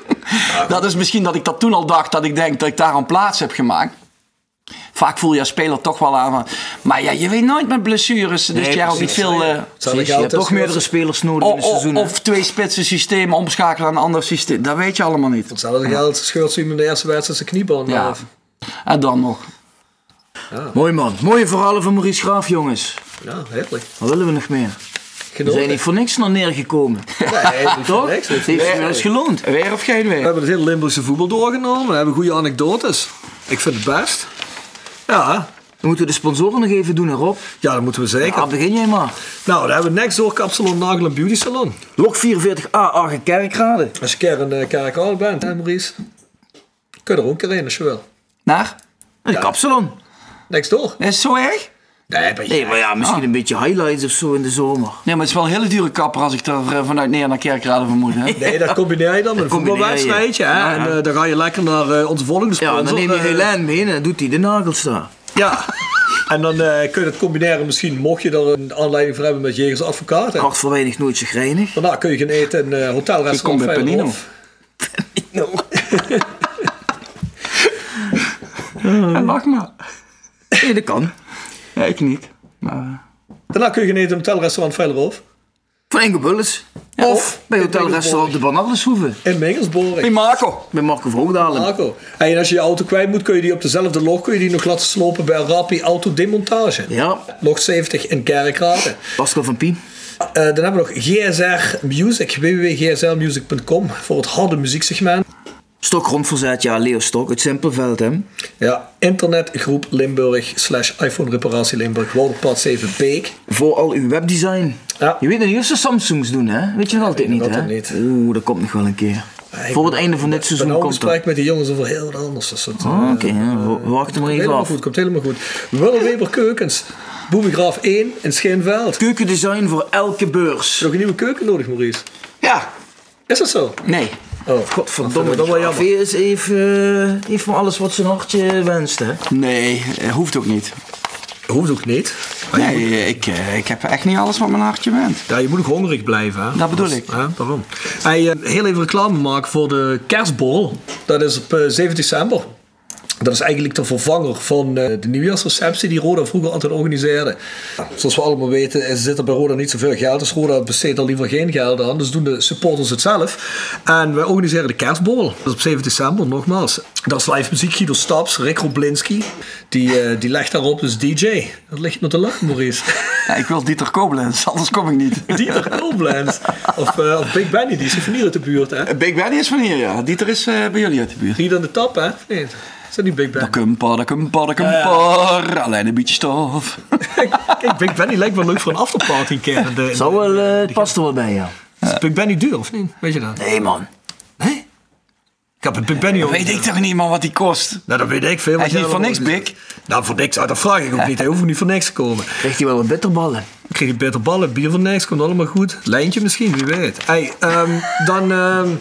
dat is misschien dat ik dat toen al dacht, dat ik denk dat ik daar een plaats heb gemaakt. Vaak voel je als speler toch wel aan. Maar ja, je weet nooit met blessures. Dus nee, Gerald niet veel. Uh, precies, je hebt toch meerdere spelers nodig in het seizoen. Of twee spitsen systemen omschakelen naar een ander systeem. Dat weet je allemaal niet. Hetzelfde geld scheurt ze in de eerste wedstrijd zijn knieband ja. En dan nog. Ja. Mooi man. Mooie verhalen van Maurice Graaf, jongens. Ja, heerlijk. Wat willen we nog meer? Genoten. We zijn niet voor niks naar neergekomen. Nee, Toch? Niks, het heeft wel eens geloond. Weer of geen weer? We hebben het hele Limburgse voetbal doorgenomen. We hebben goede anekdotes. Ik vind het best. Ja. We moeten de sponsoren nog even doen erop. Ja, dat moeten we zeker. Ja, begin jij maar. Nou, dan hebben we Next Door Kapsalon Nagel en Beauty Salon. Lok 44A Arge Kerkrade. Als je een keer een uh, kerkrade bent, hè Maurice? Kun je er ook een keer als je wil. Naar? Een ja. kapsalon. Next Door. Is het zo erg? Nee, nee, maar ja, misschien ah. een beetje highlights of zo in de zomer. Nee, maar het is wel een hele dure kapper als ik er vanuit neer naar Kerkrade van moet. Hè? Nee, dat combineer je dan met een voetbalwedstrijdje. Ja, en uh, dan ga je lekker naar uh, onze volgende sponsor. Ja, dan neem je Helene mee en dan doet hij de nagels daar. Ja. En dan uh, kun je het combineren misschien, mocht je er een aanleiding voor hebben met Jegers advocaat. Hart voor weinig, nooit chagrijnig. Daarna kun je gaan eten in uh, hotelrestaurant Ik kom bij Panino. Panino. en lach maar. Nee, dat kan. Ja, ik niet. Maar... Daarna kun je in het hotelrestaurant Veilerhof. Van. Ja, of bij hotelrestaurant De Banaleshoeve. In Mengelsborg. Bij Marco. Bij Marco Vroegdalen. Marco. En als je je auto kwijt moet, kun je die op dezelfde log kun je die nog laten slopen bij Rapi Auto Demontage. Ja. Log 70 in Kerkrade. Pascal van Pien. Uh, dan hebben we nog GSR Music, www.gsrmusic.com voor het harde muzieksegment. Stok grondverzet, ja, Leo Stok uit Simpelveld, hè? Ja, internetgroep Limburg slash iPhone reparatie Limburg, Wouderpad 7 Beek. Voor al uw webdesign. Ja. Je weet nog niet of ze Samsungs doen, hè? Weet je nog altijd niet, hè? Niet. Oeh, dat komt nog wel een keer. Ja, Voor het einde van dit seizoen komt Ik gesprek met die jongens over heel wat anders. Dus dat, oh, Oké, okay, uh, we wachten maar even helemaal af. goed, komt helemaal goed. Willem Weber Keukens, Boebegraaf 1 in Scheenveld. Keukendesign voor elke beurs. Nog een nieuwe keuken nodig, Maurice? Ja. Is dat zo? Nee. Oh, godverdomme. Dat wel jammer. is even, even van alles wat zijn hartje wenst, hè? Nee, hoeft ook niet. Hoeft ook niet. Nee, ik, ik heb echt niet alles wat mijn hartje wenst. Ja, je moet ook hongerig blijven. Hè? Dat bedoel ik. Hè? Daarom. Hey, heel even reclame maken voor de kerstbol. Dat is op 7 december. Dat is eigenlijk de vervanger van uh, de nieuwjaarsreceptie die Roda vroeger altijd organiseerde. Zoals we allemaal weten zit er bij Roda niet zoveel geld. Dus Roda besteedt er liever geen geld aan. Dus doen de supporters het zelf. En wij organiseren de kerstbol. Dat is op 7 december nogmaals. Dat is live muziek. Guido Staps, Rick Roblinski. Die, uh, die legt daarop dus DJ. Dat ligt met de lachen, Maurice. Ja, ik wil Dieter Koblenz, anders kom ik niet. Dieter Koblenz. Of, uh, of Big Benny, die is van hier uit de buurt, hè? Big Benny is van hier, ja. Dieter is bij jullie uit de buurt. Hier aan de tap, hè? Nee. Zijn die Big Ben? Kumper, de kumper. Ja, Alleen een beetje stof. Kijk, Big Benny lijkt wel leuk voor een afterparty een keer. De, Zou wel, uh, het past er wel bij, ja. Is Big Benny duur of niet? Weet je dat? Nee, man. Nee? Ik heb een Big Benny ook. Weet ik toch niet, man, wat die kost? Nou, dat weet ik veel. Hij is niet voor niks big. Nou, voor niks. Dat vraag ik ook niet. Hij hoeft niet voor niks te komen. Krijgt hij wel wat bitterballen? Krijg je bitterballen, bier voor niks, komt allemaal goed. Lijntje misschien, wie weet. Hey, um, dan... Um,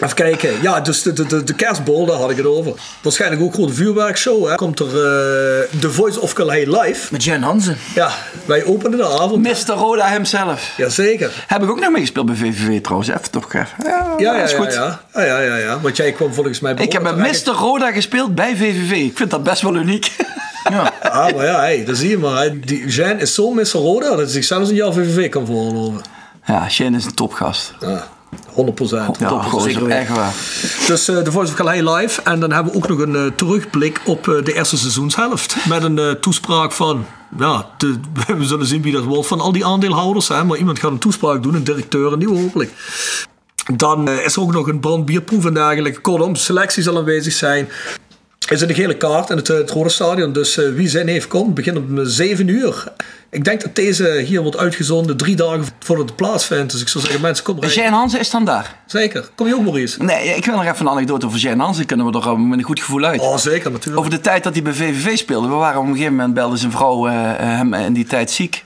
Even kijken. Ja, dus de, de, de kerstbol, daar had ik het over. Waarschijnlijk ook gewoon de vuurwerkshow. Hè. Komt er uh, The Voice of Calais live. Met Jan Hansen. Ja, wij openen de avond. Mr. Roda hemzelf. Jazeker. Heb ik ook nog meegespeeld bij VVV trouwens. Even toch even. Ja, ja, ja, is goed. Ja, ja, ja, ja, ja. Want jij kwam volgens mij bij Ik heb met Mr. Roda gespeeld bij VVV. Ik vind dat best wel uniek. Ja, ah, maar ja, hey, dat zie je maar. Die Jean is zo Mr. Roda dat hij zichzelfs een jaar VVV kan veroorloven. Ja, Jean is een topgast. Ja. 100 procent. Ja, zeker echt waar. Dus uh, The Voice of Calais live. En dan hebben we ook nog een uh, terugblik op uh, de eerste seizoenshelft. Met een toespraak van... Ja, de, we zullen zien wie dat wordt van al die aandeelhouders. Hè, maar iemand gaat een toespraak doen, een directeur, een nieuwe hopelijk. Dan is er ook nog een brandbierproef en dergelijke. Kortom, selectie zal aanwezig zijn. Is in de gele kaart in het, het Rode Stadion. Dus wie zin heeft, komt. Begint om 7 uur. Ik denk dat deze hier wordt uitgezonden drie dagen voordat het plaatsvindt. Dus ik zou zeggen, mensen, kom erin. Jean Hansen is dan daar? Zeker. Kom je ook, Maurice? Nee, ik wil nog even een anekdote over Jean Hansen. Kunnen we er met een goed gevoel uit. Oh, zeker, natuurlijk. Over de tijd dat hij bij VVV speelde. We waren op een gegeven moment, belde zijn vrouw uh, hem in die tijd ziek.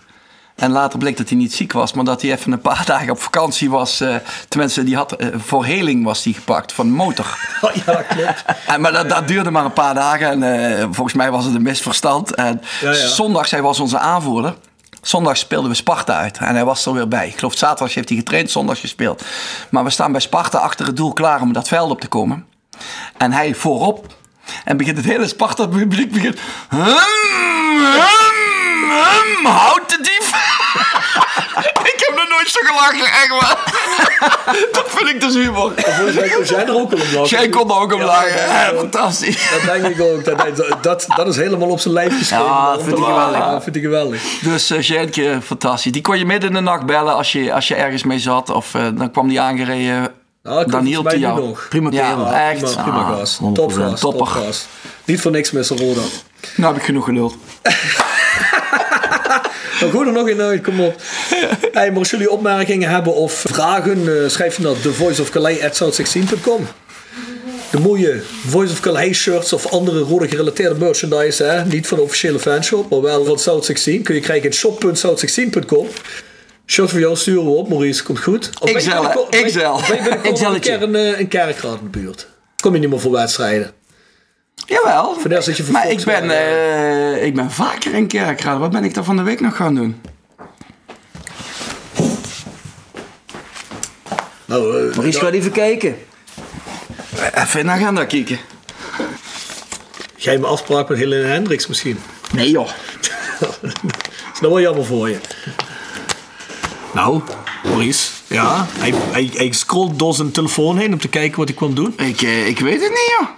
En later bleek dat hij niet ziek was, maar dat hij even een paar dagen op vakantie was. Uh, tenminste, die had, uh, voor heling was hij gepakt van motor. Oh, ja, klopt. en, maar dat, dat, duurde maar een paar dagen en uh, volgens mij was het een misverstand. En ja, ja. zondags, hij was onze aanvoerder. Zondag speelden we Sparta uit en hij was er weer bij. Ik geloof zaterdag heeft hij getraind, zondag gespeeld. Maar we staan bij Sparta achter het doel klaar om dat veld op te komen. En hij voorop. En begint het hele Sparta-publiek begint... Hum, hum, hum, houd de dief. Gelachen, echt waar. dat vind ik dus humor. Jij er ook al om lachen. Jij kon er ook om lachen. Ja, fantastisch. Dat denk ik ook. Dat, dat, dat is helemaal op zijn lijf geschreven. Ja, dat vind ik geweldig. Ja, vind ik geweldig. Dus uh, Jeanke, fantastisch. Die kon je midden in de nacht bellen als je, als je ergens mee zat. Of uh, dan kwam die aangereden. Nou, dan hielp hij jou. Nog. Prima kerel. Ja, echt. Prima, prima Ah, gas. 100%. Topgas. Topper. Niet voor niks, Mr. Roda. Nou heb ik genoeg geluld. Gooi er nog in uit, kom op. Hey, maar als jullie opmerkingen hebben of vragen, uh, schrijf je naar thevoiceofcalais.south16.com. De mooie Voice of Calais shirts of andere rode gerelateerde merchandise, hè? niet van de officiële fanshop, maar wel van South 16, kun je krijgen in shop.south16.com. Shirt voor jou sturen we op, Maurice, komt goed. Of ben je XL, hè? binnenkort- ben je-. Ben een een, eh, een kerkraad in de buurt? Kom je niet meer voor wedstrijden? Jawel. Vandaar dat je voor maar ik ben, Volkswagen- eh, ik ben vaker in Kerkrade. Wat ben ik daar van de week nog gaan doen? Nou, eh, Maurice, ga even kijken. Even in de agenda kijken. Een afspraak met Helene Hendricks misschien. Nee joh. dat is nou wel jammer voor je. Nou, Maurice, ja, hij, hij, hij scrolt door zijn telefoon heen om te kijken wat hij kwam doen. Ik, eh, ik weet het niet joh.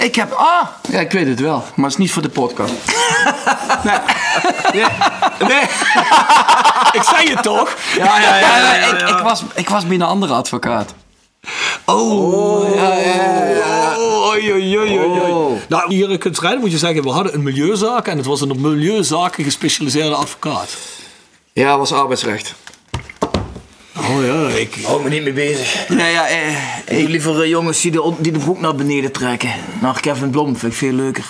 Ik heb... Ah! Ja, ik weet het wel. Maar het is niet voor de podcast. nee. Nee. nee. Ik zei het toch? Ja, ja, ja. Ja, ja, Ik, ja. ik, was, ik was bij een andere advocaat. Oh, ja, ja, ja. Oh. Oh. Nou, hier in Kunstrijden moet je zeggen, we hadden een milieuzaak en het was een op milieuzaken gespecialiseerde advocaat. Ja, was arbeidsrecht. Oh ja, ik... Hou me niet mee bezig. Nee, ja, eh, Ik doe liever eh, jongens die de, die de broek naar beneden trekken. Naar Kevin Blom, vind ik veel leuker.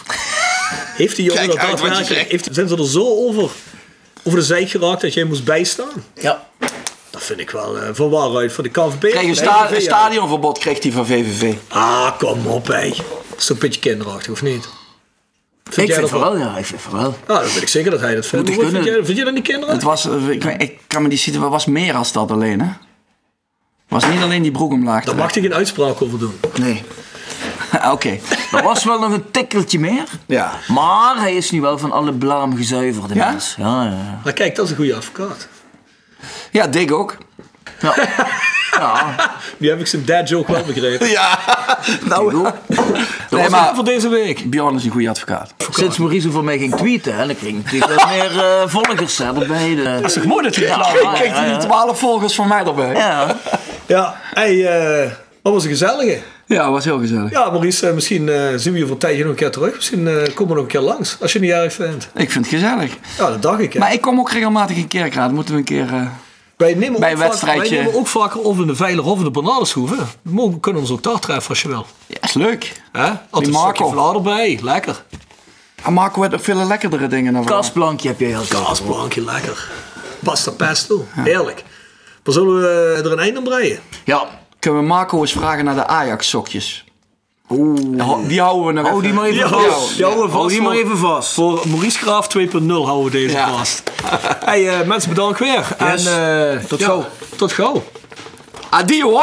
Heeft die jongen Kijk dat uit wat je daadwerkelijk... zegt. Heeft, zijn ze er zo over, over de zijk geraakt dat jij moest bijstaan? Ja. Dat vind ik wel uh, van waaruit. Van de KVB. een, sta- FNV, een ja. stadionverbod kreeg hij van VVV. Ah, kom op, hé. Dat is toch een beetje kinderachtig, of niet? Vind Ik jij vind dat het wel, ja. Ik vind wel. Nou, dan ben ik zeker dat hij dat vindt. Moet Hoe vind, jij, vind jij dat niet kinderachtig? Het was, eh, ik, weet- ik kan me die situatie, het was meer als dat alleen, hè? Het was niet alleen die broek omlaag. Daar mag hij geen uitspraak over doen. Nee. Oké. Er was wel nog een tikkeltje meer. Ja. Maar hij is nu wel van alle blaam gezuiverd, de Ja? mens. Ja, ja. Maar kijk, dat is een goede advocaat. Ja, Dick ook. ja. ja. Nu heb ik zijn dad joke wel begrepen. Ja. Nou, Dat nee, was maar het voor deze week. Bjorn is een goede advocaat. Sinds Maurice voor mij ging tweeten, hè, dan kreeg ik natuurlijk wel meer eh, volgers hè, erbij. De... Dat is toch mooi dat je Ja. Ik kreeg die 12 volgers van mij erbij. Ja, Ja, hey, eh, dat was een gezellige. Ja, was heel gezellig. Ja, Maurice, eh, misschien eh, zien we je voor een tijdje nog een keer terug. Misschien eh, komen we nog een keer langs, als je het niet erg vindt. Ik vind het gezellig. Ja, dat dacht ik. Hè. Maar ik kom ook regelmatig in Kerkraad. Moeten we een keer... eh, wij nemen bij ook een vaak- wedstrijdje- Wij nemen ook vaker of in de Veiler of in de Bernardeshoeve. We mogen, kunnen ons ook daar treffen als je wil. Ja, is leuk. Hè? Altijd een Marco. stukje vlaar erbij. Lekker. En Marco heeft ook veel lekkerdere dingen dan kastplankje heb jij al. Kaasplankje, lekker. Pasta pesto. Heerlijk. Maar zullen we er een eind aan breien? Ja. Kunnen we Marco eens vragen naar de Ajax-sokjes? Die houden we nog Hou die maar even vast. ja, houden we Hou vast die maar even vast. Voor Maurice Graaf 2.0 houden we deze Ja. vast. hey, eh, mensen bedankt weer. Yes. En eh, Tot ja, gauw. Tot gauw. Adio